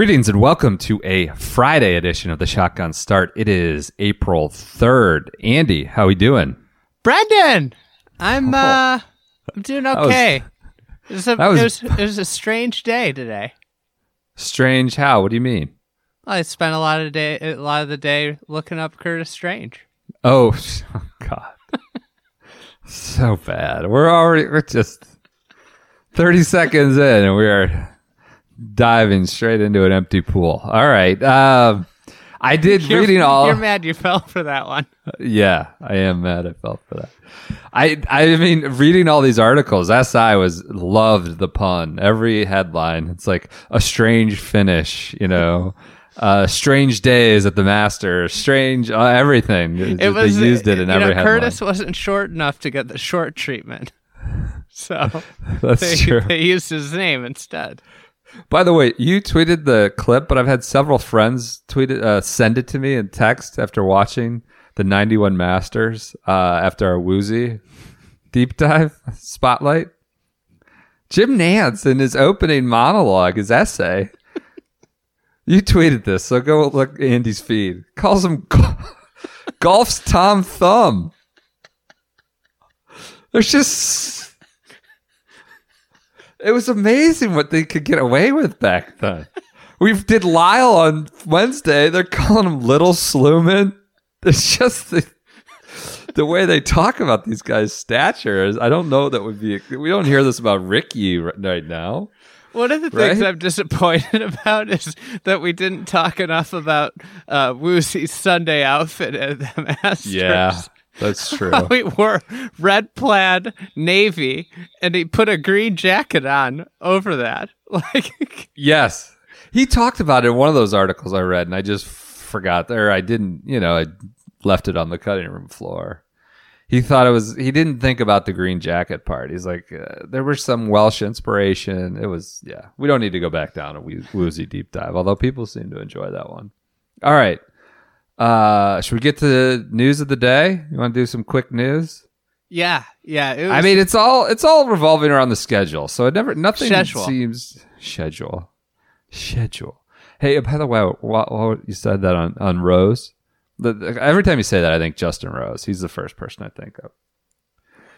Greetings and welcome to a Friday edition of the Shotgun Start. It is April 3rd. Andy, how we doing? Brendan, I'm uh, I'm doing was- okay. it, was a, was- it, was, it was a strange day today. Strange how? What do you mean? I spent a lot of day, a lot of the day looking up Curtis Strange. Oh, oh God. so bad. We're already we're just 30 seconds in and we are diving straight into an empty pool. All right. Um I did You're, reading all You're mad you fell for that one. Yeah, I am mad I fell for that. I I mean, reading all these articles, SI was loved the pun. Every headline, it's like a strange finish, you know, uh, strange days at the Masters, strange uh, everything. It, It was they used it in every know, headline. Curtis wasn't short enough to get the short treatment, so That's they, true. they used his name instead. By the way, you tweeted the clip, but I've had several friends tweet it, uh, send it to me in text after watching the 91 Masters uh, after our Woozy deep dive spotlight. Jim Nantz in his opening monologue, his essay. you tweeted this, so go look Andy's feed. Calls him go- golf's Tom Thumb. There's just it was amazing what they could get away with back then. We did Lyle on Wednesday. They're calling him Little Sluman. It's just the, the way they talk about these guys' stature. Is, I don't know that would be. We don't hear this about Ricky right now. One of the things Right? I'm disappointed about is that we didn't talk enough about uh, Woozy's Sunday outfit at the Masters. That's true. we wore red plaid navy and he put a green jacket on over that like Yes. He talked about it in one of those articles I read, and I just forgot there. I didn't, you know, I left it on the cutting room floor. He thought it was, he didn't think about the green jacket part. He's like, uh, there was some Welsh inspiration. It was, yeah, we don't need to go back down a woo- woozy deep dive, although people seem to enjoy that one. All right. Uh, should we get to the news of the day? You want to do some quick news? yeah yeah it was, I mean, it's all it's all revolving around the schedule, so it never nothing Schedule. seems schedule schedule. Hey, by the way, while, while you said that on on Rose, the, the- every time you say that, I think Justin Rose. He's the first person I think of.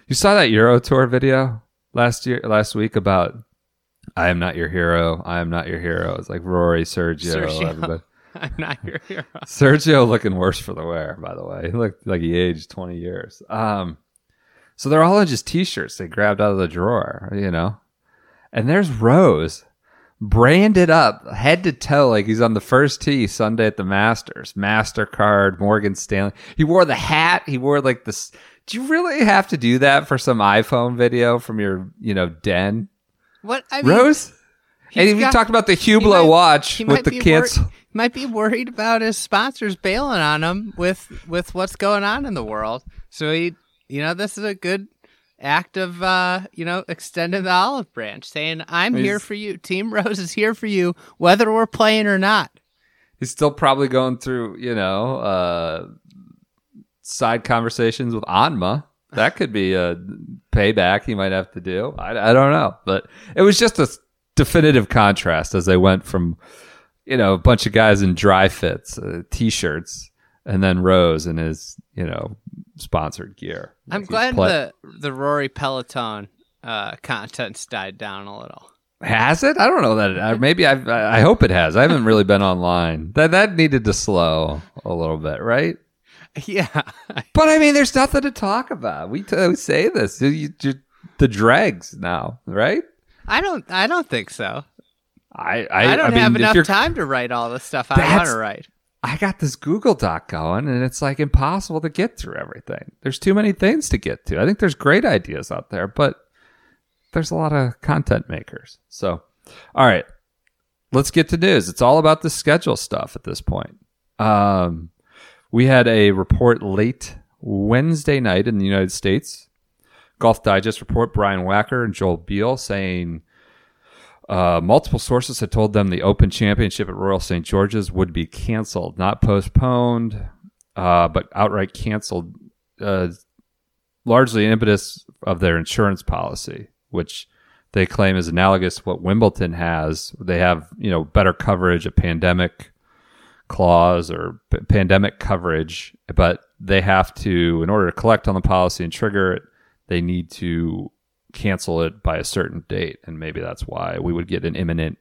You saw that Euro Tour video last year, last week about "I am not your hero, I am not your hero." It's like Rory, Sergio, Sergio. everybody. I'm not your hero Sergio looking worse for the wear, by the way. He looked like he aged 20 years. Um, so they're all in just t-shirts they grabbed out of the drawer, you know. And there's Rose branded up head to toe like he's on the first tee Sunday at the Masters. Mastercard, Morgan Stanley. He wore the hat. He wore like this. Do you really have to do that for some iPhone video from your, you know, den? what i mean Rose? And he's we got- talked about the he Hublot might- watch he with the kids. wor- might be worried about his sponsors bailing on him with with what's going on in the world so he you know this is a good act of uh you know extending the olive branch saying i'm here for you team rose is here for you whether we're playing or not he's still probably going through, you know, uh, side conversations with Honma. That could be a payback he might have to do. I, I don't know, but it was just a definitive contrast as they went from, you know, a bunch of guys in dry fits, uh, t-shirts, and then Rose in his, you know, sponsored gear. I'm he's glad play- the the Rory Peloton uh, content's died down a little. Has it? I don't know that. It, maybe I've, I I hope it has. I haven't really been online. That that needed to slow a little bit, right? Yeah, But I mean, there's nothing to talk about. We, t- we say this. You, you, the dregs now, right? I don't. I don't think so. I I, I, don't mean, have if enough time to write all the stuff I want to write. I got this Google Doc going, and it's like impossible to get through everything. There's too many things to get to. I think there's great ideas out there, but there's a lot of content makers. So, all right, let's get to news. It's all about the schedule stuff at this point. Um, we had a report late Wednesday night in the United States. Golf Digest report Brian Wacker and Joel Beall saying uh, multiple sources had told them the Open Championship at Royal St. George's would be canceled, not postponed, uh, but outright canceled, uh, largely impetus of their insurance policy, which they claim is analogous to what Wimbledon has. They have, you know, better coverage, a pandemic clause or p- pandemic coverage, but they have to, in order to collect on the policy and trigger it, they need to cancel it by a certain date, and maybe that's why we would get an imminent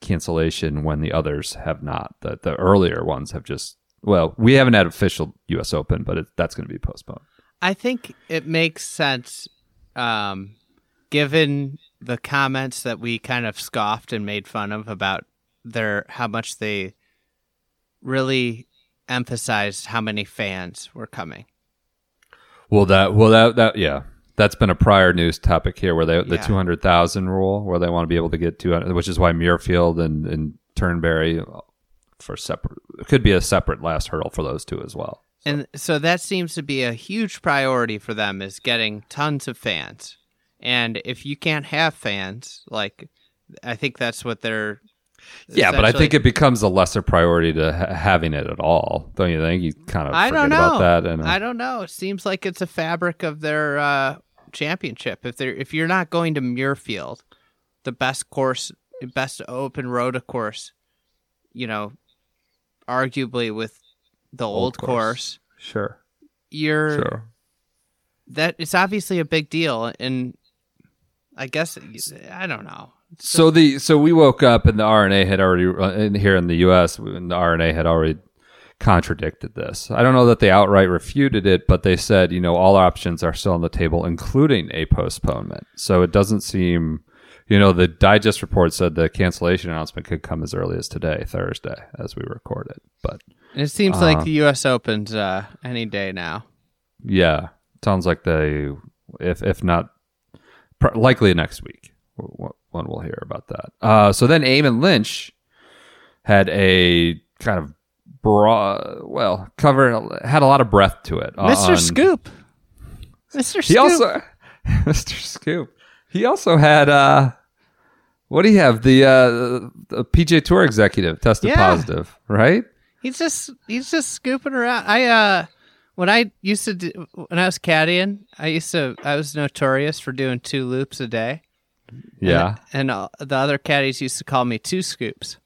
cancellation when the others have not. The the earlier ones have just well, we haven't had official U.S. Open, but it, that's going to be postponed. I think it makes sense, um, given the comments that we kind of scoffed and made fun of about their how much they really emphasized how many fans were coming. Well, that well that that yeah. That's been a prior news topic here, where they the two hundred thousand rule, where they want to be able to get two hundred, which is why Muirfield and and Turnberry for separate could be a separate last hurdle for those two as well. And so that seems to be a huge priority for them is getting tons of fans. And if you can't have fans, like I think that's what they're Yeah, but I think it becomes a lesser priority to ha- having it at all. Don't you think? You kind of I forget don't know. about that. And uh, I don't know. It seems like it's a fabric of their uh, championship. If they're if you're not going to Muirfield, the best course, best open road of course, you know, arguably with the old, course. course, sure, you're sure. that it's obviously a big deal, and I guess I don't know. So the so we woke up and the R&A had already uh, in here in the U.S. and the R&A had already contradicted this. I don't know that they outright refuted it, but they said you know all options are still on the table, including a postponement. So it doesn't seem. You know, the digest report said the cancellation announcement could come as early as today, Thursday, as we record it. But It seems Uh-huh. like the U.S. Open's uh, any day now. Yeah, sounds like they, if if not, pr- likely next week. One will hear about that. Uh, so then Eamon Lynch had a kind of broad, well, cover had a lot of breath to it. Mr. on- Scoop, Mr. Scoop. He also, Mr. Scoop. He also had uh, what do you have? The uh, the PGA Tour executive tested Yeah. positive, right? He's just he's just scooping around. I uh when I used to do, when I was caddying, I used to I was notorious for doing two loops a day. Yeah. And, uh, the other caddies used to call me two scoops.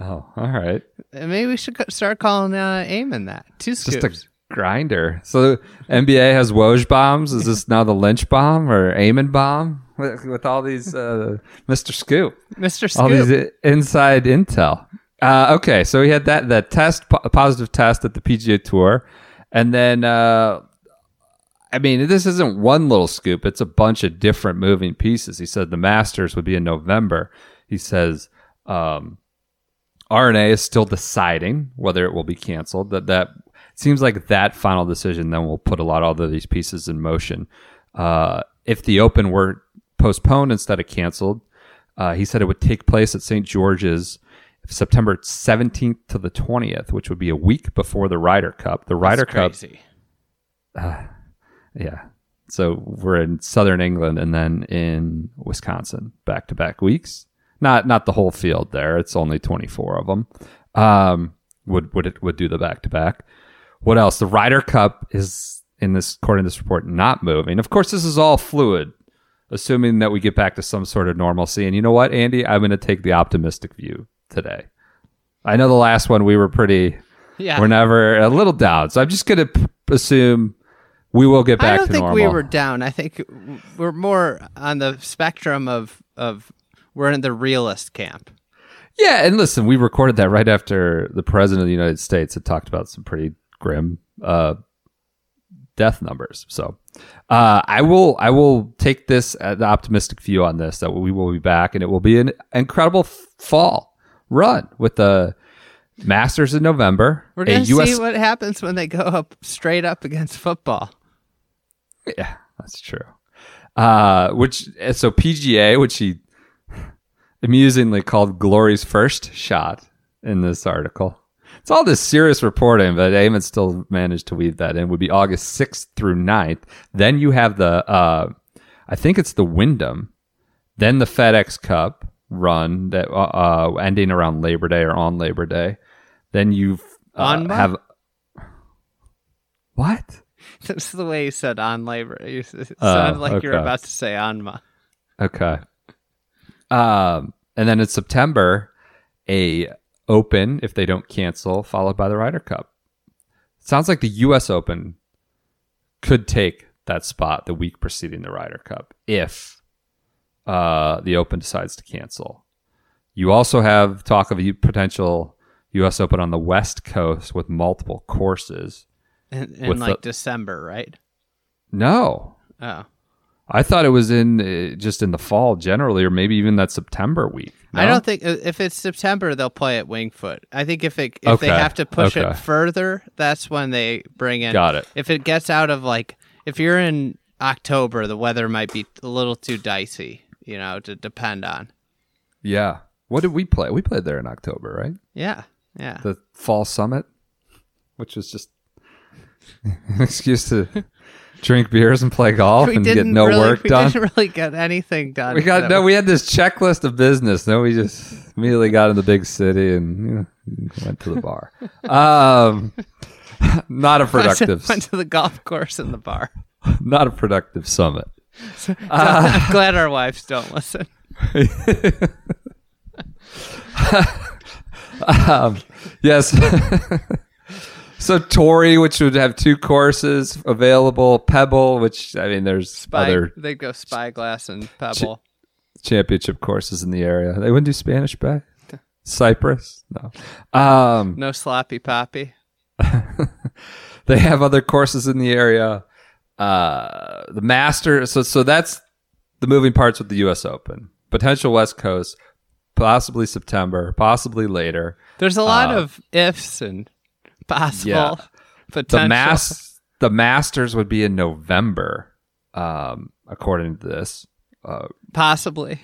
Oh, all right. And maybe we should start calling uh, Eamon that two scoops. just a grinder. So NBA has Woj bombs. Is this now the Lynch bomb or Eamon bomb with, with all these uh, Mr. Scoop, Mr. Scoop. All these inside intel? Uh, okay, so we had that that test, po- positive test at the PGA Tour, and then uh, I mean, this isn't one little scoop; it's a bunch of different moving pieces. He said the Masters would be in November. He says. Um, R&A is still deciding whether it will be canceled. That that seems like that final decision then will put a lot of these pieces in motion. Uh, if the Open were postponed instead of canceled, uh, he said it would take place at St. George's September 17th to the 20th, which would be a week before the Ryder Cup. The Ryder That's Cup, crazy. Yeah. So we're in Southern England and then in Wisconsin, back to back weeks. Not not the whole field there. It's only 24 of them. Um, would would it would do the back to back. What else? The Ryder Cup is in this according to this report not moving. Of course, this is all fluid, assuming that we get back to some sort of normalcy. And you know what, Andy? I'm going to take the optimistic view today. I know the last one we were pretty Yeah. we're never a little down. So I'm just going to p- assume we will get back to that. I don't think normal. we were down. I think we're more on the spectrum of of we're in the realist camp. Yeah, and listen, we recorded that right after the president of the United States had talked about some pretty grim uh, death numbers. So uh, I will I will take this uh, the optimistic view on this that we will be back and it will be an incredible f- fall run with the Masters in November. We're gonna US see what happens when they go up straight up against football. Yeah, that's true. Uh, which so PGA, which he amusingly called Glory's first shot in this article. It's all this serious reporting, but Eamon still managed to weave that in. Would be August 6th through 9th. Then you have the, uh, I think it's the Wyndham, then the FedEx Cup run that uh, uh, ending around Labor Day or on Labor Day. Then you uh, have what? That's the way you said on labor. You Oh, sounded like you were about to say Honma. Okay. Um, and then in September, a Open if they don't cancel, followed by the Ryder Cup. Sounds like the U.S. Open could take that spot the week preceding the Ryder Cup if uh, the Open decides to cancel. You also have talk of a potential U.S. Open on the West Coast with multiple courses. In, like the- December, right? No, Oh. I thought it was in uh, just in the fall generally, or maybe even that September week. I don't think uh, if it's September they'll play at Winged Foot. I think if it if they have to push okay. it further, that's when they bring in. Got it. If it gets out of like if you're in October, the weather might be a little too dicey. You know, to depend on. Yeah. What did we play? We played there in October, right? Yeah, yeah. The fall summit, which was just an excuse to drink beers and play golf we and get no really, work we done. didn't really get anything done. We got no. We had this checklist of business. Then we just immediately got in the big city and you know, went to the bar. Um, not a went to- productive, went to the golf course in the bar. not a productive summit. I'm glad our wives don't listen. um, yes. So Torrey, which would have two courses available, Pebble, which I mean, there's Spy, other They'd go Spyglass and Pebble. championship courses in the area. They wouldn't do Spanish Bay, Cypress, no. Um, No sloppy poppy. they have other courses in the area. Uh, the Master, so so that's the moving parts with the U.S. Open. Potential West Coast, possibly September, possibly later. There's a lot Uh, of ifs and possible Yeah. potential. the mass the masters would be in november um according to this uh possibly.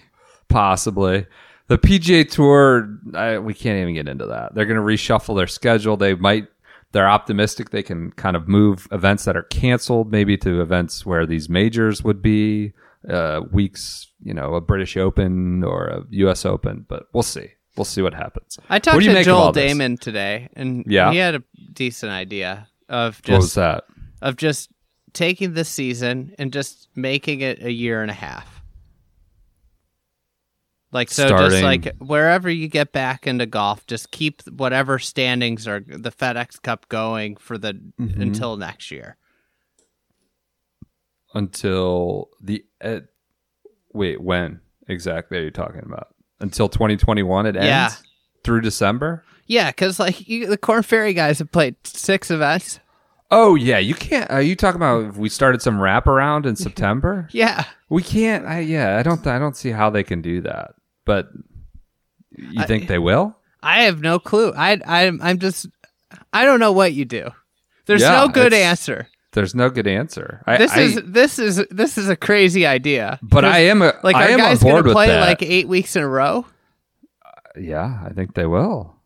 possibly the pga tour I, we can't even get into that they're going to reshuffle their schedule they might they're optimistic they can kind of move events that are canceled maybe to events where these majors would be uh weeks you know a british open or a us open but we'll see we'll see what happens I talked to Joel? Dahmen today, and Yeah? he had a decent idea of what was just that of just taking this season and just making it a year and a half. Like so, just like wherever you get back into golf, just keep whatever standings are the FedEx Cup going for the Mm-hmm. until next year. until the uh, wait when exactly are you talking about until 2021 it ends Yeah. through december Yeah, because like you, the Corn Ferry guys have played six events. oh yeah you can't are you talking about if we started some wraparound in september Yeah, we can't I, yeah i don't i don't see how they can do that but you I- think they will I have no clue. I I'm I'm just I don't know what you do. There's Yeah, no good answer. There's no good answer I, This I- is this is this is a crazy idea. but i am a, like I are am guys on board with play that like eight weeks in a row? Uh, yeah, I think they will.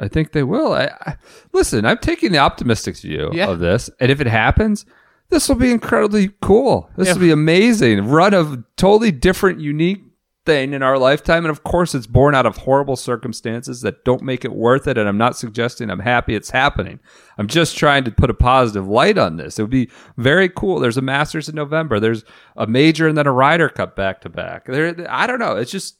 I think they will. I, I, listen, I'm taking the optimistic view Yeah. of this, and if it happens, this will be incredibly cool. This Yeah. will be amazing. Run of totally different, unique thing in our lifetime, and of course, it's born out of horrible circumstances that don't make it worth it. And I'm not suggesting I'm happy it's happening. I'm just trying to put a positive light on this. It would be very cool. There's a Masters in November. There's a major and then a Ryder Cup back to back. I don't know. It's just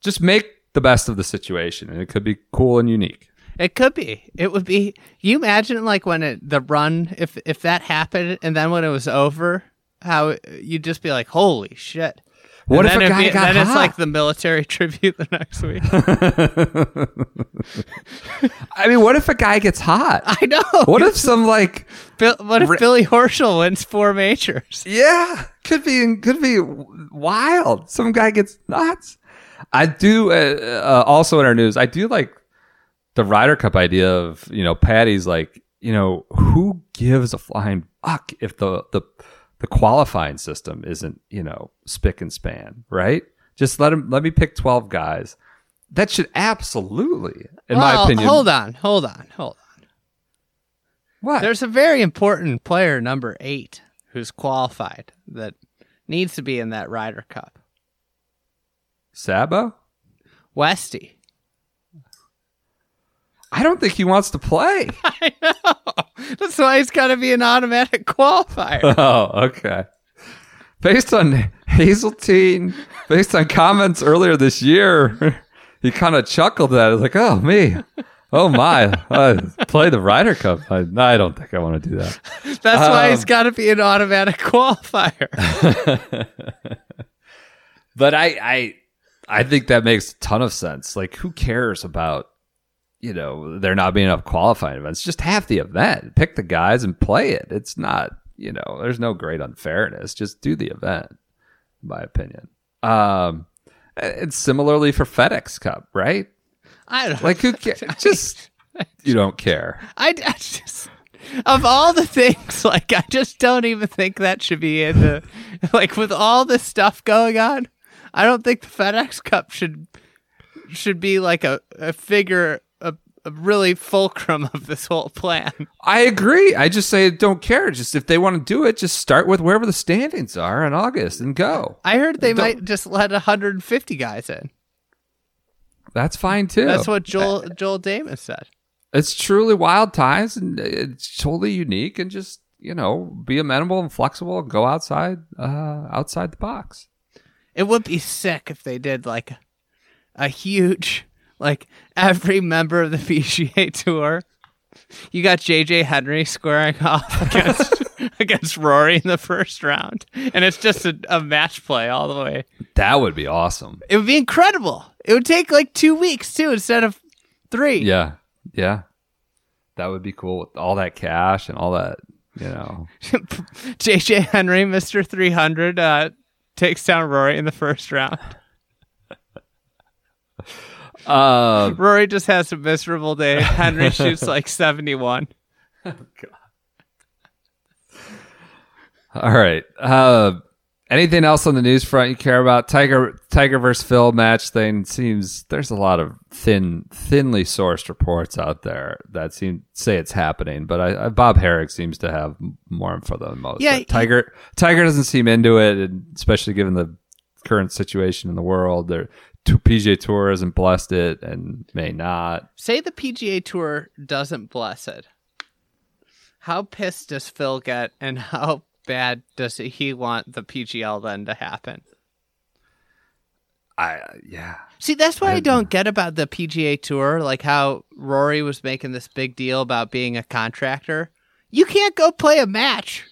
just make the best of the situation and it could be cool and unique It could be. It would be. You imagine like when it the run if if that happened and then when it was over, how you'd just be like, holy shit. What And if a guy be- got Then it's like the military tribute the next week. I mean, what if a guy gets hot? I know. What if some like Bill, what if Billy Horschel wins four majors? yeah, could be could be wild. Some guy gets nuts. I do uh, uh, also in our news. I do like the Ryder Cup idea of you know Paddy's like you know who gives a flying fuck if the the the qualifying system isn't you know spick and span right. Just let him let me pick twelve guys. That should absolutely, in my opinion. Hold on, hold on, hold on. What? There's a very important player, number eight, who's qualified that needs to be in that Ryder Cup. Sabo? Westy. I don't think he wants to play. I know. That's why he's got to be an automatic qualifier. oh, okay. Based on Hazeltine, based on comments earlier this year, he kind of chuckled at it, like, "Oh me, oh my, uh, play the Ryder Cup." I, I don't think I want to do that. That's why he's got to be an automatic qualifier. But I, I, I think that makes a ton of sense. Like, who cares about, you know, there not being enough qualifying events? Just have the event, pick the guys, and play it. It's not, you know, there's no great unfairness. Just do the event, in my opinion. Um, and similarly for FedEx Cup, right? I don't Like, who cares? Just you don't care. I, I just of all the things, like I just don't even think that should be in the like with all this stuff going on. I don't think the FedEx Cup should should be like a, a figure really fulcrum of this whole plan. I agree. I just say don't care. Just if they want to do it, just start with wherever the standings are in August and go. I heard they Don't- might just let 150 guys in. That's fine too. That's what Joel Joel Dahmen said. it's truly wild times and it's totally unique and just you know be amenable and flexible and go outside uh outside the box It would be sick if they did like a huge like every member of the PGA Tour. You got JJ Henry squaring off against against Rory in the first round, and it's just a, a match play all the way. that would be awesome It would be incredible. It would take like two weeks too, instead of three. yeah yeah that would be cool with all that cash and all that you know JJ Henry, Mister Three Hundred, uh, takes down Rory in the first round. Uh Rory just has a miserable day. Henry shoots like 71. God. All right. uh anything else on the news front you care about tiger tiger versus phil match thing seems there's a lot of thin thinly sourced reports out there that seem say it's happening but I, I bob harig seems to have more info than most Yeah, But he- tiger tiger doesn't seem into it especially given the current situation in the world their t- pga tour hasn't blessed it and may not Say the PGA Tour doesn't bless it. How pissed does Phil get, and how bad does he want the PGL then to happen? i uh, yeah See, that's what I don't get about the PGA Tour, like how Rory was making this big deal about being a contractor. You can't go play a match.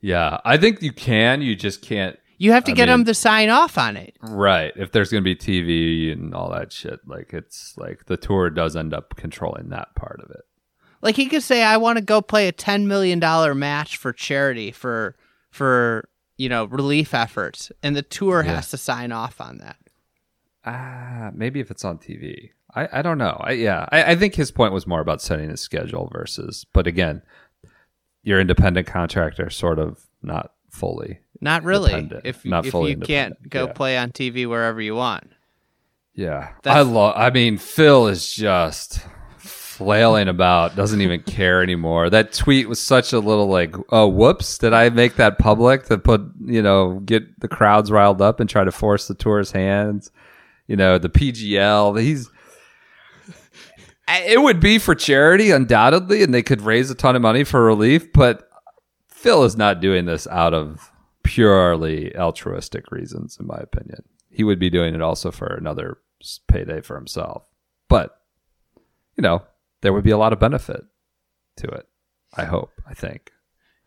yeah i think you can you just can't You have to I get mean- him to sign off on it. Right. If there's going to be TV and all that shit, like it's like the tour does end up controlling that part of it. Like he could say, "I want to go play a ten million dollar match for charity for for you know relief efforts," and the tour Yeah. has to sign off on that. Ah, maybe if it's on TV. I, I don't know. I, yeah, I, I think his point was more about setting his schedule versus, but again, your independent contractor sort of not fully. Not really. Independent. If Not if you can't go yeah. play on TV wherever you want. Yeah, That's- I love. I mean, Phil is just flailing about, doesn't even care anymore. That tweet was such a little like, oh, whoops! Did I make that public to put you know get the crowds riled up and try to force the tour's hands? You know, the PGL. He's. It would be for charity, undoubtedly, and they could raise a ton of money for relief. But Phil is not doing this out of purely altruistic reasons, in my opinion. He would be doing it also for another payday for himself. But, you know, there would be a lot of benefit to it. I hope, I think.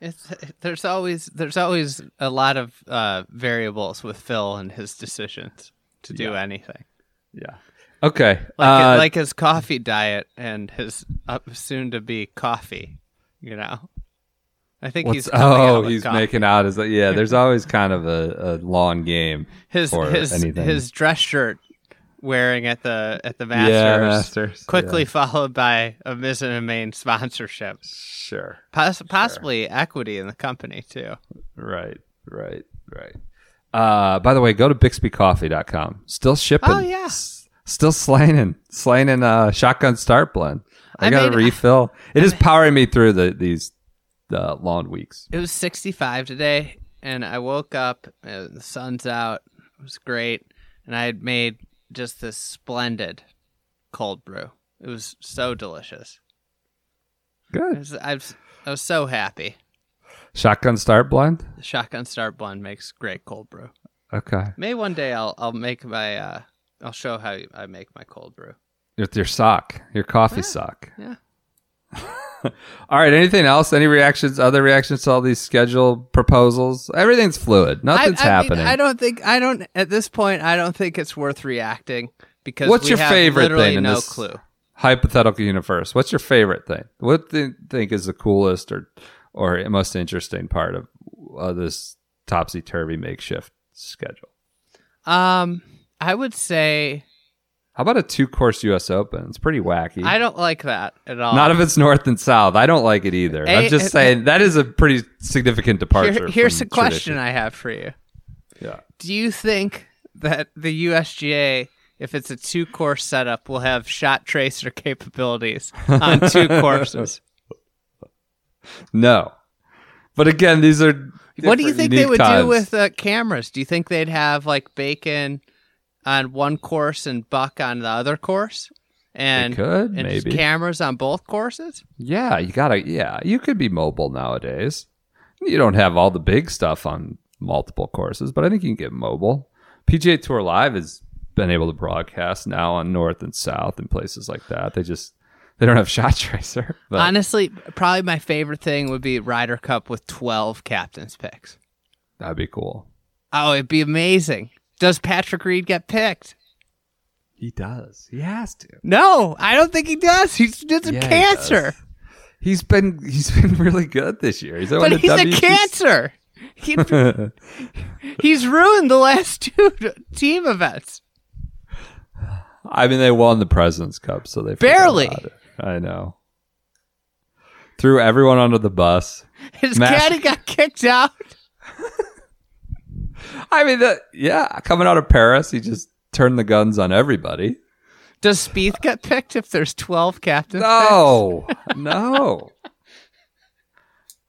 It's there's always there's always a lot of uh, variables with Phil and his decisions to do anything. Yeah. Okay. Like uh, like his coffee diet and his soon to be coffee. You know, I think what's- he's oh, out he's making out as yeah. There's always kind of a, a long game his his anything. his dress shirt wearing at the at the Masters, Yeah, Masters. Quickly yeah. followed by a Mizzen and Main sponsorship, Sure. Poss- possibly equity in the company too. Right. Right. Right. Uh, by the way, go to BixbyCoffee.com. Still shipping. Oh, yeah. S- still slaying, slaying in uh, shotgun start blend. I, I got a refill. It is powering me through the these uh, long weeks. It was 65 today, and I woke up. The sun's out. It was great, and I had made just this splendid cold brew. It was so delicious. I Good. was, I was, I was so happy. Shotgun start blend. The Shotgun Start blend makes great cold brew. Okay. Maybe one day I'll I'll make my uh I'll show how I make my cold brew. With your sock, your coffee Yeah. sock. Yeah. All right. Anything else? Any reactions? Other reactions to all these scheduled proposals? Everything's fluid. Nothing's I, I mean, happening. I don't think I don't at this point. I don't think it's worth reacting because What's we your have favorite literally thing in no this- clue. hypothetical universe. What's your favorite thing? What do you think is the coolest or or most interesting part of uh, this topsy turvy makeshift schedule? Um, I would say How about a two course U.S. Open? It's pretty wacky. I don't like that at all. Not if it's north and south. I don't like it either. I'm just saying that is a pretty significant departure. Here- here's a question tradition. I have for you. Yeah. Do you think that the USGA, if it's a two course setup, will have shot tracer capabilities on two courses? No. But again, these are. what do you think they would times. do with uh, cameras? Do you think they'd have like bacon on one course and buck on the other course? And, could, and maybe. cameras on both courses? Yeah, you gotta. Yeah, you could be mobile nowadays. You don't have all the big stuff on multiple courses, but I think you can get mobile. PGA Tour Live has been able to broadcast now on North and South and places like that. They just they don't have shot tracer. But Honestly, probably my favorite thing would be Ryder Cup with 12 captain's picks. that'd be cool. Oh, it'd be amazing. Does Patrick Reed get picked? He does. He has to. No, I don't think he does. He's just a Yeah, he cancer. does. He's been he's been really good this year. He's But he's a cancer. He, he's ruined the last two team events. I mean, they won the President's Cup, so they Barely. I know. Threw everyone under the bus. His Mash- caddy got kicked out. I mean, that yeah, coming out of Paris, he just turned the guns on everybody. Does Spieth get picked if there's 12 captains? No, no.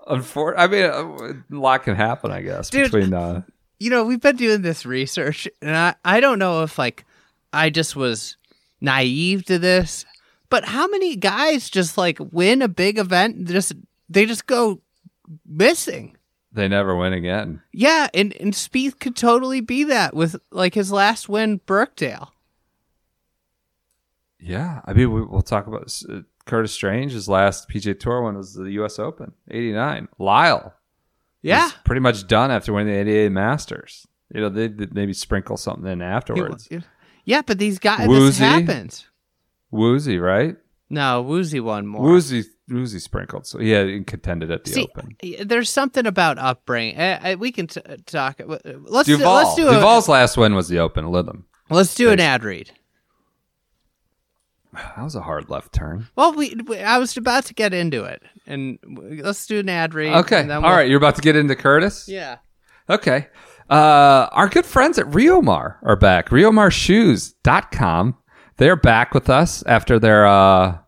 Unfor- I mean, a lot can happen, I guess, Dude. between. Uh, you know, we've been doing this research, and I, I don't know if like I just was naive to this, but how many guys just like win a big event and just they just go missing? They never win again. Yeah, and and Spieth could totally be that with like his last win, Birkdale. Yeah, I mean, we, we'll talk about uh, Curtis Strange. His last PGA Tour one was the U.S. Open, '89. Lyle, Yeah, pretty much done after winning the '88 Masters. You know, they maybe sprinkle something in afterwards. yeah, but these guys, this Woozy. happens. Woozy, right? No, Woozy won more. Woozy, Woozy sprinkled. So yeah, he contended at the See, Open. there's something about upbringing. I, I, we can t- talk. Let's Duval. do, let's do a, Duval's last win was the Open. Lytham. let's do an ad read. That was a hard left turn. Well, we, we I was about to get into it, and let's do an ad read. Okay, and then all we'll- right. You're about to get into Curtis. Yeah. Okay. Uh, our good friends at Riomar are back. RiomarShoes.com. They're back with us after their uh,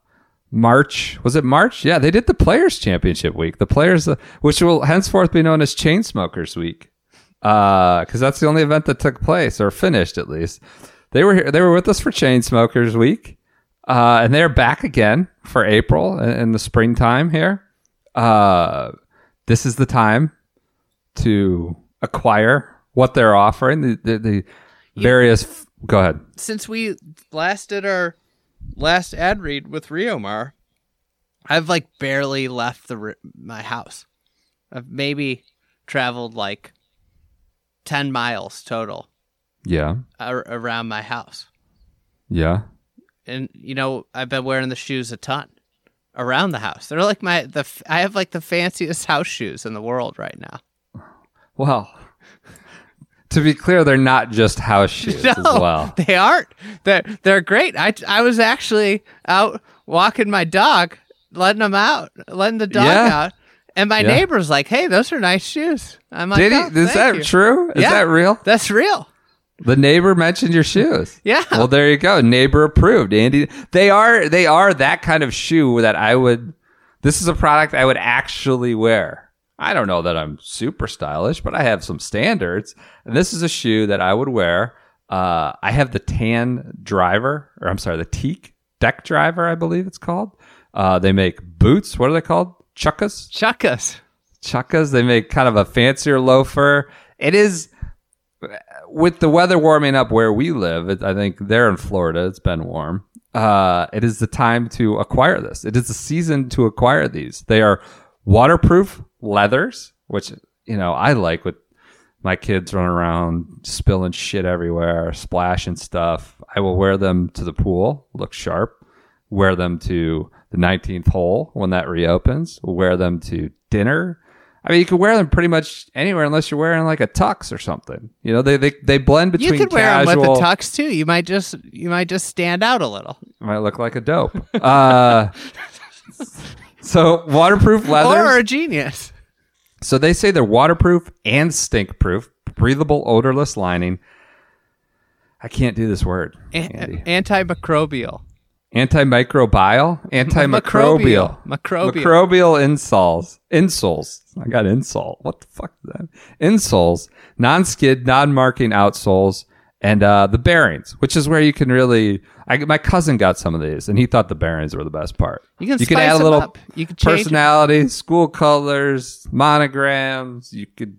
March. Was it March? Yeah, they did the Players Championship week. The Players, uh, which will henceforth be known as Chainsmokers Week, because that's the only event that took place or finished at least. They were here. They were with us for Chainsmokers Week, uh, and they're back again for April in, in the springtime here. Uh, this is the time to acquire what they're offering. The the, the various. f- go ahead. Since we last did our last ad read with Riomar, I've like barely left the my house. I've maybe traveled like 10 miles total Yeah. ar- around my house. Yeah. And you know, I've been wearing the shoes a ton around the house. They're like my the I have like the fanciest house shoes in the world right now. Well, to be clear, they're not just house shoes as well. They aren't. They're they're great. I I was actually out walking my dog, letting him out, letting the dog Yeah. out, and my Yeah. neighbor's like, "Hey, those are nice shoes." I'm like, Did he? "Oh, Is that you." true? Is Yeah. that real? That's real. The neighbor mentioned your shoes. Yeah. Well, there you go. Neighbor approved. Andy, they are they are that kind of shoe that I would. This is a product I would actually wear. I don't know that I'm super stylish, but I have some standards, and this is a shoe that I would wear. Uh, I have the tan driver, or I'm sorry, the teak deck driver, I believe it's called. Uh, they make boots. What are they called? Chukkas. Chukkas. Chukkas. They make kind of a fancier loafer. It is with the weather warming up where we live. It, I think they're in Florida, it's been warm. Uh, it is the time to acquire this. It is the season to acquire these. They are waterproof leathers, which you know I like with my kids running around spilling shit everywhere, splashing stuff. I will wear them to the pool, look sharp. Wear them to the 19th hole when that reopens. Wear them to dinner. I mean, you can wear them pretty much anywhere unless you're wearing like a tux or something. You know, they they, they blend between You could wear them with a tux too. You might just you might just stand out a little. Might look like a dope. uh, so waterproof leathers. Or a genius. So they say they're waterproof and stink proof, breathable, odorless lining. I can't do this word, Andy. A- antimicrobial. Antimicrobial, antimicrobial, Microbial. Microbial. insoles, insoles. I got insole. What the fuck is that? Insoles, non-skid, non-marking outsoles, and uh, the bearings, which is where you can really. I, my cousin got some of these, and he thought the bearings were the best part. You can you can add a them little up. You can personality, school colors, monograms. You could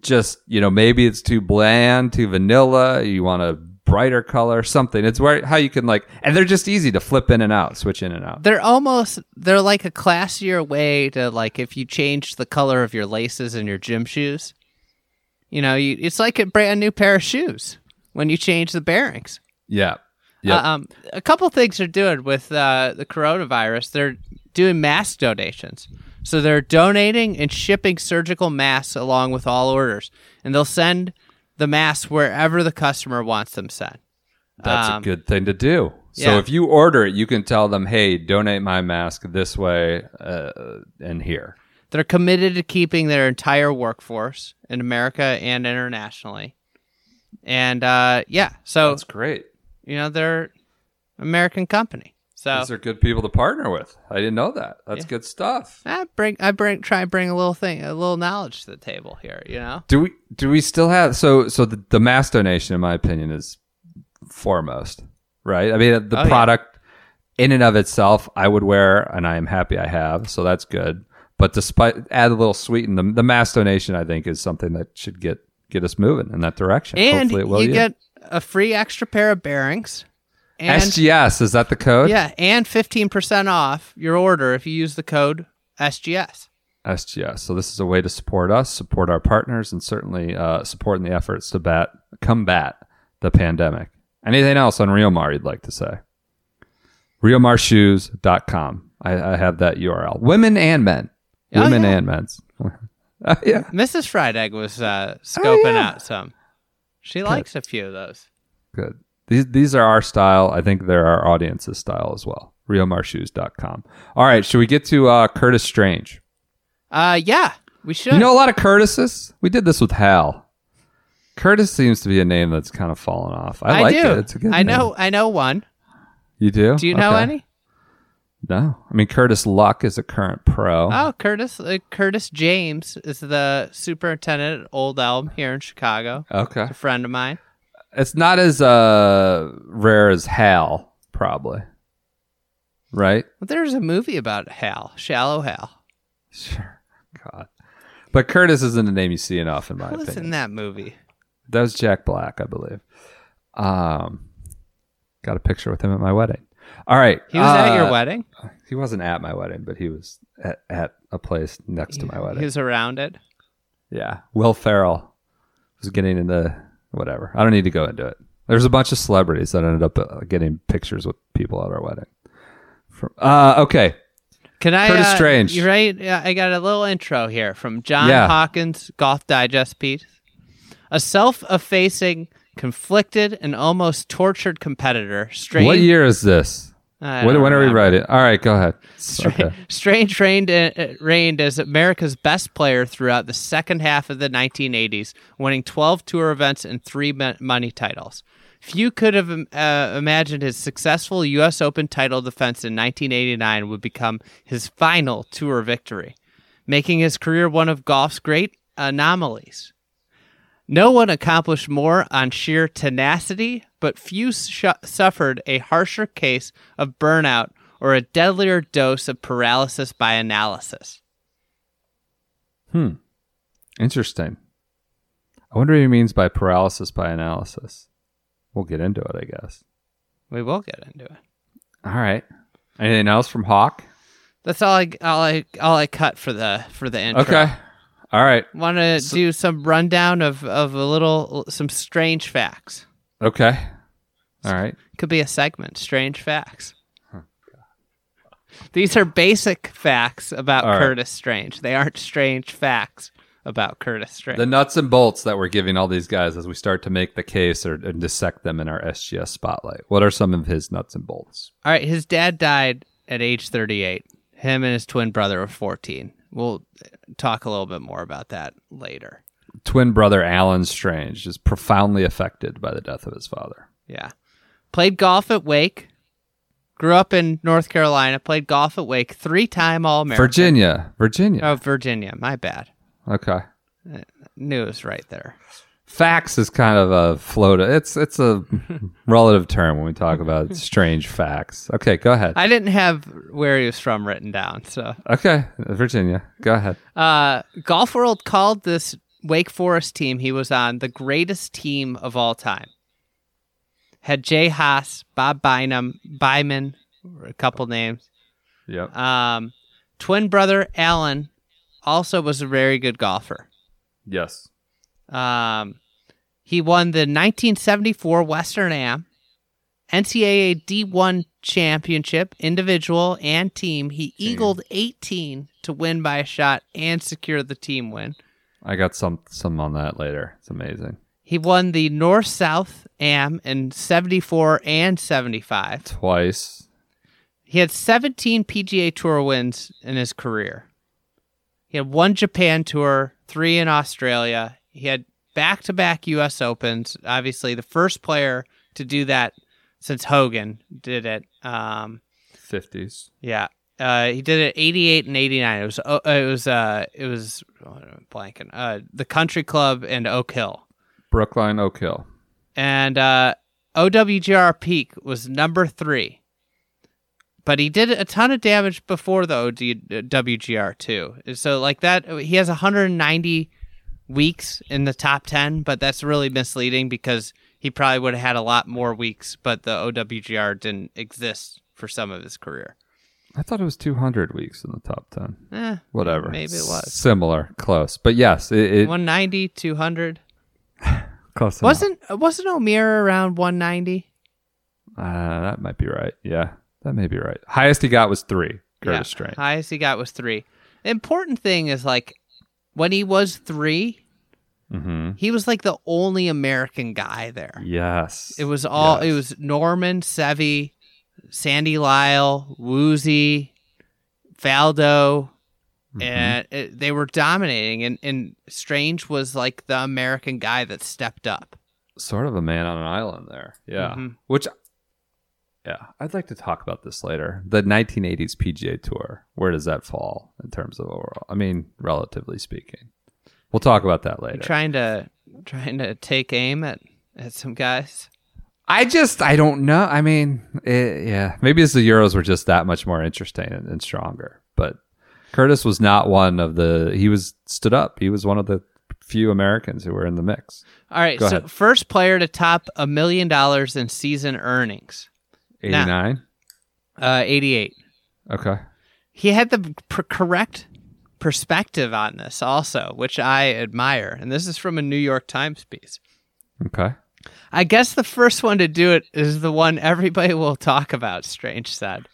just, you know, maybe it's too bland, too vanilla. You want a brighter color, something. It's where how you can like, and they're just easy to flip in and out, switch in and out. They're almost they're like a classier way to like if you change the color of your laces and your gym shoes. You know, you, it's like a brand new pair of shoes when you change the bearings. Yeah, yeah. Uh, um, a couple things they're doing with uh, the coronavirus. They're doing mask donations. So they're donating and shipping surgical masks along with all orders, and they'll send the masks wherever the customer wants them sent. That's um, a good thing to do. So yeah. if you order it, you can tell them, "Hey, donate my mask this way uh, and here." They're committed to keeping their entire workforce in America and internationally. And uh, yeah, so That's great. you know they're American company. So These are good people to partner with. I didn't know that. That's Yeah. good stuff. I bring I bring try and bring a little thing, a little knowledge to the table here. You know, Do we do we still have so so the, the mass donation in my opinion is foremost, right? I mean the Oh, yeah. product in and of itself I would wear and I am happy I have, so that's good. But despite add a little sweeten the the mass donation I think is something that should get get us moving in that direction. and Hopefully it will. you you. get a free extra pair of bearings. And SGS is that the code? yeah, and fifteen percent off your order if you use the code SGS. SGS. So this is a way to support us, support our partners, and certainly uh, supporting the efforts to bat combat the pandemic. Anything else on Riomar you'd like to say? RiomarShoes.com. I, I have that URL. Women and men. Oh, Women yeah. and men's. Uh, yeah. Mrs. Fried Egg was uh, scoping yeah. out some. She likes a few of those. Good. These these are our style. I think they're our audience's style as well. RiomarShoes.com. All right. Should we get to uh, Curtis Strange? Uh, yeah, we should. You know a lot of Curtises? We did this with Hal. Curtis seems to be a name that's kind of fallen off. I, I, like do. it. It's a good I name. know. I know one. You do? Do you know Okay. any? No. I mean, Curtis Luck is a current pro. Oh, Curtis. Uh, Curtis James is the superintendent at Old Elm here in Chicago. Okay. A friend of mine. It's not as uh, rare as Hal, probably. Right? Well, there's a movie about Hal, Shallow Hal. Sure. God. But Curtis isn't a name you see enough, in my Who was in that movie? That was Jack Black, I believe. Um, got a picture with him at my wedding. All right. He was at your uh, wedding. He wasn't at my wedding, but he was at, at a place next to my wedding. He was around it. Yeah. Will Ferrell was getting into whatever. I don't need to go into it. There's a bunch of celebrities that ended up uh, getting pictures with people at our wedding. From, uh, okay. Can I? Curtis uh, Strange. You right? I got a little intro here from John Yeah. Hawkins Golf Digest piece. A self-effacing, conflicted, and almost tortured competitor. Strange. What year is this? When, when are we writing? All right, go ahead. Stra- Okay. Strange reigned, uh, reigned as America's best player throughout the second half of the 1980s, winning 12 tour events and three money titles. Few could have uh, imagined his successful U.S. Open title defense in 1989 would become his final tour victory, making his career one of golf's great anomalies. No one accomplished more on sheer tenacity, but few sh- suffered a harsher case of burnout or a deadlier dose of paralysis by analysis. Hmm. Interesting. I wonder what he means by paralysis by analysis. We'll get into it, I guess. We will get into it. All right. Anything else from Hawk? That's all I all I all I cut for the for the intro. Okay. All right. Want to do some rundown of of a little some strange facts. Okay. All right. Could be a segment, strange facts. These are basic facts about All right. Curtis Strange. They aren't strange facts about Curtis Strange. The nuts and bolts that we're giving all these guys as we start to make the case or and dissect them in our SGS spotlight. What are some of his nuts and bolts? All right, his dad died at age 38. Him and his twin brother were 14. We'll uh, talk a little bit more about that later. Twin brother Alan Strange is profoundly affected by the death of his father. Yeah. Played golf at Wake. Grew up in North Carolina. Played golf at Wake. Three time All American. Virginia. Virginia. Oh, Virginia. My bad. Okay. Uh, News right there. Facts is kind of a float. It's it's a relative term when we talk about strange facts. Okay, go ahead. I didn't have where he was from written down. So, Okay, Virginia. Go ahead. uh, Golf World called this Wake Forest team he was on the greatest team of all time. Had Jay Haas, Bob Bynum, Byman, a couple names. Yep. Um, twin brother Alan also was a very good golfer. Yes. Um, he won the 1974 Western Am, NCAA D1 championship, individual and team. He eagled 18 to win by a shot and secure the team win. I got some some on that later. It's amazing. He won the North South Am in 74 and 75. Twice. He had 17 PGA Tour wins in his career. He had one Japan Tour, three in Australia. He had back to back U.S. Opens. Obviously, the first player to do that since Hogan did it. Um, Fifties. yeah, uh, he did it 88 and 89. It was uh, it was uh, it was oh, blanking. Uh, the Country Club and Oak Hill. Brookline Oak Hill. and uh, OWGR peak was number three. But he did a ton of damage before the OD, WGR too. So like that, he has 190 weeks in the top 10, but that's really misleading because he probably would have had a lot more weeks, but the OWGR didn't exist for some of his career. I thought it was 200 weeks in the top 10. Eh, Whatever. Maybe it was. Similar. Close. But yes, it, it 190, 200. close. Wasn't wasn't O'Meara around 190? Uh, that might be right. Yeah, that may be right. Highest he got was three. Curtis Strange. Highest he got was three. The important thing is like when he was 3 Mm-hmm. he was like the only American guy there. Yes. It was all it was Norman, Seve, Sandy Lyle, Woosie, Faldo, Mm-hmm. and it, they were dominating. And, and Strange was like the American guy that stepped up. sort of a man on an island there. Yeah. Mhm. Which, yeah, I'd like to talk about this later. The 1980s PGA Tour. Where does that fall in terms of overall? I mean, relatively speaking. We'll talk about that later. Trying to trying to take aim at, at some guys. I just, I don't know. I mean, it, yeah, maybe it's the Euros were just that much more interesting and, and stronger. But Curtis was not one of the. He was stood up. He was one of the few Americans who were in the mix. All right, Go so ahead. first player to top a million dollars in season earnings. Eighty nine. Uh, 88. Okay. He had the pr- correct perspective on this also, which I admire. And this is from a New York Times piece. Okay. I guess the first one to do it is the one everybody will talk about, Strange said.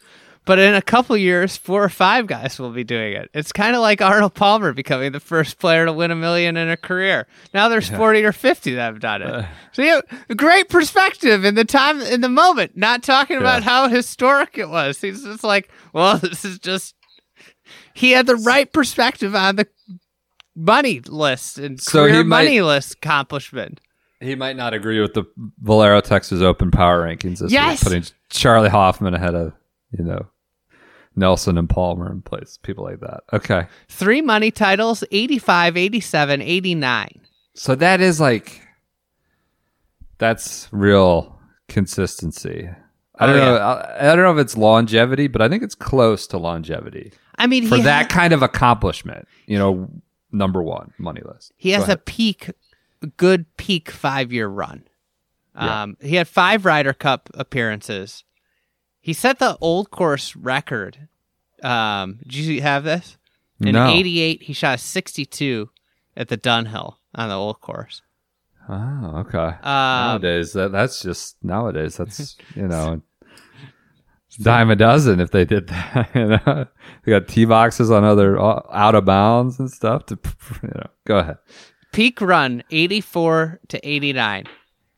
But in a couple years, four or five guys will be doing it. It's kind of like Arnold Palmer becoming the first player to win a million in a career. Now there's 40 or 50 that have done it. Uh. so you have great perspective in the time, in the moment, not talking about how historic it was. He's just like, well, this is just, he had the right perspective on the money list and So career might- money list accomplishment. He might not agree with the Valero Texas Open power rankings this Yes. week, putting Charley Hoffman ahead of, you know, Nelson and Palmer in place, people like that. Okay. Three money titles 85, 87, 89. So that is like that's real consistency. I don't Oh, know. I, I don't know if it's longevity, but I think it's close to longevity I mean, for that ha- kind of accomplishment. You know, number one money list. he has a peak, good peak five year run. Yeah. Um, he had five Ryder Cup appearances. He set the old course record. Um, did you have this? In No. '88, he shot a 62 at the Dunhill on the old course. Oh, okay. Um, nowadays, that that's just nowadays. That's you know, dime a dozen if they did that. You know, they got tee boxes on other uh, out of bounds and stuff. To you know, go ahead. peak run 84 to 89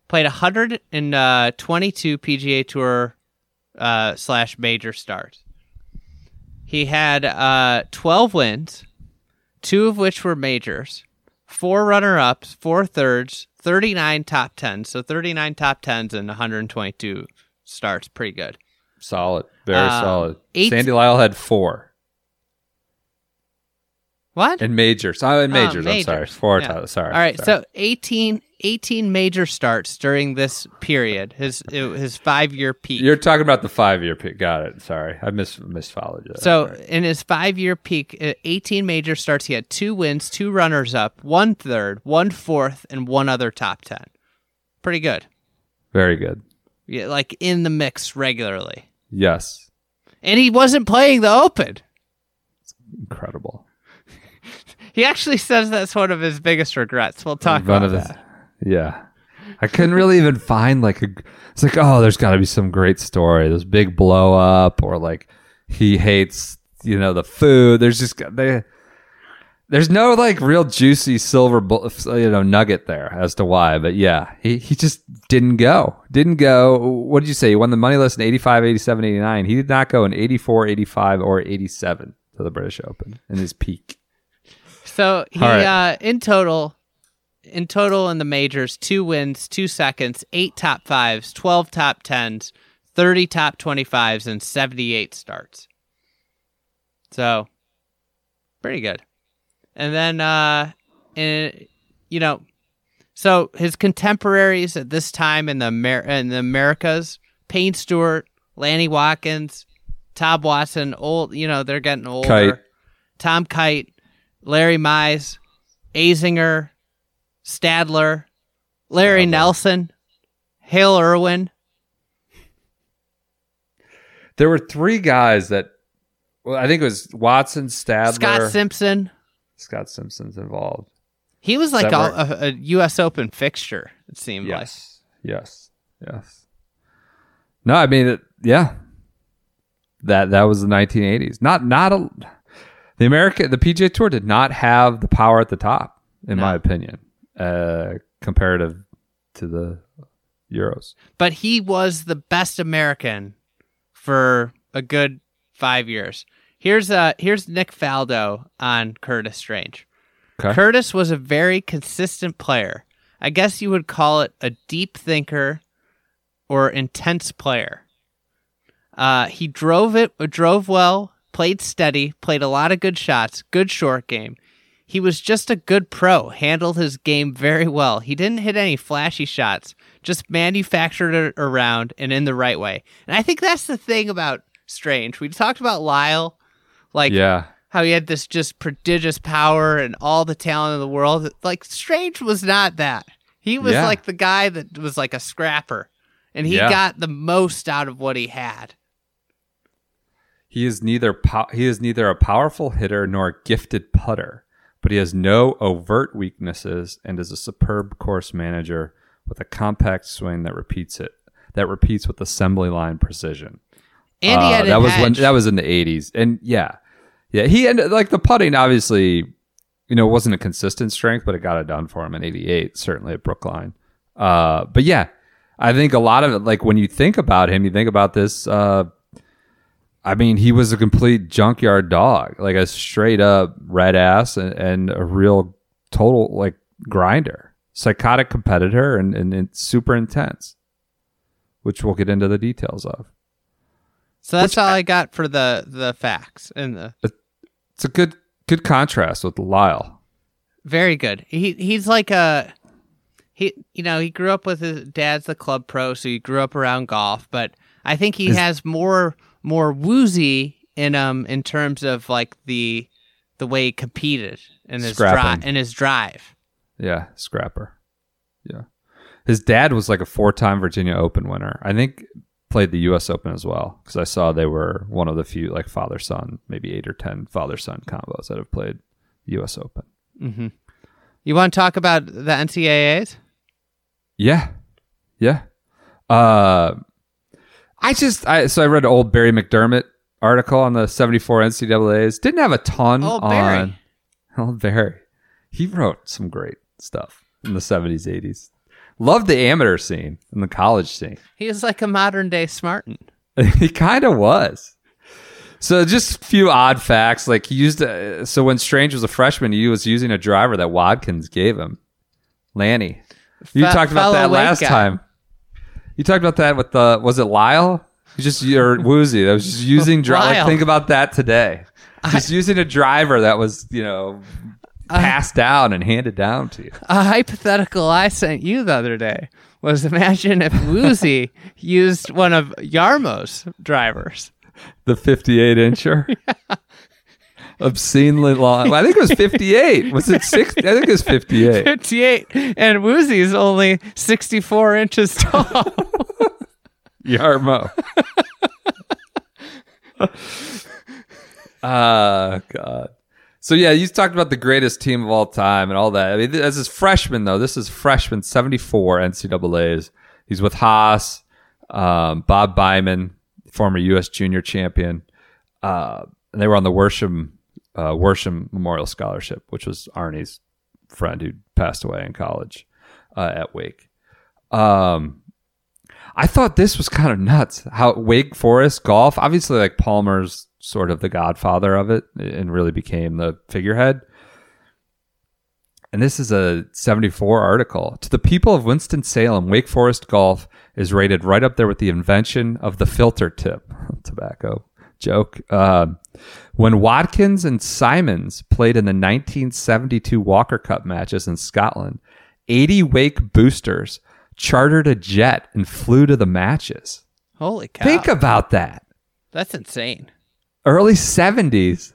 played 122 pga tour uh, slash major start. he had uh, 12 wins two of which were majors four runner-ups four thirds 39 top 10s so 39 top 10s and 122 starts pretty good. Solid, very Um, solid. eight- Sandy Lyle had four what in majors. Oh, in Ah, majors. I'm sorry, four. Yeah. Sorry. All right, sorry. so 18, 18 major starts during this period. His his five year peak. you're talking about the five year peak. Got it. Sorry, I mis misfollowed you. so in his five year peak, uh, 18 major starts, he had two wins, two runners up, one third, one fourth, and one other top 10. Pretty good. very good. Yeah, like in the mix regularly. Yes, And he wasn't playing the Open. incredible. He actually says that's one of his biggest regrets. We'll talk One about that. Yeah. I couldn't really even find like a. It's like, oh, there's got to be some great story. This big blow up, or like he hates, you know, the food. There's just they. There's no like real juicy silver, you know, nugget there as to why. But yeah, he he just didn't go. Didn't go. What did you say? He won the money list in 85, 87, 89. He did not go in 84, 85, or 87 to the British Open in his peak. So he right. uh, in total, in total in the majors, two wins, two seconds, eight top fives, twelve top tens, thirty top twenty fives, and seventy eight starts. So pretty good. And then uh in you know so his contemporaries at this time in the Amer- in the Americas, Payne Stewart, Lanny Wadkins, Tom Watson, old you know, they're getting older. Kite. Tom Kite, Larry Mize, Azinger, Stadler, Larry. Nelson, Hale Irwin. There were three guys that. Well, I think it was Watson, Stadler, Scott Simpson. Scott Simpson's involved. He was like a, a, a U.S. Open fixture. It seemed like. Yes, yes, yes. No, I mean, it, yeah. That that was the 1980s. Not not a. The America, the PGA Tour did not have the power at the top, in my opinion, uh, comparative to the Euros. But he was the best American for a good five years. Here's uh here's Nick Faldo on Curtis Strange. Okay. Curtis was a very consistent player. I guess you would call it a deep thinker or intense player. Uh, he drove it, drove well, played steady, played a lot of good shots, good short game. He was just a good pro, handled his game very well. He didn't hit any flashy shots, just manufactured it around and in the right way. And I think that's the thing about Strange. We talked about Lyle, like yeah, how he had this just prodigious power and all the talent in the world. Like Strange was not that. He was Yeah. like the guy that was like a scrapper, and he Yeah. got the most out of what he had. He is neither pow- he is neither a powerful hitter nor a gifted putter, but he has no overt weaknesses and is a superb course manager with a compact swing that repeats it that repeats with assembly line precision. And he Uh, had that was when that was in the 80s and yeah yeah he ended like the putting obviously you know wasn't a consistent strength but it got it done for him in 88 certainly at brookline. Uh but yeah i think a lot of it like when you think about him you think about this uh i mean he was a complete junkyard dog like a straight up red ass and, and a real total like grinder psychotic competitor and, and, and super intense which we'll get into the details of so that's all I got for the the facts and the it's a good good contrast with Lyle. very good. He he's like a he you know he grew up with his dad's the club pro, so he grew up around golf. But I think he has more more woosie in um in terms of like the the way he competed and his and his drive. Yeah, scrapper. Yeah. His dad was like a four-time Virginia Open winner. I think played the US Open as well because I saw they were one of the few like father-son, maybe 8 or 10 father-son combos that have played US Open. Mm-hmm. You want to talk about the NCAA's? Yeah. Yeah. Uh I just I so I read an old Barry McDermott article on the 74 NCAAs. Didn't have a ton Old Barry. on Old Barry. He wrote some great stuff in the 70s, 80s. Loved the amateur scene and the college scene. He is like a modern day Smartin. he kind of was. So just a few odd facts. Like he used, a, so when Strange was a freshman, he was using a driver that Wadkins gave him, Lanny. You Fe- talked about that last guy. time. You talked about that with the was it Lyle? Just or Woosie that was just using driver. Lyle. think about that today. Just using a driver that was you know passed down and handed down to you. A hypothetical I sent you the other day was imagine if Woosie used one of Jarmo's drivers. The 58 incher. Obscenely long. I think it was 58. Was it 60? I think it was 58. 58 and Woosie's only 64 inches tall. Jarmo. Ah, God. So yeah, you talked about the greatest team of all time and all that. I mean, as his freshman though, this is freshman seventy four NCAA's. He's with Haas, um, Bob Byman, former U.S. Junior champion, uh, and they were on the Worsham uh, Worsham Memorial Scholarship, which was Arnie's friend who passed away in college uh, at Wake. Um, I thought this was kind of nuts. How Wake Forest golf, obviously, like Palmer's sort of the godfather of it and really became the figurehead. And this is a 74 article. To the people of Winston-Salem, Wake Forest golf is rated right up there with the invention of the filter tip. Tobacco joke. Um, when Wadkins and Simons played in the 1972 Walker Cup matches in Scotland, 80 Wake boosters chartered a jet and flew to the matches. Holy cow. Think about that. That's insane. Early 70s,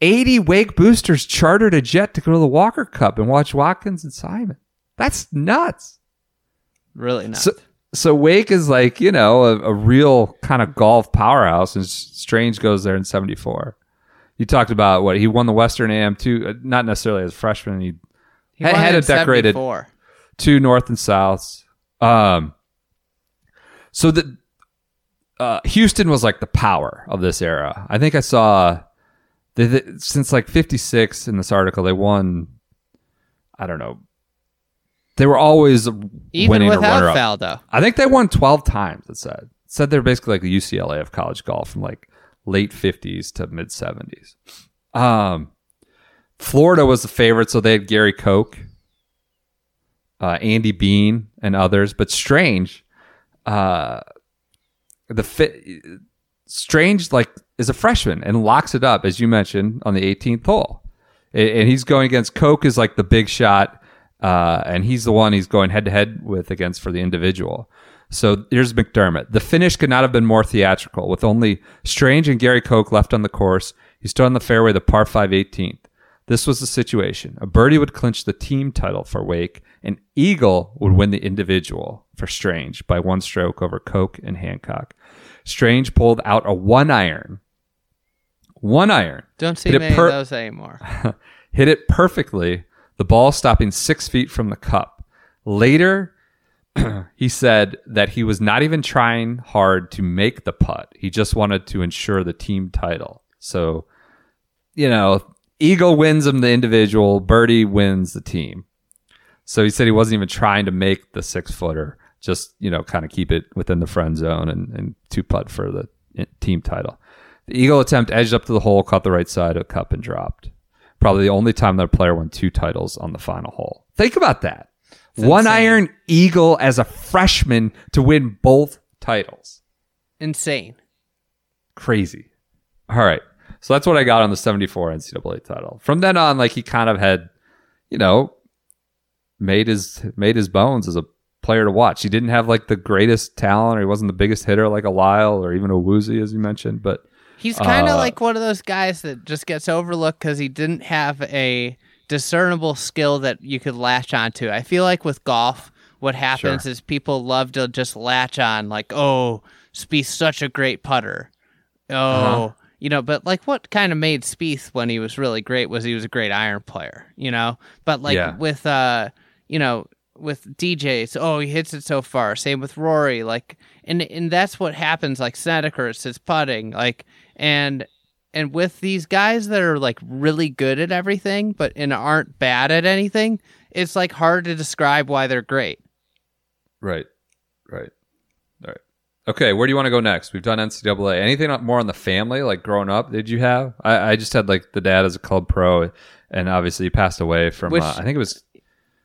80 Wake boosters chartered a jet to go to the Walker Cup and watch Wadkins and Simon. That's nuts. Really nuts. So, so Wake is like, you know, a, a real kind of golf powerhouse, and Strange goes there in 74. You talked about what he won the Western AM too, uh, not necessarily as a freshman. He, He had, had a decorated 74. two north and souths. Um, so the uh, Houston was like the power of this era. I think I saw they, they- since like '56 in this article they won. I don't know. They were always Even winning or without runner-up. I think they won 12 times. It said. It said they're basically like the UCLA of college golf from like late 50s to mid 70s. Um, Florida was the favorite, so they had Gary Koch, uh, Andy Bean, and others. But Strange, uh, the fit, Strange like is a freshman and locks it up as you mentioned on the 18th hole, A- and he's going against Koch is like the big shot, uh, and he's the one he's going head to head with against for the individual. So here's McDermott. The finish could not have been more theatrical, with only Strange and Gary Koch left on the course. He stood on the fairway, the par 5 18th. This was the situation. A birdie would clinch the team title for Wake, and Eagle would win the individual for Strange by one stroke over Koch and Hancock. Strange pulled out a one iron One iron. Don't see many per- of those anymore. hit it perfectly, the ball stopping six feet from the cup. Later, he said that he was not even trying hard to make the putt. He just wanted to ensure the team title. So, you know, Eagle wins him the individual, Birdie wins the team. So he said he wasn't even trying to make the six footer, just, you know, kind of keep it within the friend zone and, and two putt for the eh, team title. The Eagle attempt edged up to the hole, caught the right side of cup, and dropped. Probably the only time that a player won two titles on the final hole. Think about that. One insane. iron Eagle as a freshman to win both titles. Insane. Crazy. All right. So that's what I got on the 74 NCAA title. From then on, like he kind of had, you know, made his made his bones as a player to watch. He didn't have like the greatest talent or he wasn't the biggest hitter like a Lyle or even a Woosie, as you mentioned, but He's kind of Uh, like one of those guys that just gets overlooked because he didn't have a discernible skill that you could latch onto. I feel like with golf, what happens Sure. is people love to just latch on, like, oh, Spieth's such a great putter. Oh, Uh-huh. you know, but like what kind of made Spieth when he was really great was he was a great iron player, you know? But like Yeah. with, uh, you know, with DJs, oh, he hits it so far. Same with Rory, like, and and that's what happens. Like Snedeker, it's his putting, like, and and with these guys that are like really good at everything, but and aren't bad at anything, it's like hard to describe why they're great. Right. Right. All right. Okay, where do you want to go next? We've done NCAA. Anything more on the family, like growing up? Did you have? I, I just had like the dad as a club pro, and obviously he passed away from. Which- uh, I think it was.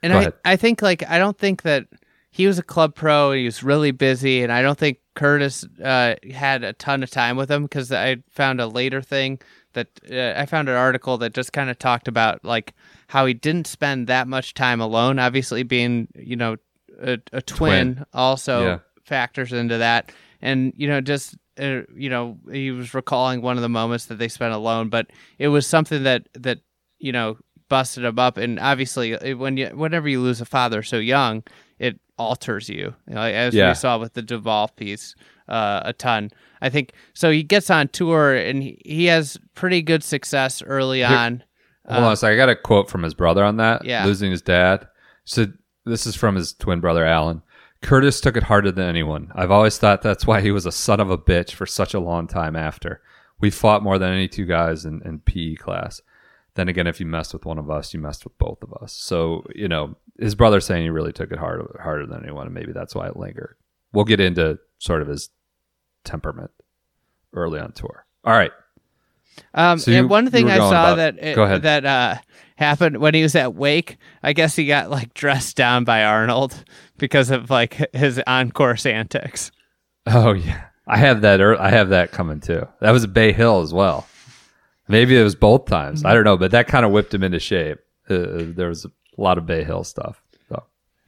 And Go I, ahead. I think like I don't think that he was a club pro. He was really busy, and I don't think Curtis uh, had a ton of time with him because I found a later thing that uh, I found an article that just kind of talked about like how he didn't spend that much time alone. Obviously, being you know a, a twin, Twin. also Yeah. factors into that, and you know just. Uh, you know, he was recalling one of the moments that they spent alone, but it was something that that you know busted him up and obviously when you whenever you lose a father so young alters you, you know, as Yeah. we saw with the Duval piece uh, a ton i think so he gets on tour and he, he has pretty good success early on Hold on a second. I got a quote from his brother on that. Yeah. Losing his dad. So this is from his twin brother, Alan. Curtis took it harder than anyone. I've always thought that's why he was a son of a bitch for such a long time after. We fought more than any two guys in, in PE class. Then again, if you messed with one of us, you messed with both of us. So, you know, his brother saying he really took it hard, harder than anyone, and maybe that's why it lingered. We'll get into sort of his temperament early on tour. All right. Um, So you- and one thing I saw about- that it, Go ahead. that uh, happened when he was at Wake, I guess he got like dressed down by Arnold because of like his on-course antics. Oh yeah, I have that. I have that coming too. That was Bay Hill as well. Maybe it was both times. I don't know, but that kind of whipped him into shape. Uh, there was a lot of Bay Hill stuff. So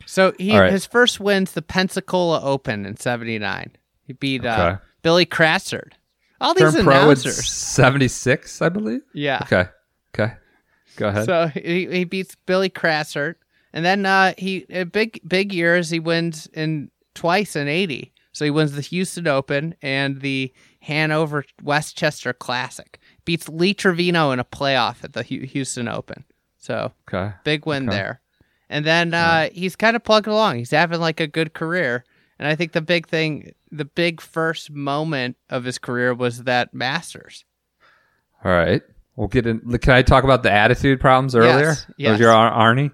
So he right. his first win's the Pensacola Open in '79. He beat uh, Billy Kratzert. All these turned announcers. '76, I believe. Yeah. Okay. Okay. Go ahead. So he, he beats Billy Kratzert, and then uh, he a big big years he wins in twice in '80. So he wins the Houston Open and the Hanover Westchester Classic. Beats Lee Trevino in a playoff at the Houston Open. So okay. big win Okay. there. And then uh, he's kind of plugging along. He's having like a good career. And I think the big thing, the big first moment of his career was that Masters. All right. We'll get in. Can I talk about the attitude problems earlier? Yes, yes. was your Ar- Arnie.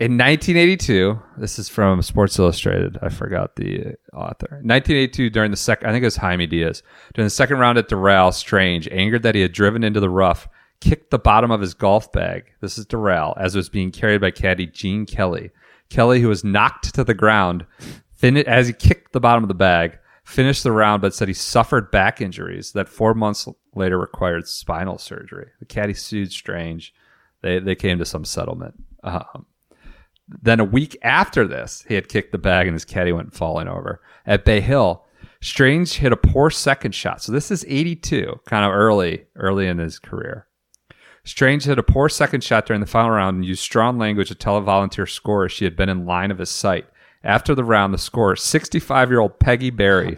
In 1982, this is from Sports Illustrated. I forgot the author. 1982, during the second, I think it was Jaime Diaz. During the second round at Doral, Strange, angered that he had driven into the rough, kicked the bottom of his golf bag. This is Doral, as it was being carried by caddy Gene Kelly. Kelly, who was knocked to the ground, fin- as he kicked the bottom of the bag, finished the round, but said he suffered back injuries that four months later required spinal surgery. The caddy sued Strange. They they came to some settlement. Um, then a week after this, he had kicked the bag and his caddy went falling over. At Bay Hill, Strange hit a poor second shot. So this is 82, kind of early, early in his career. Strange hit a poor second shot during the final round and used strong language to tell a volunteer scorer she had been in line of his sight. After the round, the scorer, 65 year old Peggy Berry,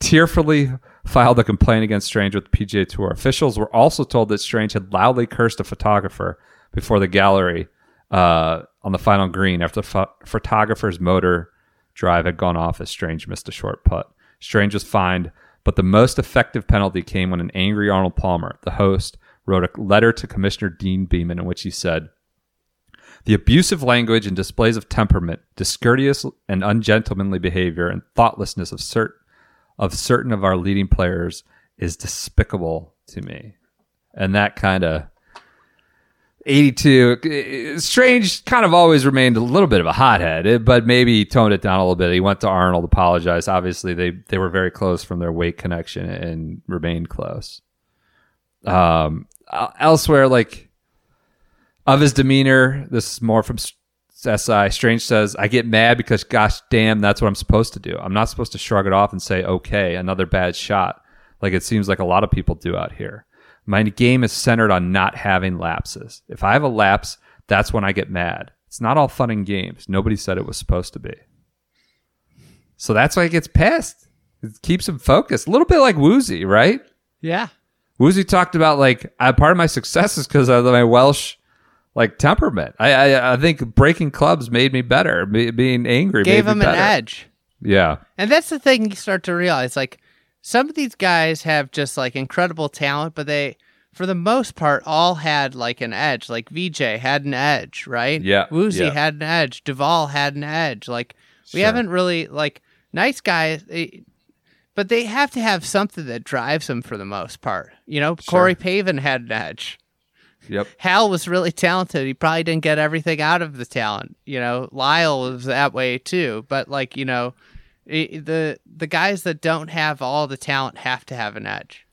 tearfully filed a complaint against Strange with the PGA Tour. Officials were also told that Strange had loudly cursed a photographer before the gallery uh, on the final green after the pho- photographer's motor drive had gone off as Strange missed a short putt. Strange was fined, but the most effective penalty came when an angry Arnold Palmer, the host, wrote a letter to Commissioner Deane Beman in which he said, the abusive language and displays of temperament, discourteous and ungentlemanly behavior, and thoughtlessness of, cert- of certain of our leading players is despicable to me. And that kind of 82 eh, strange kind of always remained a little bit of a hothead eh, but maybe he toned it down a little bit. He went to arnold apologized. Obviously they they were very close from their Wake connection and remained close. Um elsewhere like of his demeanor this is more from si strange says i get mad because gosh damn that's what i'm supposed to do. I'm not supposed to shrug it off and say okay another bad shot like it seems like a lot of people do out here my game is centered on not having lapses. If I have a lapse, that's when I get mad. It's not all fun and games. Nobody said it was supposed to be. So that's why he gets pissed. It keeps him focused. A little bit like Woosie, right? Yeah. Woosie talked about like I, part of my success is because of my Welsh like temperament. I, I I think breaking clubs made me better. Be, being angry Gave him an edge. Yeah, And that's the thing you start to realize. Like some of these guys have just like incredible talent, but they, for the most part, all had like an edge. Like VJ had an edge, right? Yeah, Woosie yeah. had an edge. Duval had an edge. Like we Sure. haven't really like nice guys. eh, but they have to have something that drives them for the most part. You know, Corey Pavin had an edge. yep. Hal was really talented. He probably didn't get everything out of the talent. You know, Lyle was that way too. But like you know, i the the guys that don't have all the talent have to have an edge.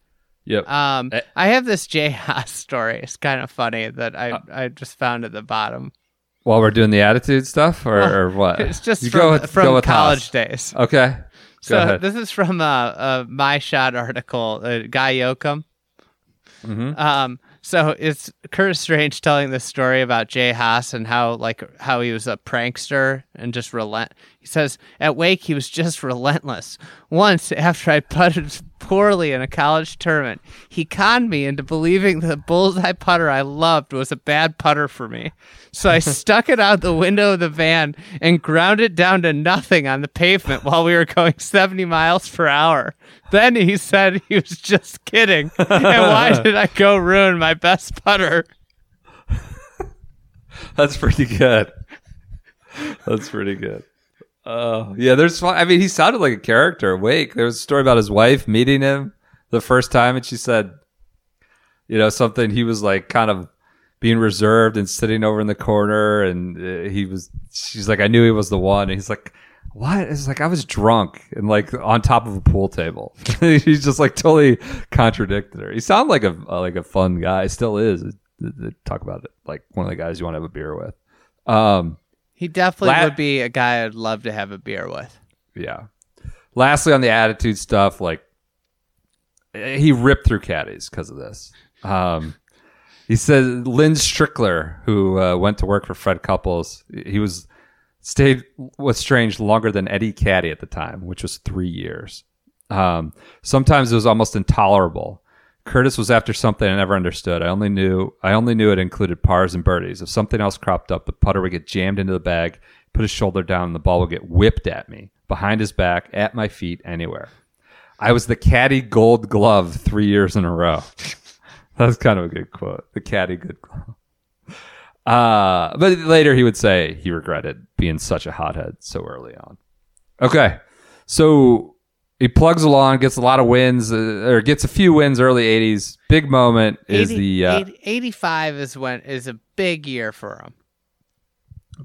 Yep. Um, Eh. I have this Jay Haas story. It's kind of funny that I Uh. I just found at the bottom. While we're doing the attitude stuff, or, or what? It's just You from, go with, from college Haas. days. Okay. So ahead. this is from a, a my shot article. Uh, Guy Yocom. Mhm. Um, so it's Curtis Strange telling this story about Jay Haas and how like how he was a prankster and just relent. He says at Wake he was just relentless. Once after I putted poorly in a college tournament, he conned me into believing the bullseye putter I loved was a bad putter for me. So I stuck it out the window of the van and ground it down to nothing on the pavement while we were going 70 miles per hour. Then he said he was just kidding. And why did I go ruin my best putter? That's pretty good. That's pretty good. Oh, yeah. There's, I mean, he sounded like a character. Wake. There was a story about his wife meeting him the first time, and she said, you know, something. He was like kind of being reserved and sitting over in the corner, and uh, he was. She's like, I knew he was the one. And he's like, what? It's like I was drunk and like on top of a pool table. he's just like totally contradicted her. He sounded like a like a fun guy. Still is. Talk about it like one of the guys you want to have a beer with. Um, He definitely La- would be a guy I'd love to have a beer with. yeah. Lastly, on the attitude stuff, like eh, he ripped through caddies because of this. Um, he said Lynn Strickler, who uh, went to work for Fred Couples, he was stayed with Strange longer than Eddie Caddy at the time, which was three years. Um, sometimes it was almost intolerable. Curtis was after something I never understood. I only knew I only knew it included pars and birdies. If something else cropped up, the putter would get jammed into the bag, put his shoulder down, and the ball would get whipped at me, behind his back, at my feet, anywhere. I was the caddy gold glove three years in a row. That's kind of a good quote. The caddy good glove. Uh, but later he would say he regretted being such a hothead so early on. Okay. So he plugs along, gets a lot of wins, uh, or gets a few wins early 80s. Big moment is 80 the uh, 80 85 is when is a big year for him.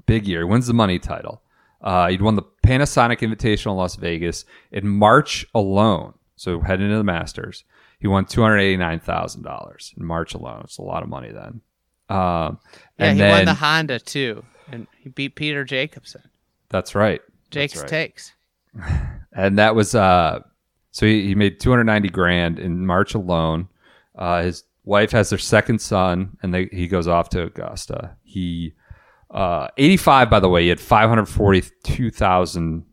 big year. He wins the money title. Uh, he'd won the Panasonic Invitational in Las Vegas in March alone. So heading into the Masters, he won two hundred eighty nine thousand dollars in March alone. It's a lot of money then. Um, Yeah, he then won the Honda too, and he beat Peter Jacobsen. that's right. Jake's That's right. takes. and that was uh so he, he made 290 grand in march alone uh his wife has their second son and they, he goes off to augusta he uh 85 by the way he had 542000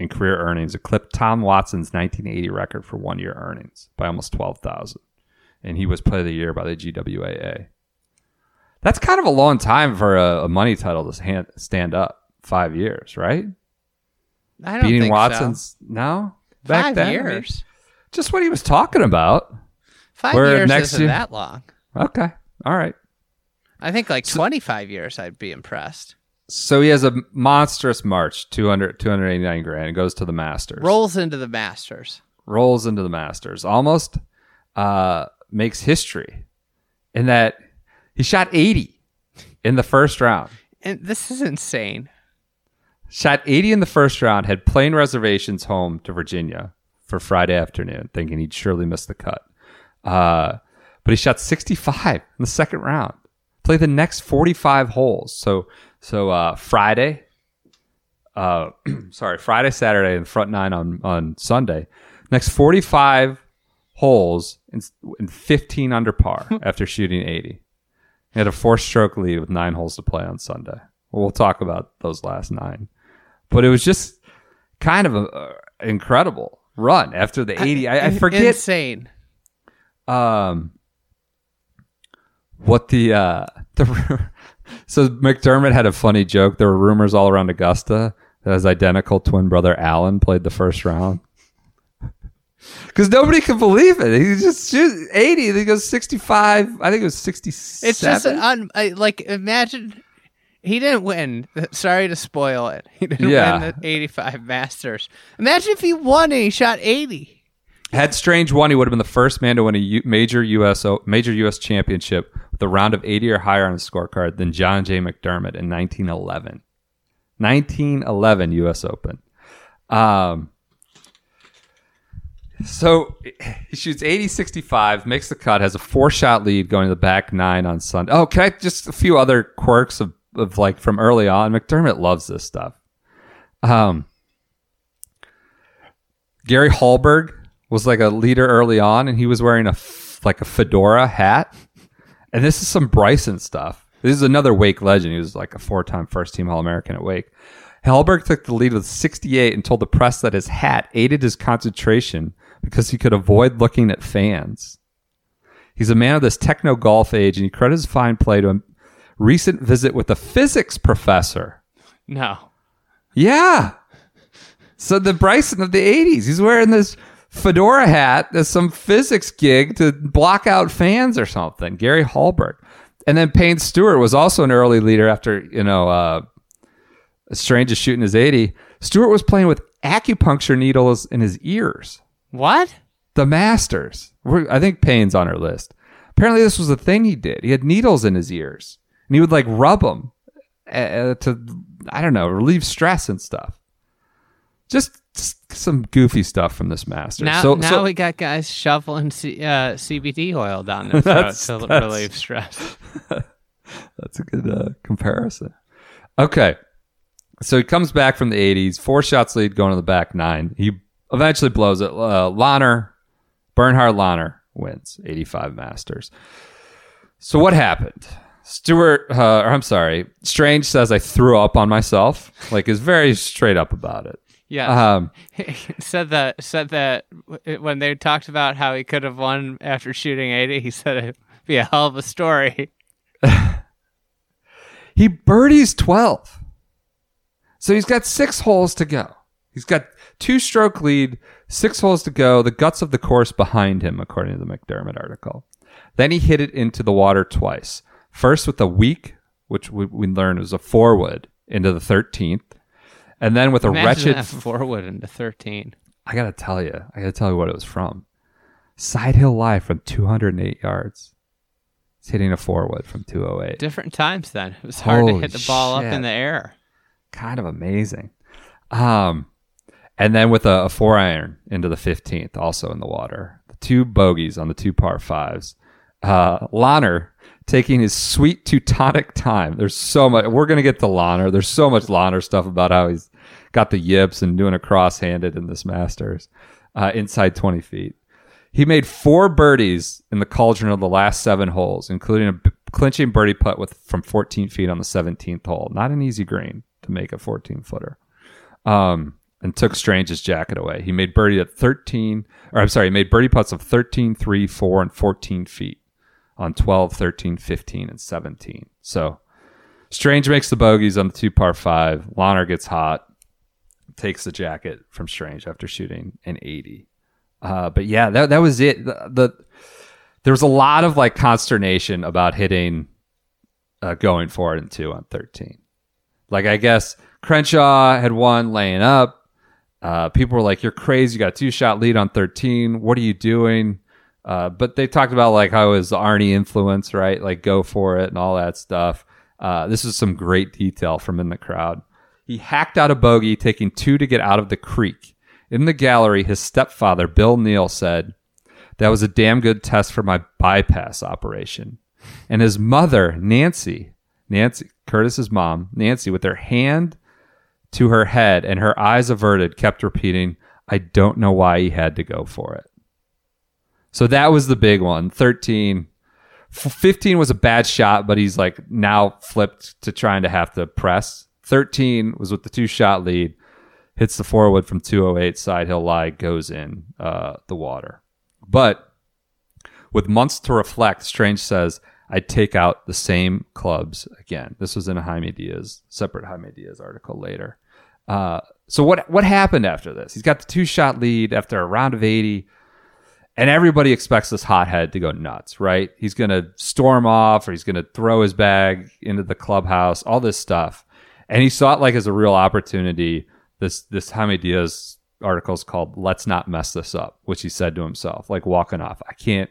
in career earnings, eclipsed Tom Watson's 1980 record for one year earnings by almost 12,000. And he was Player of the Year by the GWAA. That's kind of a long time for a, a money title to stand up. Five years, right? I don't Beating think Watson's no so. Five then, years. just what he was talking about. Five Where years next isn't year- that long. Okay, all right. I think like 25 years, I'd be impressed. So he has a monstrous March, 200, 289 grand, and goes to the Masters. Rolls into the Masters. rolls into the Masters, almost uh, makes history in that he shot 80 in the first round. And this is insane. Shot 80 in the first round, had plane reservations home to Virginia for Friday afternoon, thinking he'd surely miss the cut. Uh, but he shot 65 in the second round. Played the next 45 holes. So, so uh, Friday, uh, sorry, Friday, Saturday, and front nine on on Sunday. Next 45 holes in, in 15 under par after shooting 80. He had a four stroke lead with nine holes to play on Sunday. We'll talk about those last nine. But it was just kind of an incredible run after the 80. I, I forget Insane. um what the uh the so McDermott had a funny joke. There were rumors all around Augusta that his identical twin brother Alan played the first round. Because nobody could believe it. He just shoots 80. Then he goes 65. I think it was 67. It's just un, I, like imagine he didn't win. Sorry to spoil it. He didn't Yeah. win the 85 Masters. Imagine if he won and he shot 80. Had Strange won, he would have been the first man to win a U- major U.S. O- major U.S. championship with a round of 80 or higher on his scorecard than John J. McDermott in 1911. 1911 U.S. Open. Um, so he shoots 80 65, makes the cut, has a four shot lead going to the back nine on Sunday. Oh, can I just a few other quirks of, of like from early on? McDermott loves this stuff. Um, Gary Hallberg was like a leader early on, and he was wearing a f- like a fedora hat. And this is some Bryson stuff. This is another Wake legend. He was like a four-time first-team All-American at Wake. Hallberg took the lead with 68 and told the press that his hat aided his concentration because he could avoid looking at fans. He's a man of this techno golf age, and he credits his fine play to recent visit with a physics professor. No. Yeah. So the Bryson of the 80s, he's wearing this fedora hat as some physics gig to block out fans or something. Gary Hallberg. And then Payne Stewart was also an early leader after, you know, uh, Strange is shooting his 80. Stewart was playing with acupuncture needles in his ears. What? The Masters. We're, I think Payne's on our list. Apparently, this was a thing he did. He had needles in his ears, and he would like rub them uh, to, I don't know, relieve stress and stuff. Just, just some goofy stuff from this master. Now, so, now so- we got guys shoveling C, uh, CBD oil down their throat to that's- relieve stress. That's a good uh, comparison. Okay. So he comes back from the 80s, four shots lead going to the back nine. He eventually blows it. Uh, Langer, Bernhard Langer wins 85 Masters. So what happened? Stewart, uh, or I'm sorry, Strange says I threw up on myself. Like is very straight up about it. Yeah. Um, said that said that when they talked about how he could have won after shooting 80, he said it'd be a hell of a story. He birdies 12. So he's got six holes to go. He's got two stroke lead, six holes to go, the guts of the course behind him, according to the McDermott article. Then he hit it into the water twice. First with a weak, which we, we learned was a four wood, into the 13th. And then with a Imagine wretched. that forward into 13. I got to tell you, I got to tell you what it was from. Side Hill Live from 208 yards. It's hitting a four wood from 208. Different times then. It was hard to hit the ball up in the air. kind of amazing. Um, and then with a, a four iron into the 15th, also in the water. The two bogeys on the two par fives. Uh, Langer taking his sweet Teutonic time. There's so much. We're going to get to Langer. There's so much Langer stuff about how he's got the yips and doing a cross handed in this Masters uh, inside 20 feet. He made four birdies in the cauldron of the last seven holes, including a b- clinching birdie putt with from 14 feet on the 17th hole. Not an easy green to make a 14 footer. Um, and took Strange's jacket away. He made birdie at 13, or I'm sorry, he made birdie putts of 13, 3, 4, and 14 feet on 12, 13, 15, and 17. So Strange makes the bogeys on the two par five. Langer gets hot, takes the jacket from Strange after shooting an 80. Uh, but yeah, that, that was it. The, the there was a lot of like consternation about hitting uh, going for it two on 13. Like, I guess Crenshaw had won laying up. Uh, people were like, You're crazy. You got a two shot lead on 13. What are you doing? Uh, but they talked about like how it was Arnie influence, right? Like, go for it and all that stuff. Uh, this is some great detail from in the crowd. He hacked out a bogey, taking two to get out of the creek. In the gallery, his stepfather, Bill Neal, said, That was a damn good test for my bypass operation. And his mother, Nancy, Nancy, Curtis's mom, Nancy, with her hand to her head and her eyes averted, kept repeating, I don't know why he had to go for it. So that was the big one. 13. 15 was a bad shot, but he's like now flipped to trying to have to press. 13 was with the two shot lead, hits the forward from 208, side hill lie, goes in uh, the water. But with months to reflect, Strange says, I'd take out the same clubs again. This was in a Jaime Diaz, separate Jaime Diaz article later. Uh, so what what happened after this? He's got the two shot lead after a round of 80, and everybody expects this hothead to go nuts, right? He's going to storm off or he's going to throw his bag into the clubhouse, all this stuff. And he saw it like as a real opportunity. This this Jaime Diaz article is called "Let's Not Mess This Up," which he said to himself, like walking off. I can't.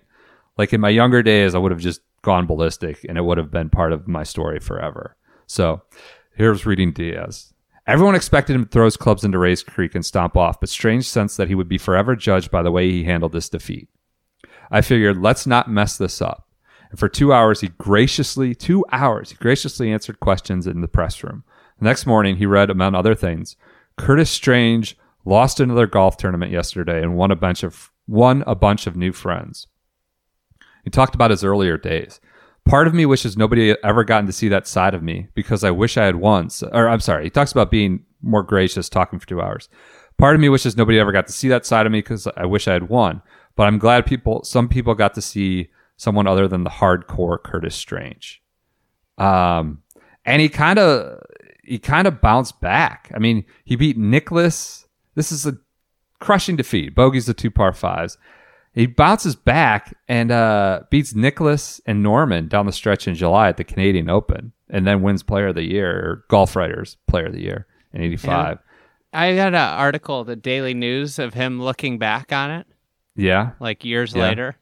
Like in my younger days, I would have just gone ballistic, and it would have been part of my story forever. So here's reading Diaz. Everyone expected him to throw his clubs into Rae's Creek and stomp off, but Strange sensed that he would be forever judged by the way he handled this defeat. I figured, let's not mess this up. And for two hours, he graciously, two hours, he graciously answered questions in the press room. The next morning, he read, among other things, Curtis Strange lost another golf tournament yesterday and won a bunch of won a bunch of new friends. He talked about his earlier days. Part of me wishes nobody had ever gotten to see that side of me because I wish I had once. Or I'm sorry, he talks about being more gracious, talking for two hours. Part of me wishes nobody ever got to see that side of me because I wish I had won. But I'm glad people, some people got to see someone other than the hardcore Curtis Strange. Um, and he kind of, he kind of bounced back. I mean, he beat Nicklaus. This is a crushing defeat. Bogey's the two par fives. He bounces back and uh, beats Nicklaus and Norman down the stretch in July at the Canadian Open, and then wins Player of the Year or Golf Writers Player of the Year in '85. I got an article, the Daily News, of him looking back on it, Yeah, like years Yeah. later.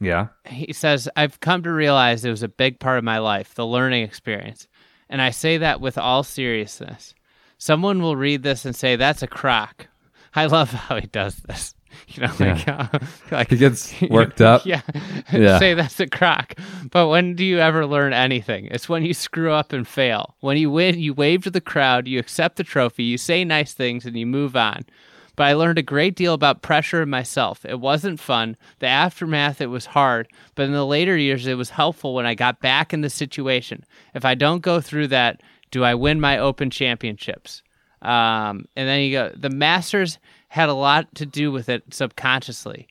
yeah, He says, I've come to realize it was a big part of my life, the learning experience. And I say that with all seriousness. Someone will read this and say, that's a crock. I love how he does this. You know, like, uh, like He gets worked up. Yeah. Yeah. Say that's a crack. But when do you ever learn anything? It's when you screw up and fail. When you win, you wave to the crowd, you accept the trophy, you say nice things, and you move on. But I learned a great deal about pressure and myself. It wasn't fun. The aftermath, it was hard. But in the later years, it was helpful when I got back in the situation. If I don't go through that, do I win my Open Championships? Um, and then you go, the Masters had a lot to do with it subconsciously.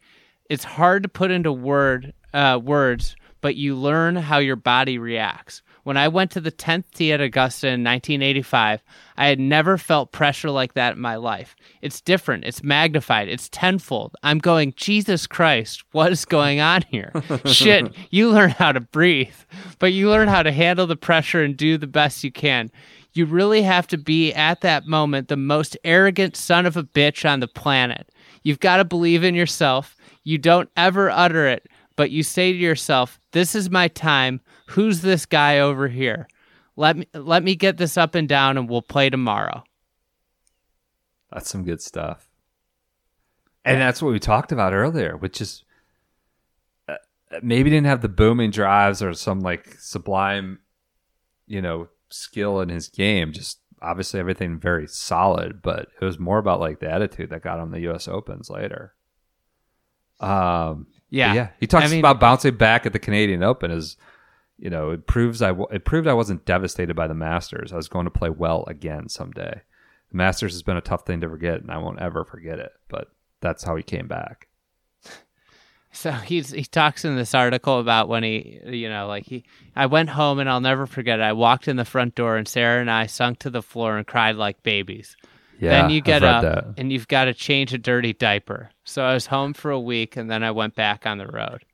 It's hard to put into word uh, words, but you learn how your body reacts. When I went to the 10th tee at Augusta in 1985, I had never felt pressure like that in my life. It's different. It's magnified. It's tenfold. I'm going, Jesus Christ, what is going on here? Shit, you learn how to breathe, but you learn how to handle the pressure and do the best you can. You really have to be at that moment the most arrogant son of a bitch on the planet. You've got to believe in yourself. You don't ever utter it, but you say to yourself, "This is my time. Who's this guy over here? Let me let me get this up and down and we'll play tomorrow." that's some good stuff. And that's what we talked about earlier, which is uh, maybe didn't have the booming drives or some like sublime, you know, skill in his game. Just obviously everything very solid, but it was more about like the attitude that got him the U.S. Opens later. Um, Yeah. yeah. He talks I mean- about bouncing back at the Canadian Open as you know it proves I w- it proved I wasn't devastated by the Masters. I was going to play well again someday. The Masters has been a tough thing to forget, and I won't ever forget it. But that's how he came back. So he's he talks in this article about when he you know like he I went home and I'll never forget it. I walked in the front door and Sarah and I sunk to the floor and cried like babies. Yeah, then you I've get up that. and you've got to change a dirty diaper. So I was home for a week and then I went back on the road.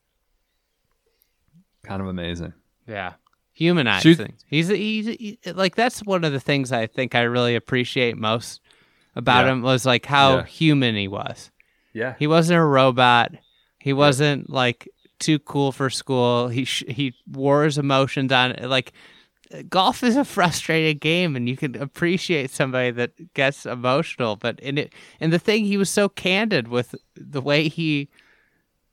Kind of amazing. Yeah. Humanizing. Shoot. He's, he's he, like that's one of the things I think I really appreciate most about Yeah. him was like how Yeah. human he was. Yeah, He wasn't a robot. He wasn't like too cool for school. He sh- he wore his emotions on like golf is a frustrated game and you can appreciate somebody that gets emotional but in it and the thing he was so candid with the way he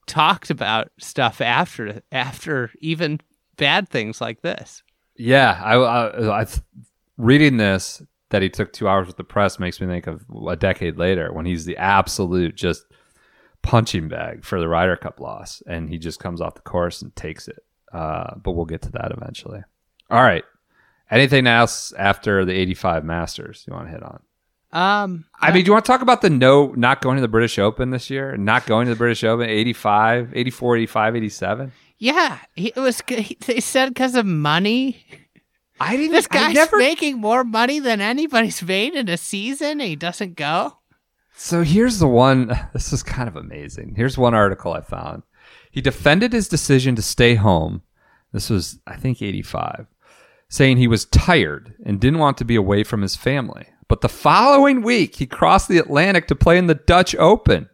talked about stuff after after even bad things like this Yeah, I, I, I reading this that he took two hours with the press makes me think of a decade later when he's the absolute just punching bag for the Ryder Cup loss, and he just comes off the course and takes it. Uh, but we'll get to that eventually. All right. Anything else after the 85 Masters you want to hit on? um I mean, do you want to talk about the no, not going to the British Open this year? Not going to the British Open, 85, 84, 85, 87? yeah he, it was he, they said because of money I didn't. this guy's never making more money than anybody's made in a season and he doesn't go So here's the one. This is kind of amazing. Here's one article I found. He defended his decision to stay home. This was, I think, 85, saying he was tired and didn't want to be away from his family. But the following week, he crossed the Atlantic to play in the Dutch Open.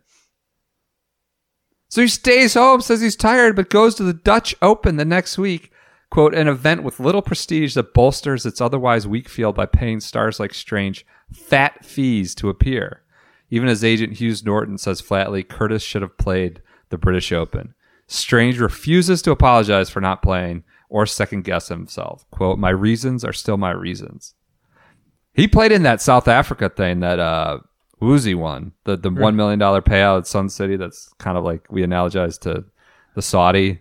So he stays home, says he's tired, but goes to the Dutch Open the next week. Quote, an event with little prestige that bolsters its otherwise weak field by paying stars like Strange fat fees to appear. Even his agent Hughes Norton says flatly Curtis should have played the British Open. Strange refuses to apologize for not playing or second guess himself. Quote, my reasons are still my reasons. He played in that South Africa thing that uh Woosie won. The the one million dollar payout at Sun City that's kind of like we analogize to the Saudi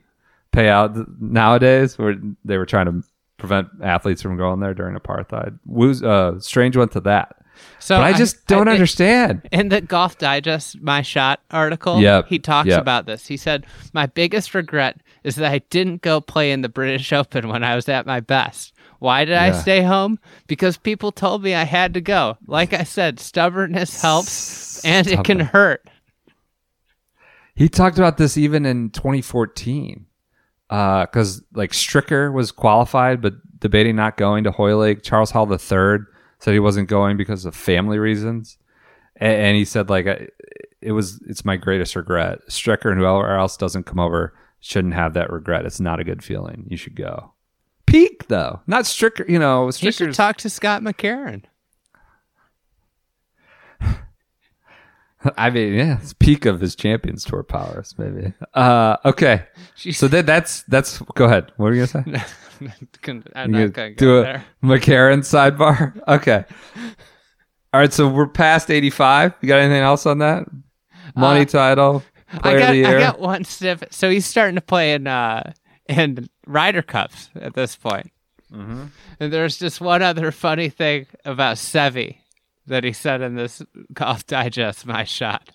payout nowadays where they were trying to prevent athletes from going there during apartheid. Wooz, uh, Strange went to that. So But I just don't I- understand. In the Golf Digest My Shot article, Yep, he talks yep. about this. He said, My biggest regret is that I didn't go play in the British Open when I was at my best. Why did I stay home? Because people told me I had to go. Like I said, stubbornness helps and it can hurt. He talked about this even in 2014, because uh, like Stricker was qualified but debating not going to Hoylake. Charles Howell III said he wasn't going because of family reasons, and, and he said like it was it's my greatest regret. Stricker and whoever else doesn't come over shouldn't have that regret. It's not a good feeling. You should go. Peak though, not Stricker. You know, You should talk to Scott McCarron. I mean, yeah, it's peak of his Champions Tour powers, maybe. Uh, okay, She's- so that that's that's. Go ahead. What were you gonna say? I'm not going to do go a there. McCarron sidebar. Okay. All right, so we're past eighty-five. You got anything else on that? Money Uh, title, I player got, of the I year. got one snippet. So he's starting to play in uh, in Ryder Cups at this point. Mm-hmm. And there's just one other funny thing about Seve that he said in this Golf Digest, my shot.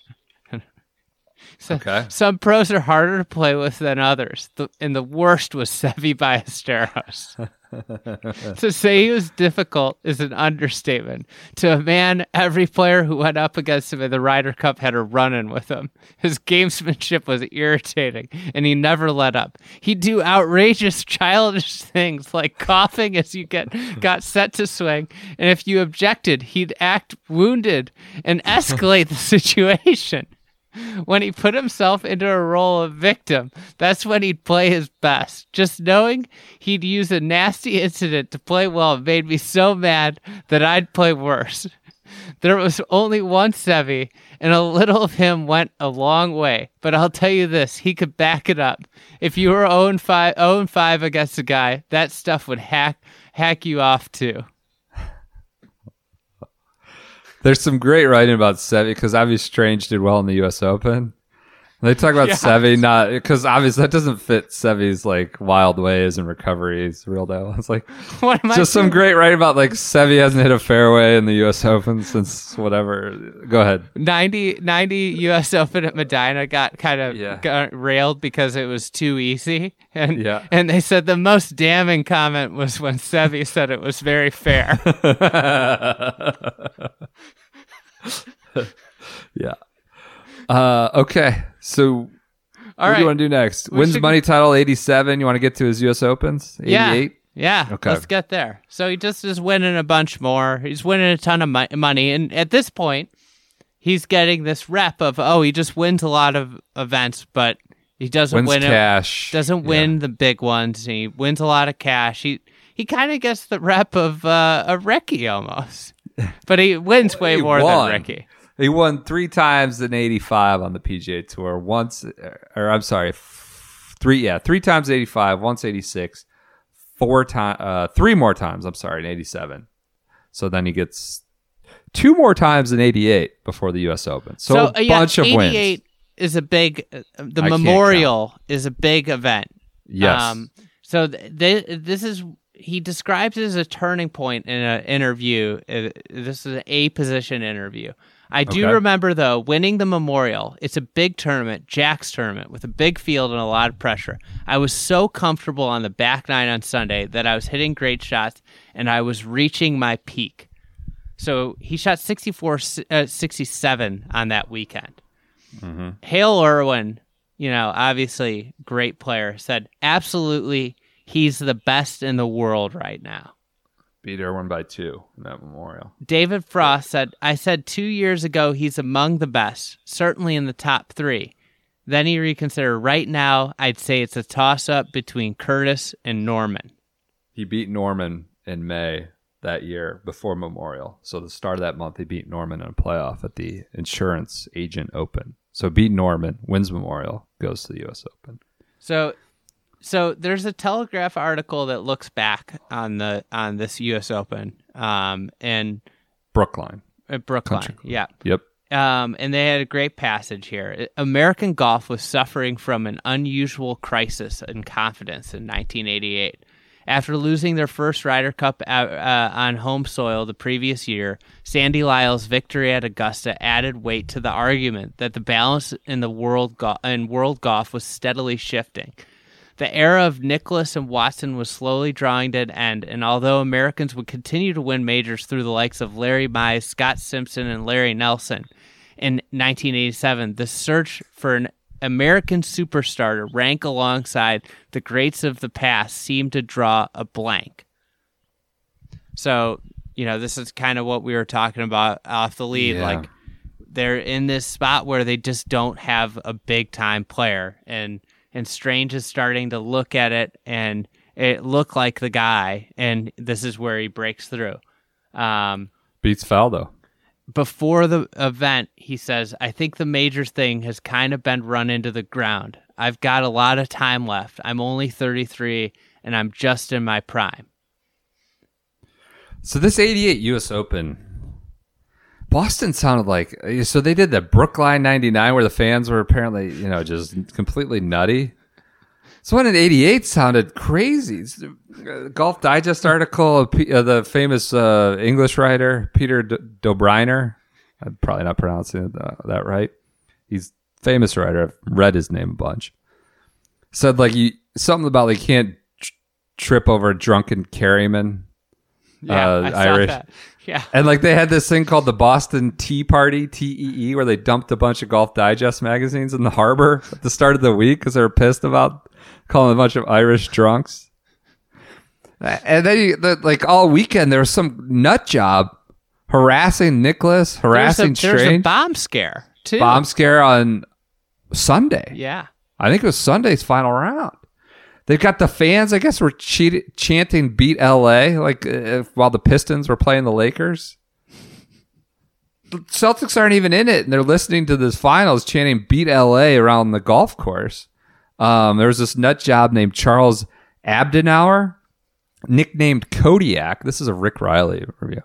So, Okay. Some pros are harder to play with than others, the, and the worst was Seve Ballesteros. to say he was difficult is an understatement. To a man, every player who went up against him in the Ryder Cup had a run in with him. His gamesmanship was irritating, and he never let up. He'd do outrageous, childish things like coughing as you get got set to swing, and if you objected, he'd act wounded and escalate the situation. When he put himself into a role of victim, that's when he'd play his best. Just knowing he'd use a nasty incident to play well made me so mad that I'd play worse. There was only one Seve, and a little of him went a long way. But I'll tell you this, he could back it up. If you were 0 5, 0 5 against a guy, that stuff would hack hack you off too. There's some great writing about Seve because obviously Strange did well in the U.S. Open. They talk about Seve not because obviously that doesn't fit Seve's like wild ways and recoveries real deal. It's like What am I just some doing? great writing about like Seve hasn't hit a fairway in the U.S. Open since whatever. Go ahead. 90, 90 U.S. Open at Medinah got kind of Yeah. got railed because it was too easy, and Yeah. and they said the most damning comment was when Seve said it was very fair. yeah. Uh, okay. So All what do right, you want to do next? We Wins should- money title eighty seven. You want to get to his U.S. Opens? Eighty yeah, yeah. Okay. Let's get there. So he just is winning a bunch more. He's winning a ton of mo- money, and at this point, he's getting this rep of oh, he just wins a lot of events, but he doesn't Wins win it. cash. doesn't win the big ones. He wins a lot of cash. He he kind of gets the rep of uh, a Ricky almost, but he wins way He more won. than Ricky. He won three times in '85 on the PGA Tour. Once, or I'm sorry, three. Yeah, three times '85. Once '86. Four time, uh, three more times. I'm sorry, in '87. So then he gets two more times in '88 before the U.S. Open. So, a uh, yeah, bunch of 88 wins. is a big. Uh, the I memorial is a big event. Yes. Um, so th- th- this is he describes it as a turning point in an interview. Uh, this is an A position interview. I do Okay. remember though winning the memorial. It's a big tournament, Jack's tournament, with a big field and a lot of pressure. I was so comfortable on the back nine on Sunday that I was hitting great shots and I was reaching my peak. So he shot 64, uh, 67 on that weekend. Hale Irwin, you know, obviously great player, said absolutely he's the best in the world right now. Beat Irwin by two in that Memorial. David Frost said, I said two years ago he's among the best, certainly in the top three. Then he reconsidered. Right now, I'd say it's a toss up between Curtis and Norman. He beat Norman in May that year before Memorial. So the start of that month, he beat Norman in a playoff at the Insurance Agent Open. So beat Norman, wins Memorial, goes to the U.S. Open. So, so there's a Telegraph article that looks back on the on this U.S. Open, um, and Brookline. uh, Brookline, Country yeah. Yep. Um, and they had a great passage here. American golf was suffering from an unusual crisis in confidence in 1988. After losing their first Ryder Cup uh, uh, on home soil the previous year, Sandy Lyle's victory at Augusta added weight to the argument that the balance in the world go- in world golf was steadily shifting. The era of Nicklaus and Watson was slowly drawing to an end, and although Americans would continue to win majors through the likes of Larry Mize, Scott Simpson, and Larry Nelson in 1987, the search for an American superstar to rank alongside the greats of the past seemed to draw a blank. So, you know, this is kind of what we were talking about off the lead. Yeah. Like, they're in this spot where they just don't have a big time player and and Strange is starting to look at it and it looked like the guy and this is where he breaks through. Um, Beats Faldo. before the event, he says, I think the majors thing has kind of been run into the ground. I've got a lot of time left. I'm only 33 and I'm just in my prime. So this 88 U.S. Open, Boston sounded like so they did the Brookline 99 where the fans were apparently, you know, just completely nutty. So one in 88 sounded crazy. The, uh, Golf Digest article of P- uh, the famous uh, English writer Peter D- Dobereiner. I'm probably not pronouncing uh, that right. He's famous writer. I've read his name a bunch. Said like you something about like you can't tr- trip over a drunken carryman. Yeah, uh, Irish. that. Yeah. And like they had this thing called the Boston Tea Party, T E E, where they dumped a bunch of Golf Digest magazines in the harbor at the start of the week because they were pissed about calling a bunch of Irish drunks. And then you, the, like all weekend, there was some nut job harassing Nicklaus, There's a, harassing there's a bomb scare, too. Bomb scare on Sunday. Yeah. I think it was Sunday's final round. They've got the fans, I guess, were chanting "Beat LA" like uh, while the Pistons were playing the Lakers. The Celtics aren't even in it, and they're listening to this finals chanting "Beat LA" around the golf course. Um, there was this nut job named Charles Abdenauer, nicknamed Kodiak. This is a Rick Reilly review,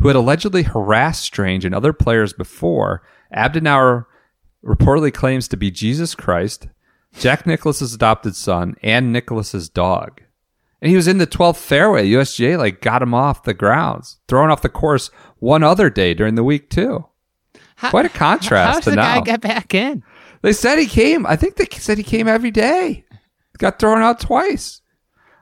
who had allegedly harassed Strange and other players before. Abdenauer reportedly claims to be Jesus Christ, Jack Nicklaus's adopted son, and Nicklaus's dog. And he was in the 12th fairway. USGA like got him off the grounds, thrown off the course one other day during the week too. How- Quite a contrast How to the now. guy get back in? They said he came. I think they said he came every day. Got thrown out twice.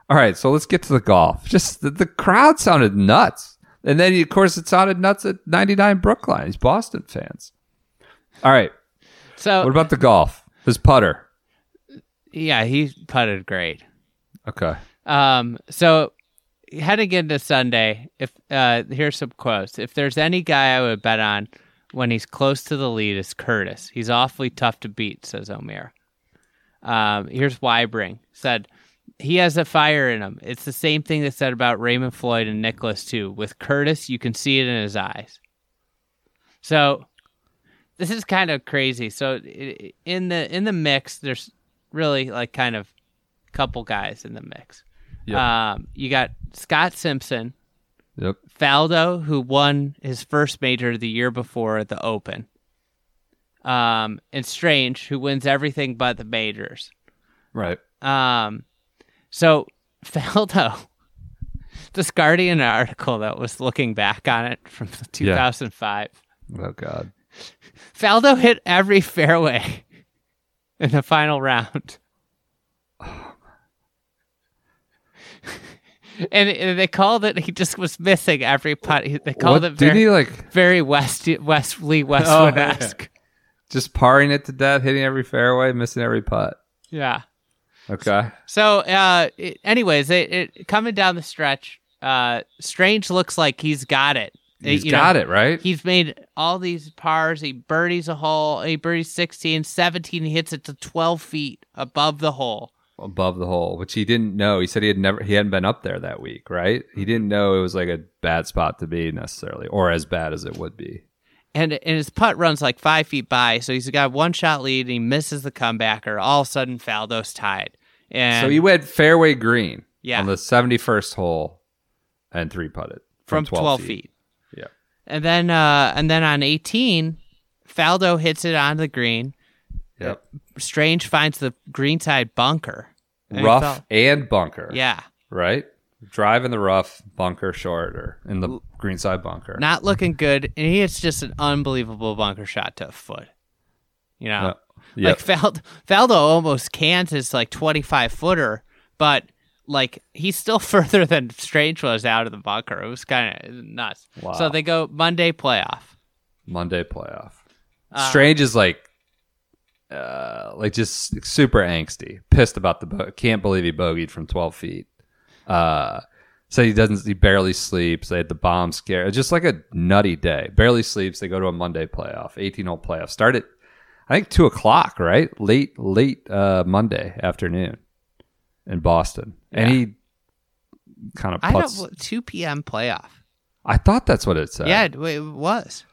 All right, so let's get to the golf. Just the, the crowd sounded nuts. And then, of course, it sounded nuts at 99 Brookline. These Boston fans. All right, So what about the golf? His putter. Yeah, he putted great. Okay. Um, so heading into Sunday, if uh, here's some quotes. If there's any guy I would bet on when he's close to the lead, is Curtis. He's awfully tough to beat, says O'Meara. Um, here's Weibring said he has a fire in him. It's the same thing they said about Raymond Floyd and Nicklaus too. With Curtis, you can see it in his eyes. So this is kind of crazy. So in the in the mix, there's really like kind of couple guys in the mix. Yep. Um, you got Scott Simpson, Yep. Faldo, who won his first major the year before at the Open, um, and Strange, who wins everything but the majors. Right. Um, so Faldo discarding Guardian article that was looking back on it from 2005. Oh, God. Faldo hit every fairway in the final round. and, and they called it. He just was missing every putt. They called What, it very, he like very West Wesley Oh, Westwood esque. just parring it to death, hitting every fairway, missing every putt? yeah. Okay. So, uh, it, anyways, it, it coming down the stretch, uh, Strange looks like he's got it. He's You got know, it, right? He's made all these pars. He birdies a hole. He birdies 16, 17. He hits it to 12 feet above the hole. above the hole, which he didn't know. He said he had never he hadn't been up there that week, right? He didn't know it was like a bad spot to be necessarily, or as bad as it would be. And, and his putt runs like five feet by. So he's got one shot lead. And he misses the comebacker. All of a sudden, Faldo's tied. And so he went fairway green Yeah. on the seventy first hole and three putted from 12, feet. Yeah. And then, uh, and then on 18, Faldo hits it on the green. Yep. Strange finds the greenside bunker. And Rough and bunker. Yeah. Right? Drive in the rough, bunker short, or in the greenside bunker. Not looking good. And he hits just an unbelievable bunker shot to a foot. You know? Uh, yep. Like Fald- Faldo almost cans his like 25 footer, but like he's still further than Strange was out of the bunker. It was kind of nuts. Wow. So they go Monday playoff. Monday playoff. Uh, Strange is like, uh, like just super angsty, pissed about the bo- can't believe he bogeyed from twelve feet. Uh, so he doesn't, he barely sleeps. They had the bomb scare. It's just like a nutty day. Barely sleeps. They go to a Monday playoff, eighteen hole playoff. Start at, I think two o'clock, right? Late, late uh, Monday afternoon in Boston, and he kind of I puts. don't 2 p.m. playoff. I thought that's what it said. Yeah, it, it was.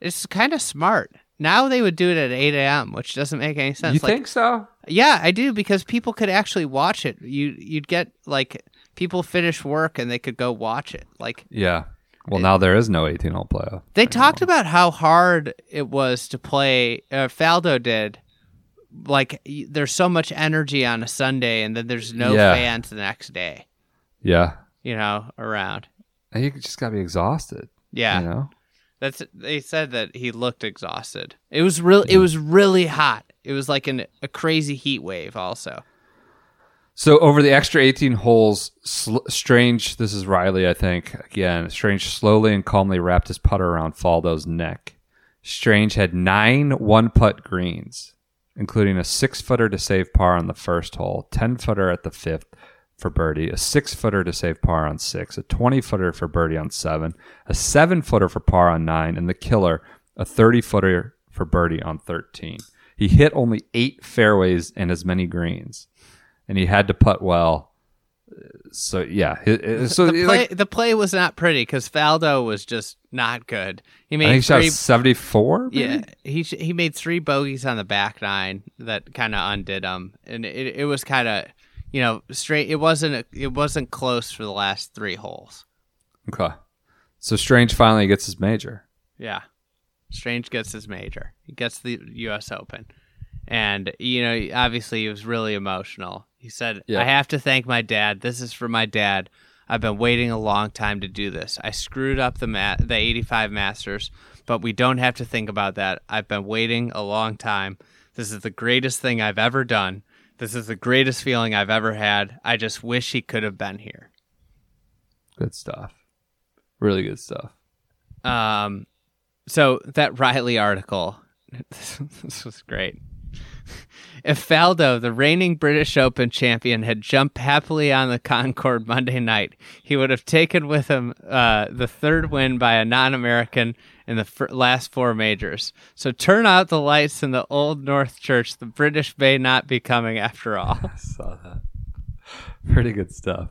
It's kind of smart. Now they would do it at 8 a.m., which doesn't make any sense. you Like, think so? Yeah, I do because people could actually watch it. You you'd get like people finish work and they could go watch it. Like Yeah. Well, now there is no 18 hole playoff. they talked about how hard it was to play. Uh, Faldo did. Like there's so much energy on a Sunday, and then there's no Yeah. fans the next day. Yeah. You know, around. And you just got to be exhausted. Yeah, You know? that's. They said that he looked exhausted. It was real. It was really hot. It was like an, a crazy heat wave. Also, So over the extra 18 holes, sl- Strange, this is Reilly, I think. Again, Strange slowly and calmly wrapped his putter around Faldo's neck. Strange had nine one putt greens, including a six footer to save par on the first hole, 10 footer at the fifth for birdie, a six footer to save par on six, a 20 footer for birdie on seven, a seven footer for par on nine, and the killer, a 30 footer for birdie on 13. He hit only eight fairways and as many greens and he had to putt well. So yeah, it- it- so the play, like the play was not pretty because Faldo was just not good. He made he seventy four. Yeah, he he made three bogeys on the back nine that kind of undid him, and it it was kind of you know straight. It wasn't a, it wasn't close for the last three holes. Okay. So Strange finally gets his major. Yeah, Strange gets his major. He gets the U.S. Open, and you know, obviously, he was really emotional. He said, Yeah. "I have to thank my dad. This is for my dad. I've been waiting a long time to do this. I screwed up the ma- the 85 Masters, but we don't have to think about that. I've been waiting a long time. This is the greatest thing I've ever done. This is the greatest feeling I've ever had. I just wish he could have been here." Good stuff. Really good stuff. Um, so that Reilly article, this was great. If Faldo, the reigning British Open champion, had jumped happily on the Concorde Monday night, he would have taken with him uh, the third win by a non-American in the fir- last four majors. So turn out the lights in the Old North Church. The British may not be coming after all. I Saw that. Pretty good stuff.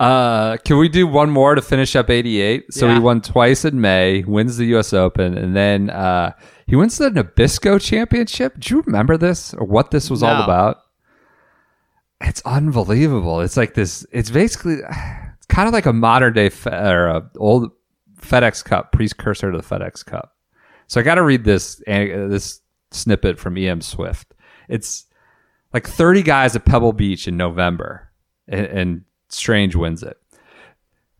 Uh, can we do one more to finish up 88? So Yeah. he won twice in May, wins the U.S. Open, and then uh, he wins the Nabisco Championship. Do you remember this or what this was all about? It's unbelievable. It's like this. It's basically it's kind of like a modern day fe- or a old FedEx Cup precursor to the FedEx Cup. So I got to read this uh, this snippet from EM Swift. It's like 30 guys at Pebble Beach in November, and, and Strange wins it.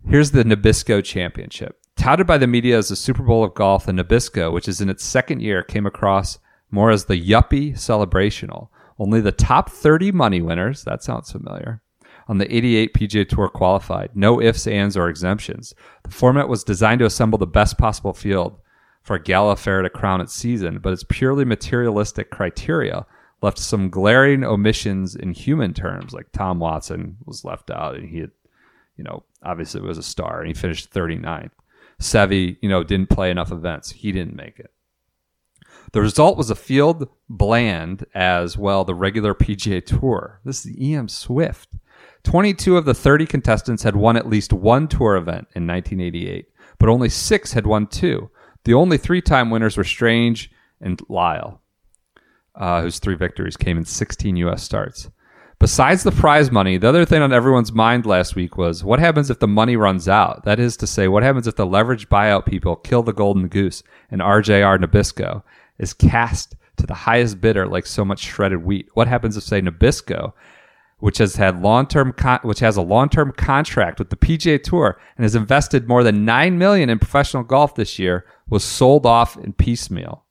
Here's the Nabisco Championship. Touted by the media as the Super Bowl of golf, the Nabisco, which is in its second year, came across more as the yuppie celebrational. Only the top 30 money winners, that sounds familiar, on the 88 PGA Tour qualified. No ifs, ands, or exemptions. The format was designed to assemble the best possible field for a gala Fair to crown its season, but its purely materialistic criteria left some glaring omissions in human terms, like Tom Watson was left out, and he had, you know, obviously was a star, and he finished 39th. Seve, you know, didn't play enough events. He didn't make it. The result was a field bland as well the regular PGA Tour. This is EM Swift. 22 of the 30 contestants had won at least one tour event in 1988, but only six had won two. The only three time winners were Strange and Lyle, uh, whose three victories came in 16 U.S. starts. Besides the prize money, the other thing on everyone's mind last week was what happens if the money runs out? That is to say, what happens if the leveraged buyout people kill the golden goose and RJR Nabisco is cast to the highest bidder like so much shredded wheat? What happens if, say, Nabisco, which has had long-term con- which has a long-term contract with the PGA Tour and has invested more than 9 million in professional golf this year, was sold off in piecemeal?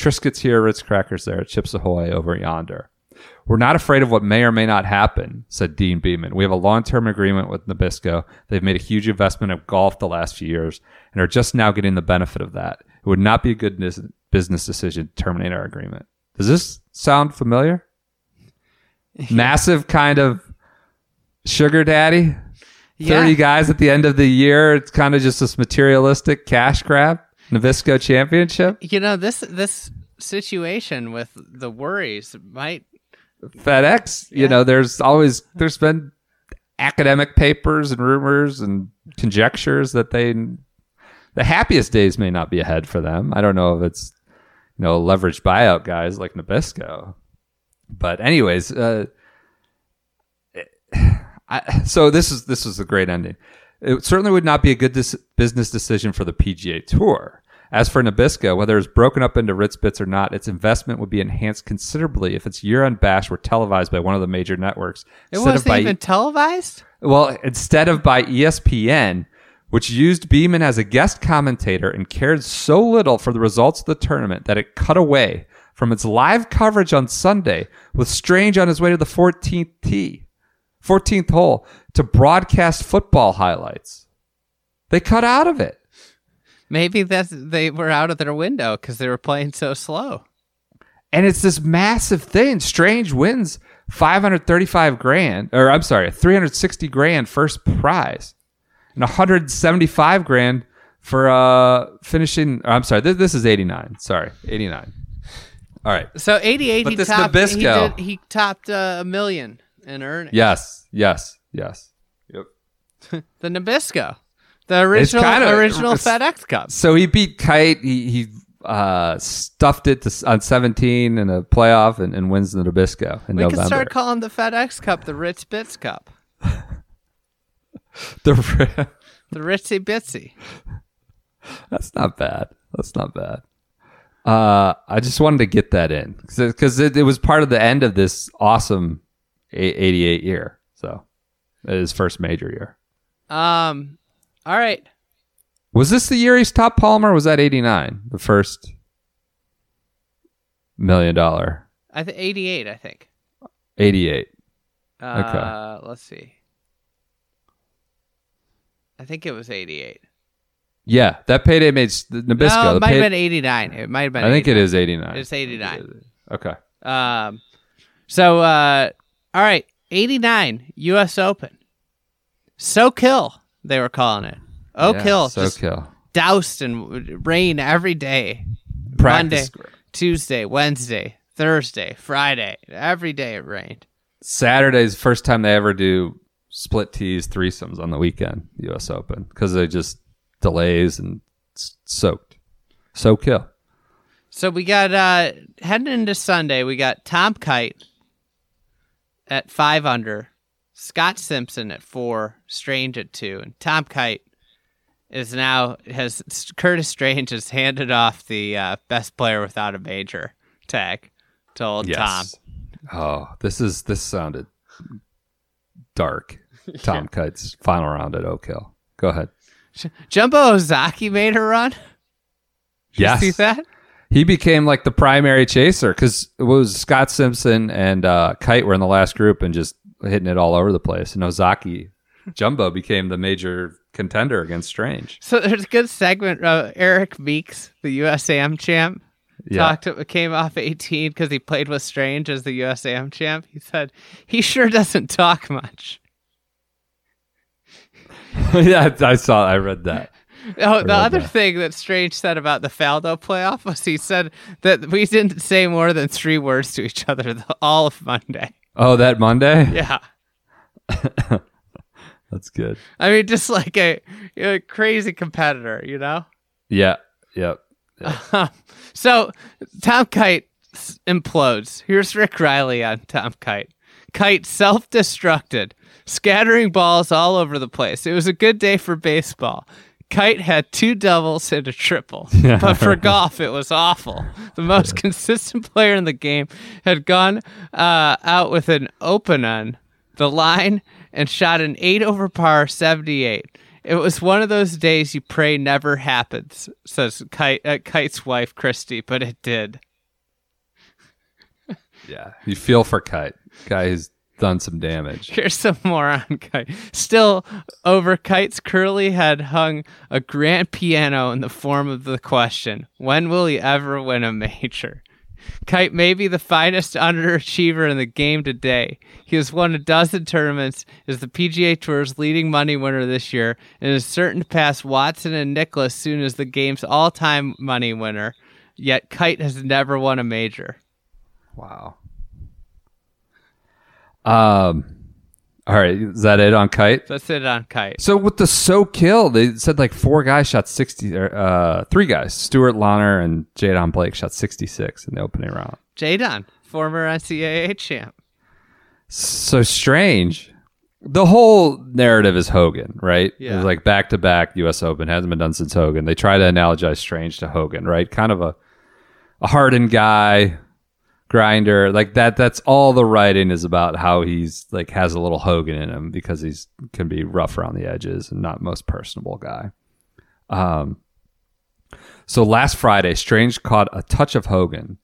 Triscuits here, Ritz crackers there, Chips Ahoy over yonder. We're not afraid of what may or may not happen, said Deane Beman. We have a long term agreement with Nabisco. They've made a huge investment of golf the last few years and are just now getting the benefit of that. It would not be a good business decision to terminate our agreement. Does this sound familiar? Massive kind of sugar daddy? 30 Yeah. guys at the end of the year. It's kind of just this materialistic cash grab. Nabisco championship. You know this this situation with the worries might FedEx, you know, there's always there's been academic papers and rumors and conjectures that they the happiest days may not be ahead for them. I don't know if it's you know leveraged buyout guys like Nabisco, but anyways, uh, I, so this is this is a great ending. It certainly would not be a good dis- business decision for the PGA Tour. As for Nabisco, whether it's broken up into Ritz bits or not, its investment would be enhanced considerably if its year-end bash were televised by one of the major networks it wasn't by even televised. well, instead of by ESPN, which used Beman as a guest commentator and cared so little for the results of the tournament that it cut away from its live coverage on Sunday with Strange on his way to the 14th tee, 14th hole to broadcast football highlights. They cut out of it. Maybe that's they were out of their window because they were playing so slow. And it's this massive thing. Strange wins 535 grand, or I'm sorry, 360 grand first prize, and 175 grand for uh finishing. Or I'm sorry, this, this is 89. Sorry, 89. All right. So 88, But he this topped. He, Nabisco- did, he topped uh, a million in earnings. Yes. Yes. Yes. Yep. the Nabisco, the original kinda- original FedEx Cup. So he beat Kite. He he uh stuffed it to, on 17 in a playoff and, and wins the Nabisco in We November. can start calling the FedEx Cup the Ritz Bits Cup, the, the Ritzy Bitsy. that's not bad. That's not bad. Uh, I just wanted to get that in because it, it was part of the end of this awesome 88 year. So it is first major year. Um, all right. Was this the year he stopped Palmer? Or was that 89? The first million dollar? I think 88, I think. 88. Uh, let's see. I think it was 88. Yeah, that payday made the Nabisco. no, it might pay- have been 89. It might have been I think it 89. is 89. It's 89. Okay. Um, so, uh, all right, 89 U.S. Open. Soak Hill, they were calling it. Oh, Yeah, kill. So just kill. doused in rain every day. Practice. Monday, Tuesday, Wednesday, Thursday, Friday. Every day it rained. Saturday's first time they ever do split tees threesomes on the weekend, U.S. Open, because they just delays and soaked. Soak Hill. So we got uh heading into Sunday, we got Tom Kite at five under, Scott Simpson at four, Strange at two, and Tom Kite is now has Curtis Strange has handed off the uh, best player without a major tag to old Tom. Oh, this is this sounded dark. Tom Kite's final round at Oak Hill. Go ahead. Jumbo Ozaki made a run. Did Yes. you see that? He became like the primary chaser because it was Scott Simpson and uh, Kite were in the last group and just hitting it all over the place. And Ozaki Jumbo became the major contender against Strange. So there's a good segment. of Eric Meeks, the USAM champ, Yeah. talked to, came off 18 because he played with Strange as the USAM champ. He said he sure doesn't talk much. yeah, I saw. I read that. Oh, the other that. thing that Strange said about the Faldo playoff was he said that we didn't say more than three words to each other the, all of Monday. Oh, that Monday. Yeah. That's good. I mean, just like a, a crazy competitor, you know? Yeah. Yep. so Tom Kite implodes. Here's Rick Reilly on Tom Kite. Kite self destructed, scattering balls all over the place. It was a good day for baseball. Kite had two doubles and a triple, but for golf, it was awful. The most consistent player in the game had gone uh, out with an open on the line and shot an 8 over par 78. It was one of those days you pray never happens, says Kite, uh, Kite's wife, Christy, but it did. Yeah. You feel for Kite. Guy who's done some damage. Here's some more on Kite. Still, over Kite's curly head hung a grand piano in the form of the question When will he ever win a major? Kite may be the finest underachiever in the game today. He has won a dozen tournaments, is the PGA Tour's leading money winner this year, and is certain to pass Watson and Nicklaus soon as the game's all time money winner. Yet Kite has never won a major. Wow. Um. All right. Is that it on Kite? That's it on Kite. So with the Soak Hill, they said like four guys shot sixty, or uh, three guys, Stuart Launer and Jay Don Blake shot sixty six in the opening round. Jay Don, former NCAA champ. So strange. The whole narrative is Hogan, right? Yeah. It's like back to back U.S. Open hasn't been done since Hogan. They try to analogize Strange to Hogan, right? Kind of a a hardened guy, grinder, like that. That's all the writing is about how he's like has a little Hogan in him because he's can be rough around the edges and not most personable guy. Um. So last Friday, Strange caught a touch of Hogan,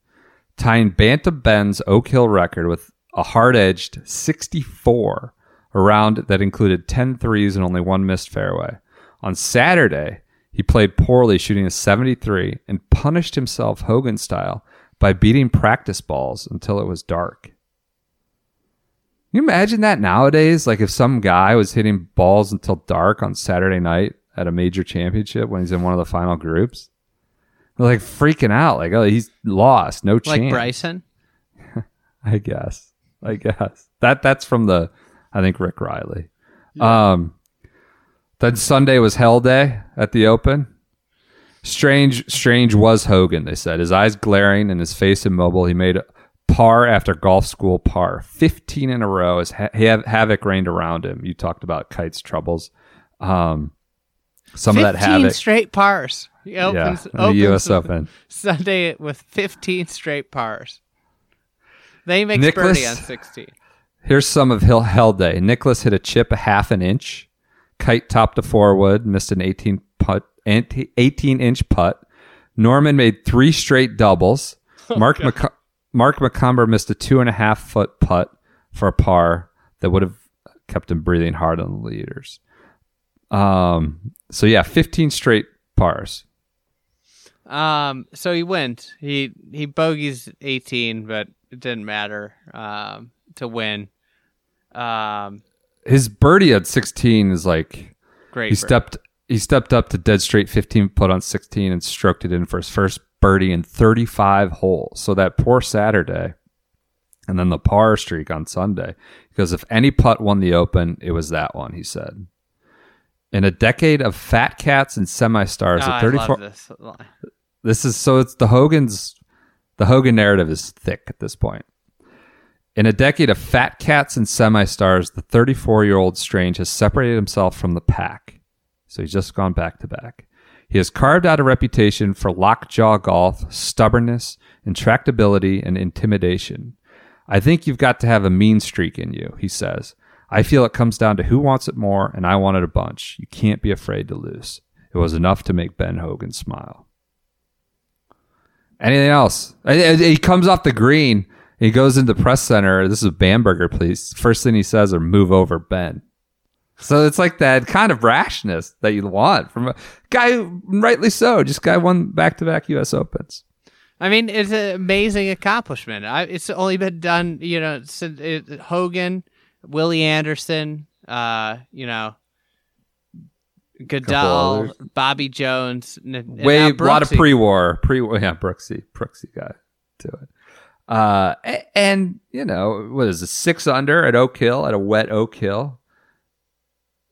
tying Bantam Ben's Oak Hill record with a hard edged 64, a round that included 10 threes and only one missed fairway. On Saturday, he played poorly, shooting a 73, and punished himself Hogan style by beating practice balls until it was dark. Can you imagine that nowadays? Like if some guy was hitting balls until dark on Saturday night at a major championship when he's in one of the final groups? They're like freaking out, like, oh, he's lost, no chance. Like Bryson. I guess. I guess that that's from the, I think Rick Reilly. Um, then Sunday was Hell Day at the Open. Strange, strange was Hogan. They said his eyes glaring and his face immobile. He made par after golf school par, fifteen in a row. As ha- ha- havoc reigned around him. You talked about Kite's troubles. Um, Some of that 15 havoc. straight pars. He yeah, opens, the U.S. Open. Sunday with 15 straight pars. Then he makes Nicklaus- birdie on 16. Here's some of Hill Hell Day. Nicklaus hit a chip a half an inch. Kite topped a four wood, missed an 18 putt, 18 inch putt. Norman made three straight doubles. Mark McC- Mark McCumber missed a two and a half foot putt for a par that would have kept him breathing hard on the leaders. Um. So yeah, 15 straight pars. Um, so he went. He he bogeys 18, but it didn't matter um, to win. Um, His birdie at 16 is like great. he for- stepped he stepped up to dead straight 15 put on 16 and stroked it in for his first birdie in 35 holes so that poor saturday and then the par streak on sunday because if any putt won the open it was that one he said in a decade of fat cats and semi-stars Oh, at I 34 this. this is so it's the Hogan's the Hogan narrative is thick at this point. In a decade of fat cats and semi-stars, the 34-year-old Strange has separated himself from the pack. So he's just gone back to back. He has carved out a reputation for lockjaw golf, stubbornness, intractability, and intimidation. I think you've got to have a mean streak in you, he says. I feel it comes down to who wants it more, and I want it a bunch. You can't be afraid to lose. It was enough to make Ben Hogan smile. Anything else? And- and He comes off the green. He goes into the press center. This is Bamberger, please. First thing he says are "Move over, Ben." So it's like that kind of rashness that you want from a guy, rightly so. Just guy won back-to-back U.S. Opens. I mean, it's an amazing accomplishment. I, it's only been done, you know, since it, Hogan, Willie Anderson, uh, you know, Guldahl. Bobby Jones, and Way a lot of pre-war, pre yeah, Brooksy, Brooksy got to it. Uh, and you know what is it? Six under at Oak Hill at a wet Oak Hill,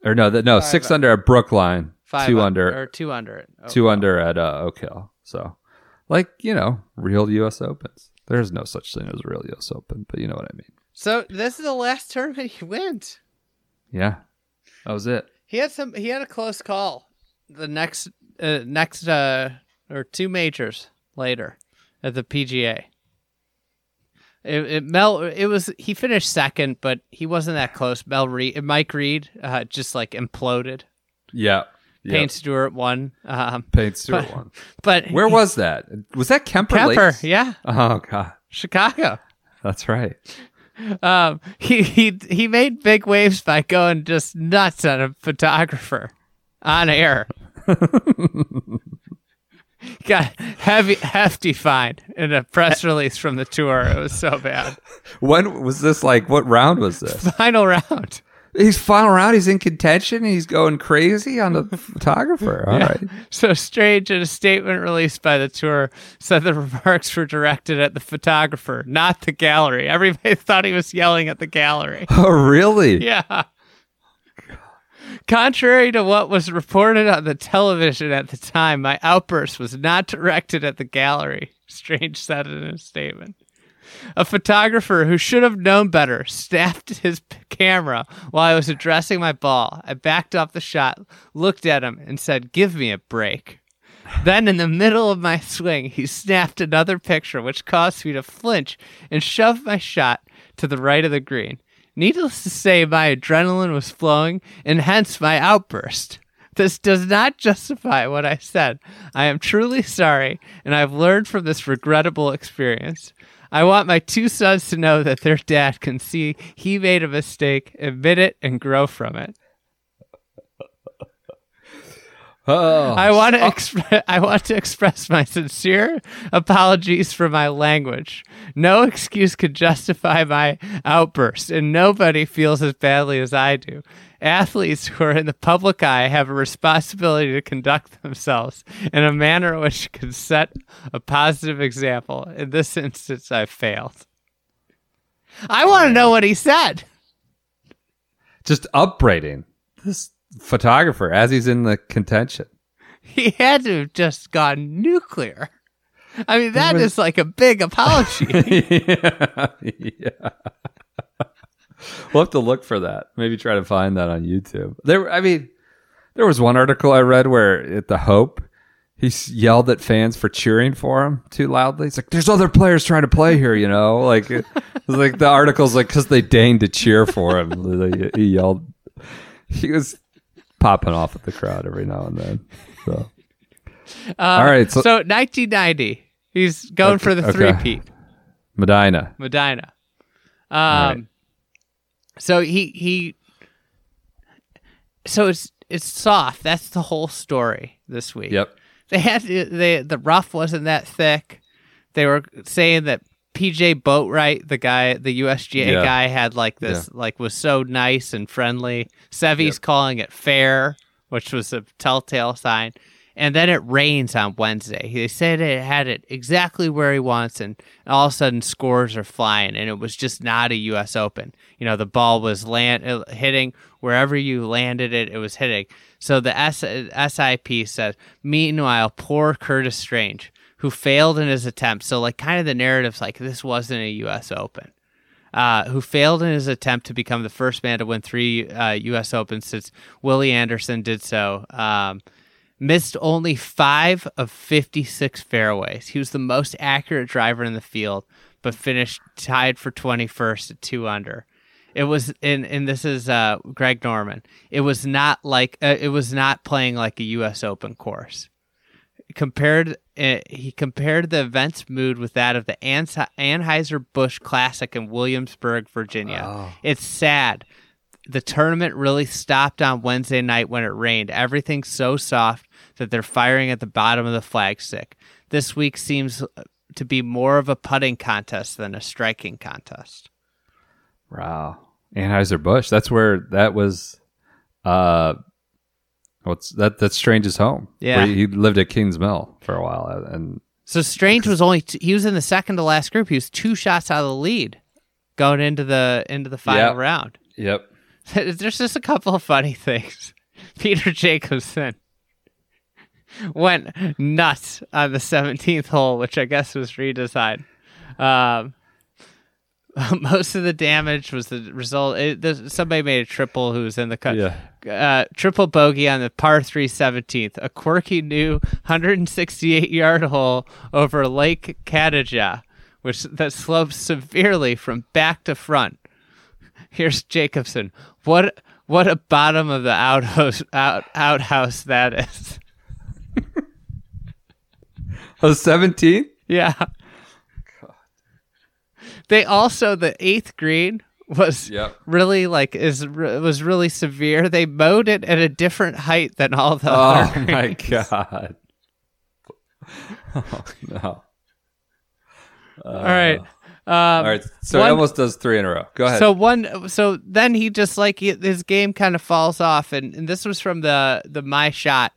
or no, that no Five six under at Brookline, Five two un- under or two under. Oh, two under at uh, Oak Hill. So, like you know, real U.S. Opens. There's no such thing as a real U.S. Open, but you know what I mean. So this is the last tournament he went. Yeah, that was it. He had some. He had a close call. The next, uh, next, uh, or two majors later at the PGA. It, it Mel. It was he finished second, but he wasn't that close. Mel Reed, Mike Reid, uh, just like imploded. Yeah, Payne Stewart won. Um, Payne Stewart but- won. but Where was that? Was that Kemper? Kemper? Lakes? Yeah, Oh God, Chicago. that's right. Um, he he he made big waves by going just nuts on a photographer on air. Got heavy hefty fine in a press release from the tour. It was so bad. When was this? Like, what round was this? Final round. he's final round. He's in contention. He's going crazy on the photographer. All right. So strange in a statement released by the tour said the remarks were directed at the photographer, not the gallery. Everybody thought he was yelling at the gallery. Oh, really? Yeah. Contrary to what was reported on the television at the time, my outburst was not directed at the gallery, Strange said in a statement. A photographer who should have known better snapped his camera while I was addressing my ball. I backed off the shot, looked at him, and said, Give me a break. Then, in the middle of my swing, he snapped another picture, which caused me to flinch and shove my shot to the right of the green. Needless to say, my adrenaline was flowing, and hence my outburst. This does not justify what I said. I am truly sorry, and I've learned from this regrettable experience. I want my two sons to know that their dad can see he made a mistake, admit it, and grow from it. Oh, I want to expre- I want to express my sincere apologies for my language. No excuse could justify my outburst, and nobody feels as badly as I do. Athletes who are in the public eye have a responsibility to conduct themselves in a manner which can set a positive example. In this instance, I failed. I want to know what he said. just upbraiding this photographer as he's in the contention. He had to have just gone nuclear. I mean, that is like a big apology. yeah. yeah. We'll have to look for that. Maybe try to find that on YouTube. There, I mean, There was one article I read where at the Hope, he yelled at fans for cheering for him too loudly. He's like, "There's other players trying to play here," you know. Like, it like the article's like because they deigned to cheer for him. He yelled. He was popping off at the crowd every now and then. So Uh, All right, so- So, 1990, he's going Okay, for the okay. three-peat. Medinah. Medinah. Um, right. so he he. So it's it's soft. That's the whole story this week. Yep. They had they the rough wasn't that thick. They were saying that PJ Boatwright, the guy, the USGA Yeah. guy, had like this like was so nice and friendly. Seve's calling it fair, which was a telltale sign. And then it rains on Wednesday. They said it had it exactly where he wants, and all of a sudden scores are flying, and it was just not a U.S. Open. You know, the ball was land uh, hitting wherever you landed it, it was hitting. So the S- SIP says, meanwhile, poor Curtis Strange, who failed in his attempt. So like, kind of the narrative's like this wasn't a U.S. Open uh, who failed in his attempt to become the first man to win three uh, U.S. Opens since Willie Anderson did so. Um, missed only five of 56 fairways. He was the most accurate driver in the field, but finished tied for 21st at two under. It was, and, and this is uh, Greg Norman. It was not like, uh, it was not playing like a U.S. Open course compared uh, he compared the event's mood with that of the Anheuser- Anheuser-Busch Classic in Williamsburg, Virginia. It's sad. The tournament really stopped on Wednesday night when it rained. Everything's so soft that they're firing at the bottom of the flagstick. This week seems uh, to be more of a putting contest than a striking contest. Wow. Anheuser Busch. That's where that was. Uh, what's that? That's Strange's home. Yeah. Where he he lived at Kingsmill for a while, uh, and So Strange was only t- he was in the second to last group. He was two shots out of the lead going into the into the final Yep. round. yep. There's just a couple of funny things. Peter Jacobsen went nuts on the 17th hole, which I guess was redesigned. Um, most of the damage was the result. It, there's- somebody made a triple who was in the cut. Yeah. Uh, triple bogey on the par 3 17th, a quirky new 168 yard hole over Lake Kadijah, which that slopes severely from back to front. Here's Jacobsen. What what a bottom of the outhouse out, outhouse that is. Oh, 17? Yeah. They also the eighth green was Yep. really like is was really severe. They mowed it at a different height than all the other. Oh my greens. god. Oh no. All right. Um, All right. So one- he almost does three in a row. Go ahead. So one, so then he just like he- his game kind of falls off, and, and this was from the the my shot.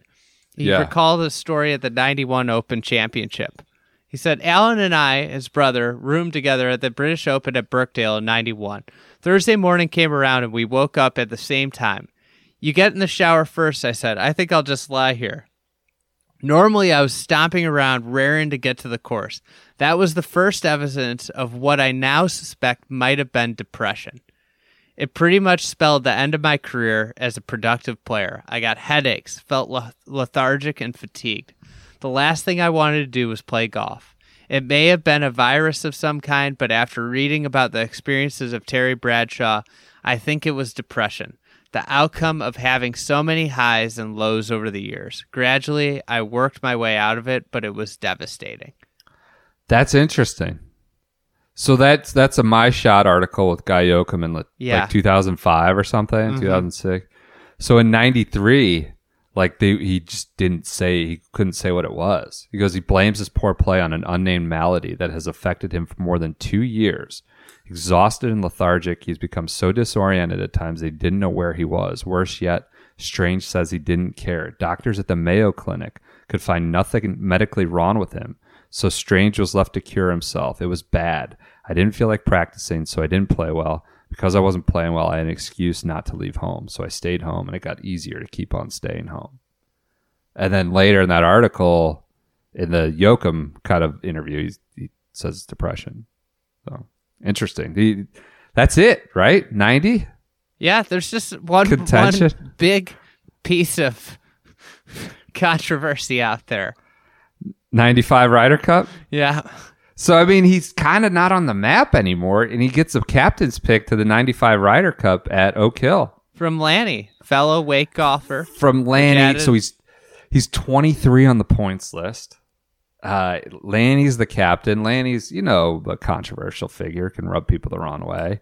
He Yeah. recalled the story at the '91 Open Championship. He said, Alan and I, his brother, roomed together at the British Open at Birkdale in 91. Thursday morning came around and we woke up at the same time. You get in the shower first, I said. I think I'll just lie here. Normally, I was stomping around, raring to get to the course. That was the first evidence of what I now suspect might have been depression. It pretty much spelled the end of my career as a productive player. I got headaches, felt leth- lethargic and fatigued. The last thing I wanted to do was play golf. It may have been a virus of some kind, but after reading about the experiences of Terry Bradshaw, I think it was depression, the outcome of having so many highs and lows over the years. Gradually, I worked my way out of it, but it was devastating. That's interesting. So that's that's a my shot article with Guy Yocom in like, Yeah. like 2005 or something, mm-hmm. 2006. So in 93, like they, he just didn't say he couldn't say what it was. He goes he blames his poor play on an unnamed malady that has affected him for more than 2 years. Exhausted and lethargic, he's become so disoriented at times they didn't know where he was. Worse yet, Strange says he didn't care. Doctors at the Mayo Clinic could find nothing medically wrong with him. So Strange was left to cure himself. It was bad. I didn't feel like practicing, so I didn't play well. Because I wasn't playing well, I had an excuse not to leave home. So I stayed home and it got easier to keep on staying home. And then later in that article, in the Yocom kind of interview, he says it's depression. So interesting. He, that's it, right? 90? Yeah, there's just one, Contention? one big piece of controversy out there. 95 Ryder Cup. Yeah. So I mean, he's kind of not on the map anymore, and he gets a captain's pick to the 95 Ryder Cup at Oak Hill From Lanny, fellow wake golfer. from Lanny. added- So he's he's 23 on the points list. Uh, Lanny's the captain. Lanny's, you know, a controversial figure, can rub people the wrong way.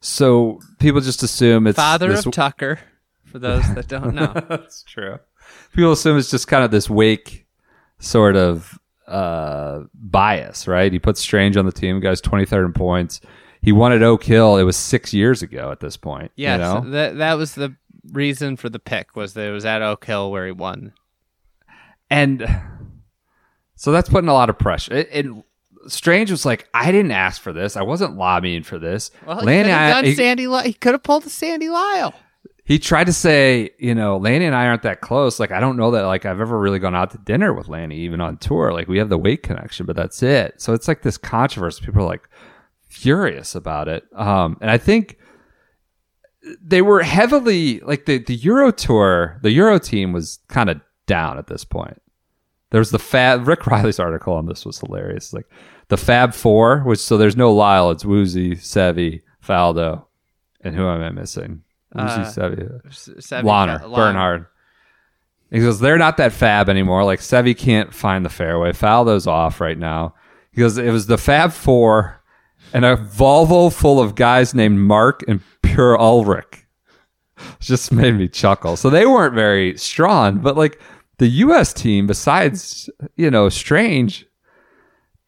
So people just assume it's Father this of Tucker, for those that don't know. That's true. People assume it's just kind of this wake sort of uh, bias, right? He puts Strange on the team, guys 23rd in points. He won at Oak Hill. It was six years ago at this point. Yeah, you know? that that was the reason for the pick was that it was at Oak Hill where he won. and so that's putting a lot of pressure. It, and Strange was like, I didn't ask for this. I wasn't lobbying for this. Well, he Lanny, could have done he- Sandy. He could have pulled the Sandy Lyle. He tried to say, you know, Lanny and I aren't that close. Like, I don't know that like I've ever really gone out to dinner with Lanny, even on tour. Like, we have the weight connection, but that's it. So it's like this controversy. People are like furious about it. Um, and I think they were heavily like the the Euro tour. The Euro team was kind of down at this point. There was the Fab. Rick Reilly's article on this was hilarious. Like the Fab Four, which so there's no Lyle. It's Woosie, Seve, Faldo, and who am I missing? Uh, Seve, S- Seve Langer, Fa- Bernhard. He goes, they're not that fab anymore. Like Seve can't find the fairway. Foul those off right now. He goes, it was the Fab Four and a Volvo full of guys named Mark and Per-Ulrik. Just made me chuckle. So they weren't very strong, but like the U.S. team, besides you know Strange,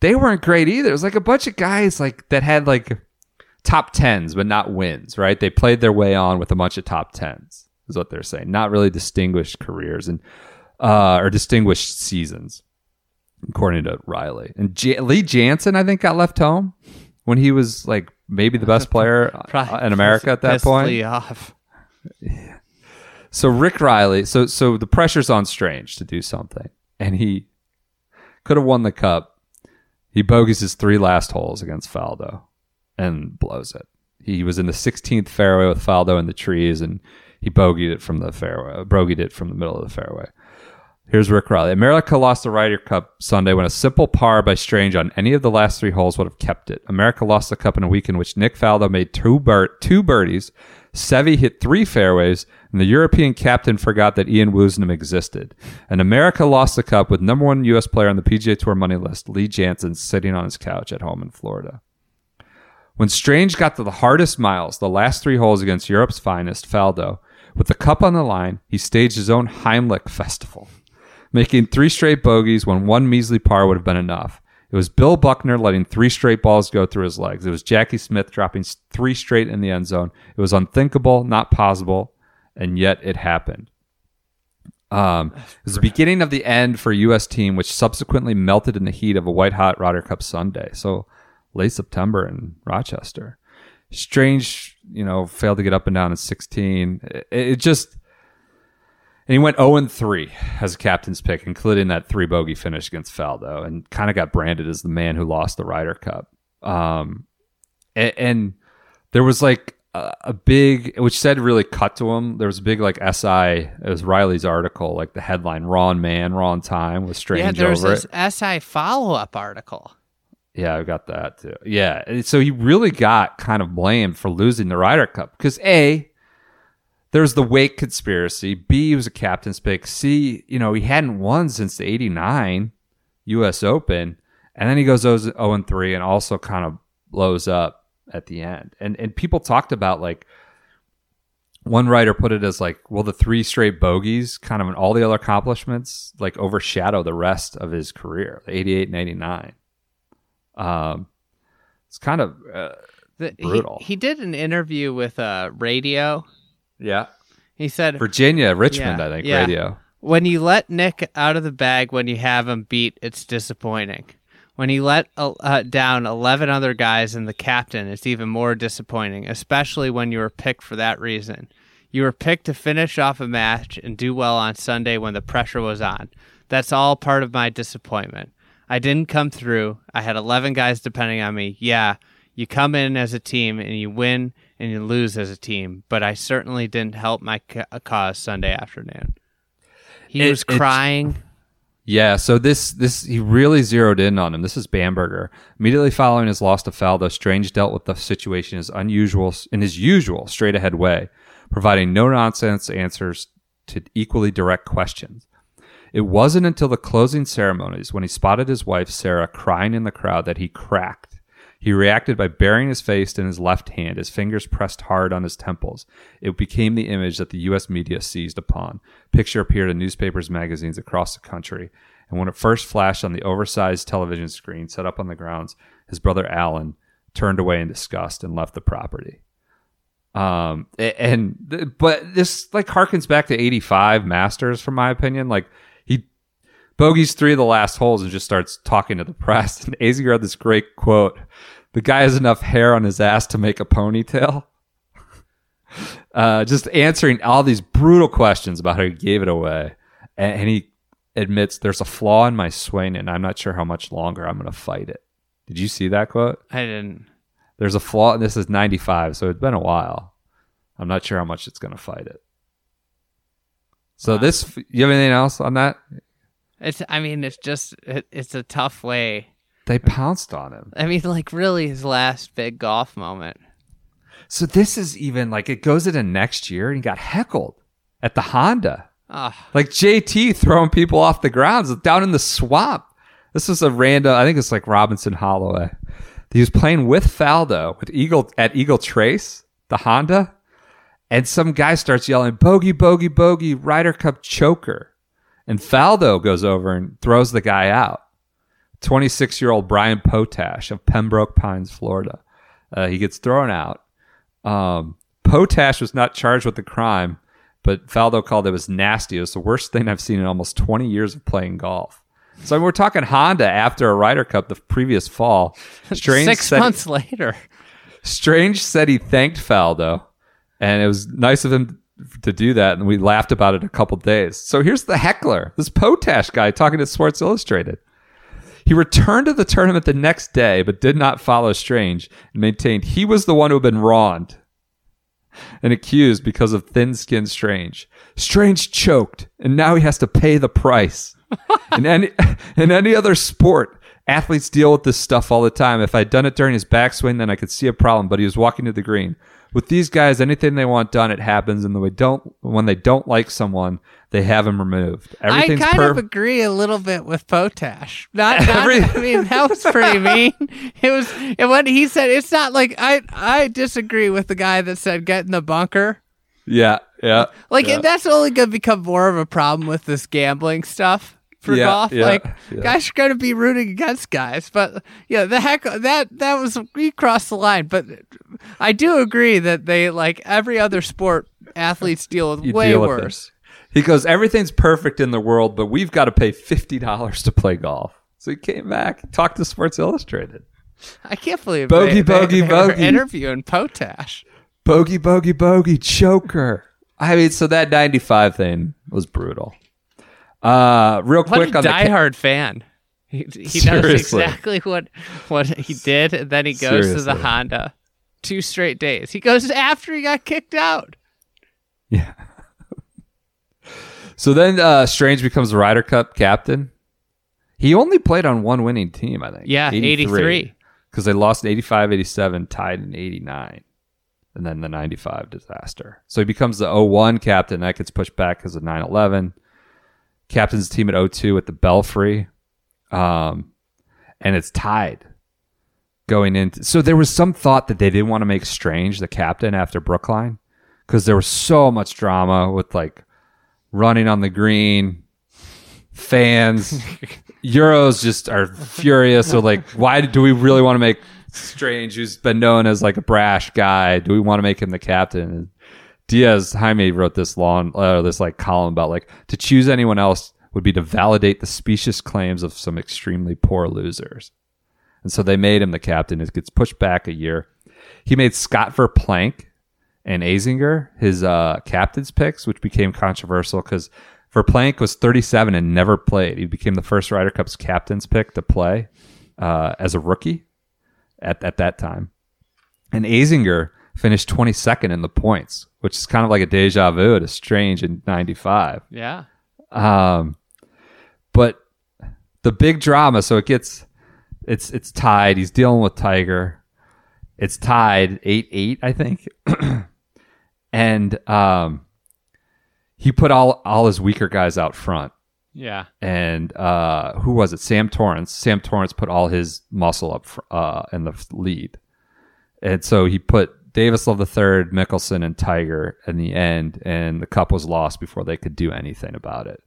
they weren't great either. It was like a bunch of guys like that had like top tens, but not wins. Right? They played their way on with a bunch of top tens, is what they're saying. Not really distinguished careers and uh, or distinguished seasons, according to Reilly. And J- Lee Janzen, I think, got left home when he was like maybe the best player Probably in America at that point. Lee off. So Rick Reilly, so so the pressure's on Strange to do something, and he could have won the cup. He bogeys his three last holes against Faldo and blows it. He was in the 16th fairway with Faldo in the trees, and he bogeyed it from the fairway, bogeyed it from the middle of the fairway. Here's Rick Reilly. America lost the Ryder Cup Sunday when a simple par by Strange on any of the last three holes would have kept it. America lost the cup in a week in which Nick Faldo made two, bir- two birdies, Seve hit three fairways, and the European captain forgot that Ian Woosnam existed. And America lost the cup with number one U.S. player on the PGA Tour money list, Lee Janzen, sitting on his couch at home in Florida. When Strange got to the hardest miles, the last three holes against Europe's finest, Faldo, with the cup on the line, he staged his own Heimlich festival, making three straight bogeys when one measly par would have been enough. It was Bill Buckner letting three straight balls go through his legs. It was Jackie Smith dropping three straight in the end zone. It was unthinkable, not possible, and yet it happened. Um, it was the beginning of the end for a U.S. team, which subsequently melted in the heat of a white hot Ryder Cup Sunday. So late September in Rochester. Strange, you know, failed to get up and down in 16. It, it just, and he went 0 and 3 as a captain's pick, including that three bogey finish against Faldo, and kind of got branded as the man who lost the Ryder Cup. Um, and, and there was like a, a big, which said really cut to him. There was a big like SI, it was Reilly's article, like the headline "Wrong Man, Wrong Time" with Strange Yeah, there's over this it. SI follow up article. Yeah, I got that too. Yeah, so he really got kind of blamed for losing the Ryder Cup because a there's the Wake conspiracy. B he was a captain's pick. C you know he hadn't won since the '89 U.S. Open, and then he goes 0 and three, and also kind of blows up at the end. And and people talked about like one writer put it as like, will the three straight bogeys, kind of and all the other accomplishments, like overshadow the rest of his career, the 88 and 89. Um, it's kind of uh, The- he- Brutal. He, did an interview with uh, radio. yeah, He said, Virginia, Richmond, Yeah, I think yeah. radio. When you let Nick out of the bag when you have him beat, it's disappointing. When you let uh, uh, down 11 other guys and the captain, it's even more disappointing, especially when you were picked for that reason. You were picked to finish off a match and do well on Sunday when the pressure was on. That's all part of my disappointment. I didn't come through. I had 11 guys depending on me. Yeah, you come in as a team and you win and you lose as a team, but I certainly didn't help my ca- uh, cause Sunday afternoon. He It- was crying. Yeah, so this this he really zeroed in on him. This is Bamberger. Immediately following his loss to Faldo, Strange dealt with the situation in his unusual in his usual straight ahead way, providing no nonsense answers to equally direct questions. It wasn't until the closing ceremonies when he spotted his wife Sarah crying in the crowd that he cracked. He reacted by burying his face in his left hand, his fingers pressed hard on his temples. It became the image that the U.S. media seized upon. Picture appeared in newspapers, magazines across the country. And when it first flashed on the oversized television screen set up on the grounds, his brother Alan turned away in disgust and left the property. Um, and but this like harkens back to '85 Masters, from my opinion. Like bogeys three of the last holes and just starts talking to the press. And Azinger had this great quote: "The guy has enough hair on his ass to make a ponytail." uh, just answering all these brutal questions about how he gave it away, and, and he admits there's a flaw in my swing, and I'm not sure how much longer I'm going to fight it. Did you see that quote? I didn't. There's a flaw. And this is 95, so it's been a while. I'm not sure how much it's going to fight it. So this, you have anything else on that? It's. I mean, it's just. It, it's a tough way. They pounced on him. I mean, like really, his last big golf moment. So this is even like it goes into next year, and he got heckled at the Honda. Ah, Like JT throwing people off the grounds down in the swamp. This was a random. I think it's like Robinson Holloway. He was playing with Faldo with Eagle at Eagle Trace, the Honda, and some guy starts yelling "Bogey, bogey, bogey!" Ryder Cup choker, and Faldo goes over and throws the guy out. Twenty-six-year-old Brian Potash of Pembroke Pines, Florida. Uh, he gets thrown out. Um, Potash was not charged with the crime, but Faldo called it was nasty. It was the worst thing I've seen in almost 20 years of playing golf. So we're talking Honda after a Ryder Cup the previous fall. Strange six said, months later. Strange said he thanked Faldo, and it was nice of him to do that, and we laughed about it a couple days. So here's the heckler, this Potash guy talking to Sports Illustrated. He returned to the tournament the next day, but did not follow Strange and maintained he was the one who had been wronged and accused because of thin skinned Strange. Strange choked, and now he has to pay the price. in any in any other sport, athletes deal with this stuff all the time. If I'd done it during his backswing, then I could see a problem. But he was walking to the green. With these guys, anything they want done, it happens, and they don't. When they don't like someone, they have him removed. I kind of agree a little bit with Potash. Not, not Every- I mean, that was pretty mean. It was, and what he said, it's not like I, I disagree with the guy that said get in the bunker. Yeah, yeah. Like yeah. that's only going to become more of a problem with this gambling stuff for Yeah, golf. yeah, like yeah. guys are going to be rooting against guys, but yeah, the heck that that was we crossed the line. But I do agree that they like every other sport, athletes deal with You way deal with it. worse. He goes, everything's perfect in the world, but we've got to pay fifty dollars to play golf. So he came back, talked to Sports Illustrated. I can't believe Bogey, they, bogey, they, they bogey. interviewing Potash. Bogey, bogey, bogey, choker. I mean, so that ninety-five thing was brutal. Uh, real What quick a on the ca- diehard fan. He, he knows exactly what what he did, and then he goes to the Honda. Two straight days. He goes after he got kicked out. Yeah. so then uh, Strange becomes the Ryder Cup captain. He only played on one winning team, I think. Yeah, 83. Because they lost in 85, 87, tied in 89. And then the 95 disaster. So he becomes the 01 captain. That gets pushed back because of 9 11. Captains team at 02 at the Belfry. Um, and it's tied going into. So there was some thought that they didn't want to make Strange the captain after Brookline because there was so much drama with like running on the green, fans. Euros just are furious. So like, why do we really want to make Strange, who's been known as like a brash guy, do we want to make him the captain? Diaz Jaime wrote this long, uh, this like column about like to choose anyone else would be to validate the specious claims of some extremely poor losers. And so they made him the captain. It gets pushed back a year. He made Scott Verplank and Azinger his uh, captain's picks, which became controversial because Verplank was 37 and never played. He became the first Ryder Cup's captain's pick to play uh, as a rookie at, at that time. and Azinger finished 22nd in the points, which is kind of like a deja vu to Strange in 95. Yeah. Um, but the big drama, so it gets it's it's tied. He's dealing with Tiger. It's tied eight eight, I think. and um, he put all all his weaker guys out front. Yeah. And uh, who was it? Sam Torrance. Sam Torrance put all his muscle up fr- uh, in the lead, and so he put Davis Love the third, Mickelson, and Tiger in the end, and the cup was lost before they could do anything about it.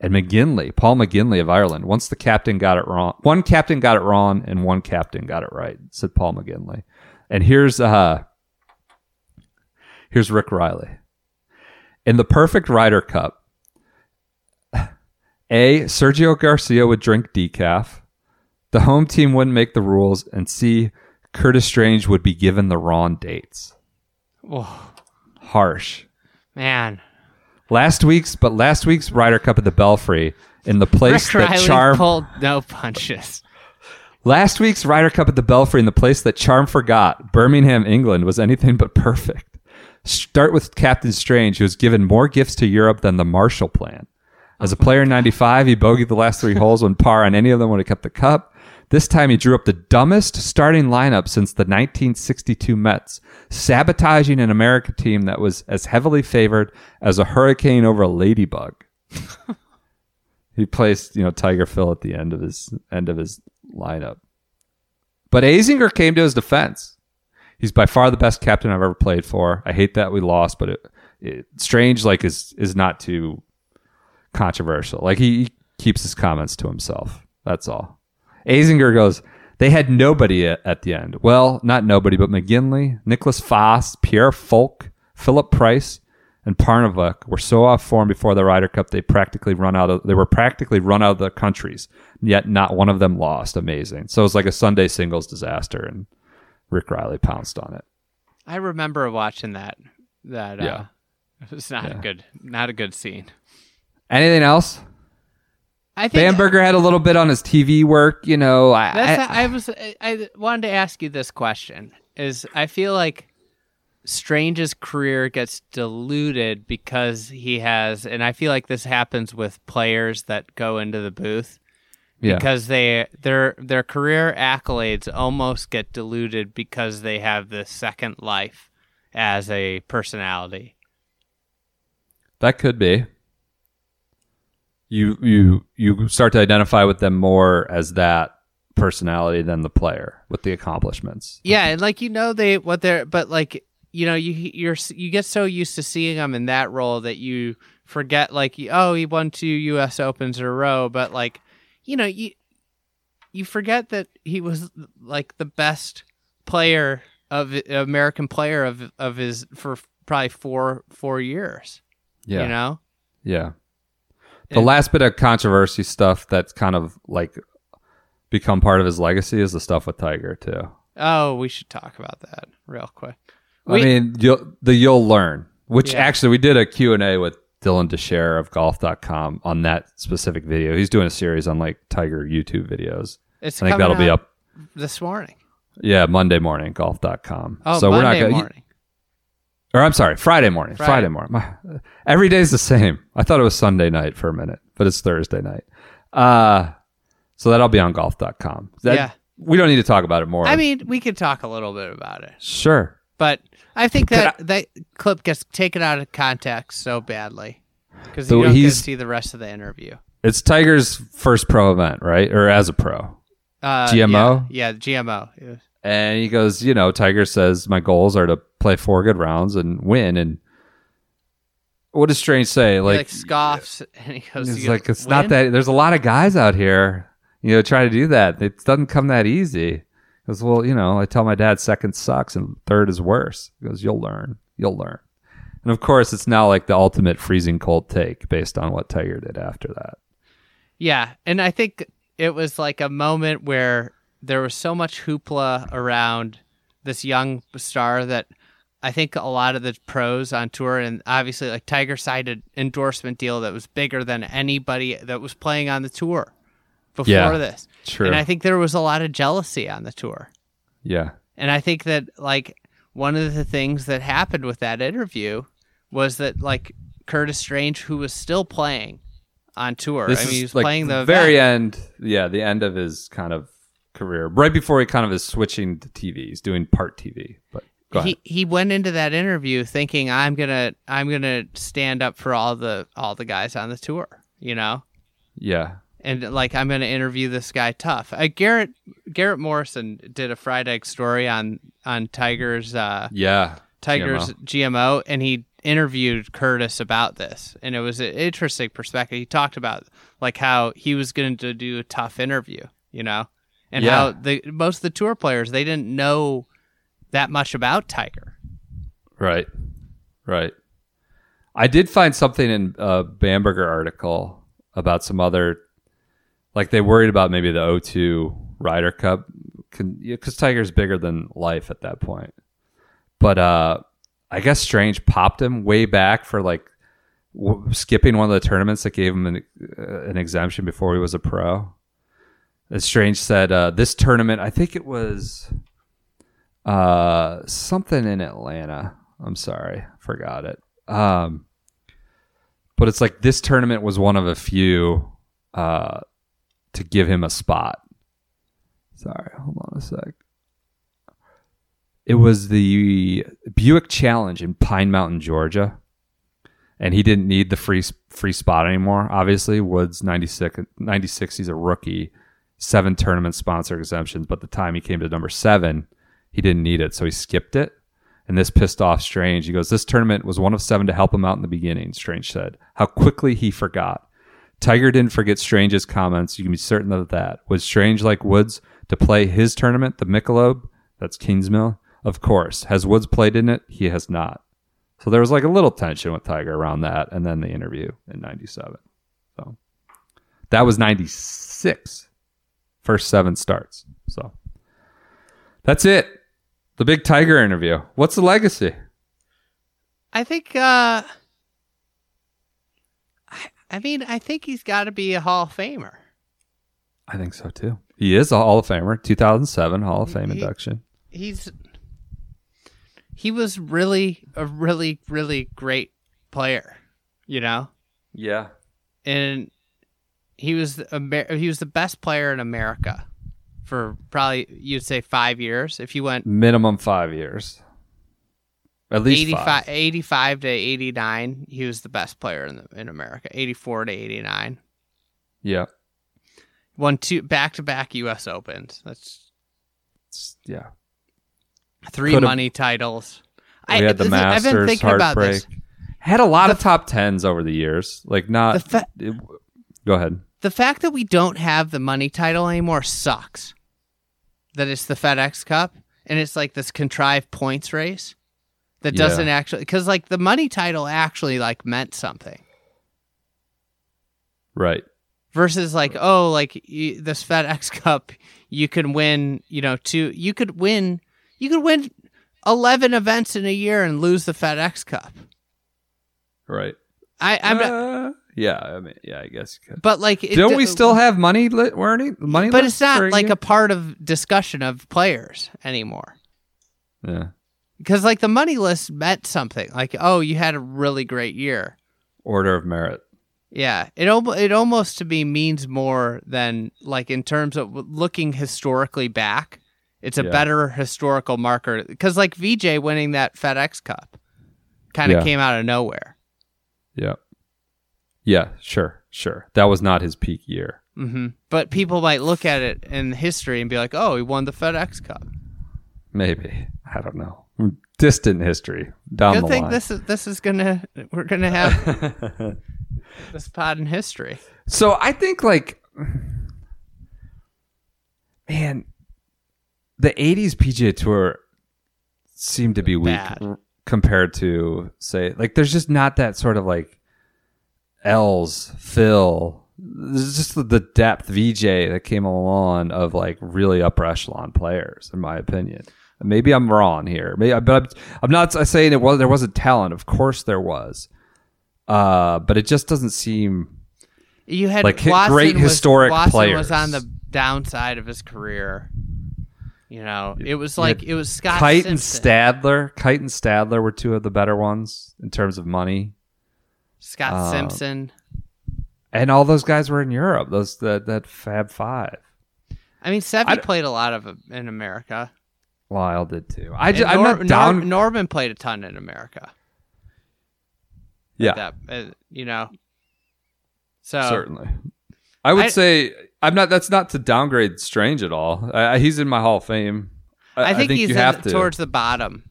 And McGinley, Paul McGinley of Ireland, once the captain got it wrong, one captain got it wrong, and one captain got it right. Said Paul McGinley. And here's uh, here's Rick Reilly. In the perfect Ryder Cup, A. Sergio Garcia would drink decaf. The home team wouldn't make the rules, and C. Curtis Strange would be given the wrong dates. Whoa, Harsh. man. Last week's, but last week's Ryder Cup at the Belfry in the place Rick that Reilly Charm. pulled no punches. last week's Ryder Cup at the Belfry in the place that Charm forgot, Birmingham, England, was anything but perfect. Start with Captain Strange, who was given more gifts to Europe than the Marshall Plan. As a player in '95, he bogeyed the last three holes when par on any of them would have kept the cup. This time, he drew up the dumbest starting lineup since the 1962 Mets, sabotaging an American team that was as heavily favored as a hurricane over a ladybug. he placed, you know, Tiger Phil at the end of his end of his lineup. But Azinger came to his defense. He's by far the best captain I've ever played for. I hate that we lost, but it, it Strange like is is not too controversial. Like he, he keeps his comments to himself. That's all. Azinger goes, they had nobody at, at the end. Well, not nobody, but McGinley, Niclas Fasth, Pierre Fulke, Phillip Price, and Parnevik were so off form before the Ryder Cup they practically run out of they were practically run out of the countries. Yet not one of them lost. Amazing. So it was like a Sunday singles disaster and Rick Reilly pounced on it. I remember watching that. That uh, Yeah. it was not Yeah. a good, not a good scene. Anything else? I think Bamberger had a little bit on his TV work, you know. I, That's I, I, was I, I wanted to ask you this question is I feel like Strange's career gets diluted because he has and I feel like this happens with players that go into the booth yeah. because they their their career accolades almost get diluted because they have this second life as a personality. That could be. You you you start to identify with them more as that personality than the player with the accomplishments. Yeah, and like you know they what they're but like you know you you're you get so used to seeing them in that role that you forget like oh he won two U.S. Opens in a row, but like you know you you forget that he was like the best player of American player of of his for probably four four years. Yeah. You know. Yeah. The And- last bit of controversy stuff that's kind of like become part of his legacy is the stuff with Tiger too. Oh, we should talk about that real quick. I mean, you'll, the you'll learn, which Yeah. actually we did a Q&A with Dylan Dethier of golf.com on that specific video. He's doing a series on like Tiger YouTube videos. It's I think that'll be up this morning. yeah, Monday morning golf.com. Oh, so Monday we're not gonna, morning. Or I'm sorry, Friday morning. Friday, Friday. morning. My, every day's the same. I thought it was Sunday night for a minute, but it's Thursday night. Uh, so that'll be on golf.com. That, Yeah. We don't need to talk about it more. I mean, we could talk a little bit about it. sure. But I think that that clip gets taken out of context so badly because you don't get to see the rest of the interview. It's Tiger's first pro event, right? Or as a pro. Uh, GMO? Yeah, yeah GMO. And he goes, you know, Tiger says my goals are to play four good rounds and win. And what does Strange say? he, Like, like scoffs and he goes, it's like it's not that. There's a lot of guys out here, you know, try to do that. It doesn't come that easy. He goes, well, you know, I tell my dad second sucks and third is worse. He goes, you'll learn, you'll learn. And of course, it's now like the ultimate freezing cold take based on what Tiger did after that. Yeah, and I think it was like a moment where there was so much hoopla around this young star that I think a lot of the pros on tour and obviously like Tiger signed an endorsement deal that was bigger than anybody that was playing on the tour before Yeah, this. true. And I think there was a lot of jealousy on the tour. Yeah. And I think that like one of the things that happened with that interview was that like Curtis Strange, who was still playing on tour, This I mean, he was like playing the very event. end. Yeah, the end of his kind of career, right before he kind of is switching to TV. He's doing part TV. But he he went into that interview thinking I'm gonna I'm gonna stand up for all the all the guys on the tour, you know, Yeah, and like I'm gonna interview this guy tough. Uh, Garrett Garrett Morrison did a fried egg story on on Tiger's uh, yeah. Tiger's GMO. and he interviewed Curtis about this, and it was an interesting perspective. He talked about like how he was going to do a tough interview, you know, and Yeah. how the most of the tour players they didn't know that much about Tiger. Right. Right. I did find something in a Bamberger article about some other, like they worried about maybe the O2 Ryder Cup, because Tiger's bigger than life at that point. But uh, I guess Strange popped him way back for like w- skipping one of the tournaments that gave him an, uh, an exemption before he was a pro. As Strange said, uh, this tournament, I think it was uh something in Atlanta. I'm sorry, forgot it. Um but it's like this tournament was one of a few uh to give him a spot. Sorry, hold on a sec. It was the Buick Challenge in Pine Mountain, Georgia. And he didn't need the free free spot anymore. Obviously, Woods 96 96 he's a rookie. Seven tournament sponsor exemptions, but the time he came to number 7, he didn't need it, so he skipped it. And this pissed off Strange. He goes, This tournament was one of seven to help him out in the beginning, Strange said. How quickly he forgot. Tiger didn't forget Strange's comments. You can be certain of that. Was Strange like Woods to play his tournament, the Michelob? That's Kingsmill? Of course. Has Woods played in it? He has not. So there was like a little tension with Tiger around that, and then the interview in '97. So that was '96. First seven starts. So that's it. The big Tiger interview. What's the legacy? I think. uh I, I mean, I think he's got to be a Hall of Famer. I think so too. He is a Hall of Famer. 2007 Hall of Fame He- induction. He's he was really a really really great player, you know, Yeah. and he was the Amer- he was the best player in America for probably you'd say five years. If you went Minimum five years. At least 85, five. 85 to 89 he was the best player in the, in america 84 to 89 Yeah. won two back-to-back us opens that's It's- yeah. 3 Could've- money titles We had the this is- Masters, i've been thinking about heartbreak. this Had a lot of top tens over the years. Like not. The fa- it- go ahead. The fact that we don't have the money title anymore sucks that it's the fedex cup and it's like this contrived points race that Yeah. doesn't actually because like the money title actually like meant something Right. versus like oh like you, this FedEx Cup you can win you know two you could win you could win 11 events in a year and lose the FedEx Cup. Right. I I'm not, Uh, yeah. I mean, yeah. I guess you could. but like it, Don't we still have money lit? Money. but it's not like a part of discussion of players anymore. Yeah. Because like the money list meant something. Like oh you had a really great year. Order of merit. Yeah, it al- it almost to me means more than like in terms of looking historically back. It's a Yeah. better historical marker because like VJ winning that FedEx Cup kind of Yeah. came out of nowhere. Yeah. Yeah. Sure. Sure. That was not his peak year. hmm But people might look at it in history and be like, "Oh, he won the FedEx Cup." Maybe. I don't know. Distant history down Good the thing line. this is this is gonna we're gonna have this pod in history. So I think like man, the '80s PGA Tour seemed to be weak Bad. compared to say like there's just not that sort of like Els, Phil. Just the, depth VJ that came along of like really upper echelon players, in my opinion. Maybe I'm wrong here, Maybe, but I'm, I'm not saying it was there wasn't talent. Of course there was, uh, but it just doesn't seem You had Like, Watson great was- historic Watson players. was on the downside of his career. You know, it was like it was Scott Kite and Stadler. Kite and Stadler were two of the better ones in terms of money. Scott uh, Simpson. And all those guys were in Europe. Those that that Fab Five. I mean, Sevy I d- played a lot of it in America. Lyle did too. I just, I'm not down. Nor- Norman played a ton in America. yeah, That, uh, you know. So certainly. I would I- say I'm not. That's not to downgrade Strange at all. I, he's in my Hall of Fame. I think, he's you in- have to. towards the bottom.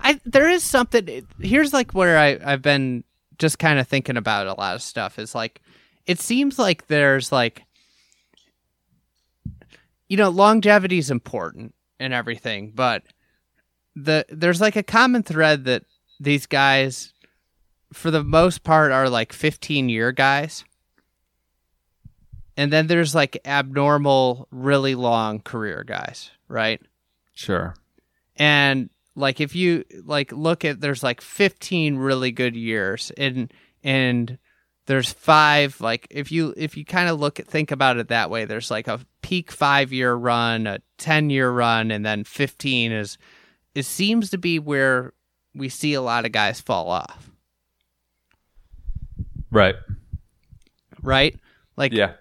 I there is something. Here's like where I I've been just kind of thinking about a lot of stuff. Is like it seems like there's like you know longevity is important and everything, but the there's like a common thread that these guys, for the most part, are like 15 year guys. And then there's like abnormal, really long career guys, right? Sure. and like if you like look at there's like 15 really good years and and there's five like if you if you kind of look at think about it that way there's like a peak 5 year run a 10 year run and then 15 is it seems to be where we see a lot of guys fall off Right. right like Yeah.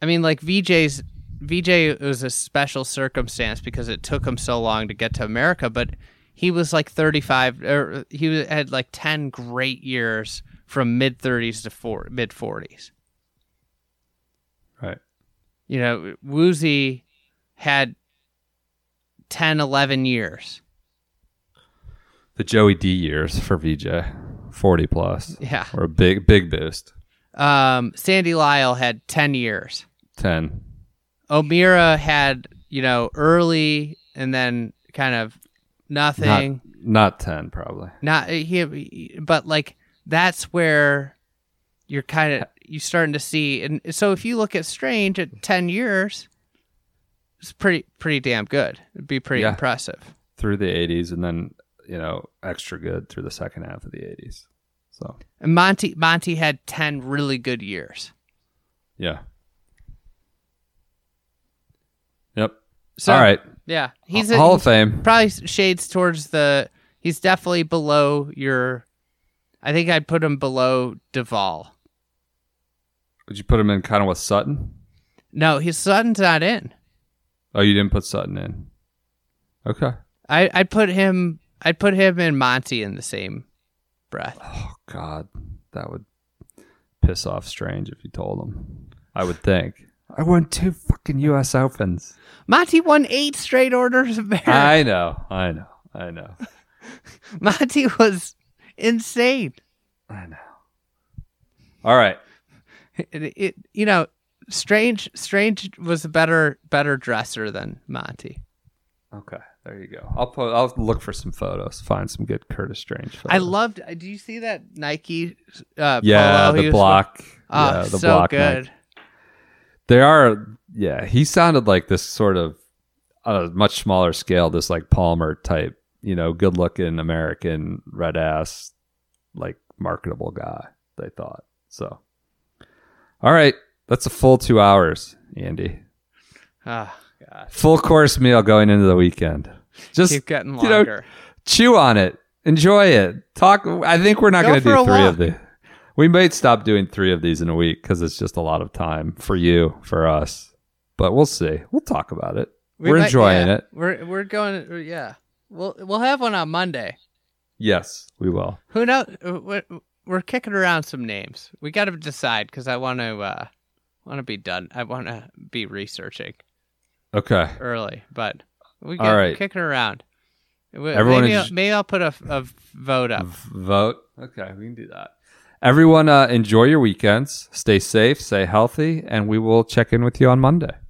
I mean, like VJ's VJ was a special circumstance because it took him so long to get to America, but he was like 35 or he had like 10 great years from mid 30s to four, mid 40s. Right. You know, Woosie had 10 11 years. The Joey D years for VJ, 40 plus. Yeah. Or a big big boost. Um Sandy Lyle had 10 years. 10 O'Meara had you know early and then kind of nothing. Not, not ten, probably. Not he, but like that's where you're kind of you starting to see. And so if you look at Strange at ten years, it's pretty pretty damn good. It'd be pretty yeah. impressive through the '80s, and then you know extra good through the second half of the '80s. So and Monty Monty had ten really good years. Yeah. Yep. so All right. yeah he's a, Hall of Fame. probably shades towards the he's definitely below your i think i'd put him below Duval. Would you put him in kind of with Sutton? no his son's not in Oh, you didn't put Sutton in. Okay. I, I'd put him I'd put him and Monty in the same breath. Oh God, that would piss off Strange if you told him. I would think. I won two fucking U.S. Opens. Monty won eight straight orders of merit. I know. I know. I know. Monty was insane. I know. All right. It, it- you know, Strange Strange was a better better dresser than Monty. Okay. There you go. I'll put. I'll look for some photos. Find some good Curtis Strange. Photos. I loved. Do you see that Nike? Uh, Yeah, the block. Oh, yeah, the so block. good. neck. They are. Yeah, he sounded like this sort of on a much smaller scale. This like Palmer type. You know, good looking American red ass, like marketable guy. They thought so. All right, that's a full two hours, Andy. Oh God, Full course meal going into the weekend. Just keep getting you know, longer. chew on it, enjoy it. Talk. I think we're not Go going to do three walk. of these. We might stop doing three of these in a week because it's just a lot of time for you, for us. But we'll see. We'll talk about it. We We're might- enjoying yeah, it. We're we're going. Yeah, we'll we'll have one on Monday. Yes, we will. Who knows? We're, we're kicking around some names. We got to decide because I want to uh, want to be done. I want to be researching Okay. early, but we All right. kicking around. Everyone maybe, is- I'll, maybe I'll put a, a vote up. Vote. Okay, we can do that. Everyone, uh, enjoy your weekends. Stay safe, stay healthy, and we will check in with you on Monday.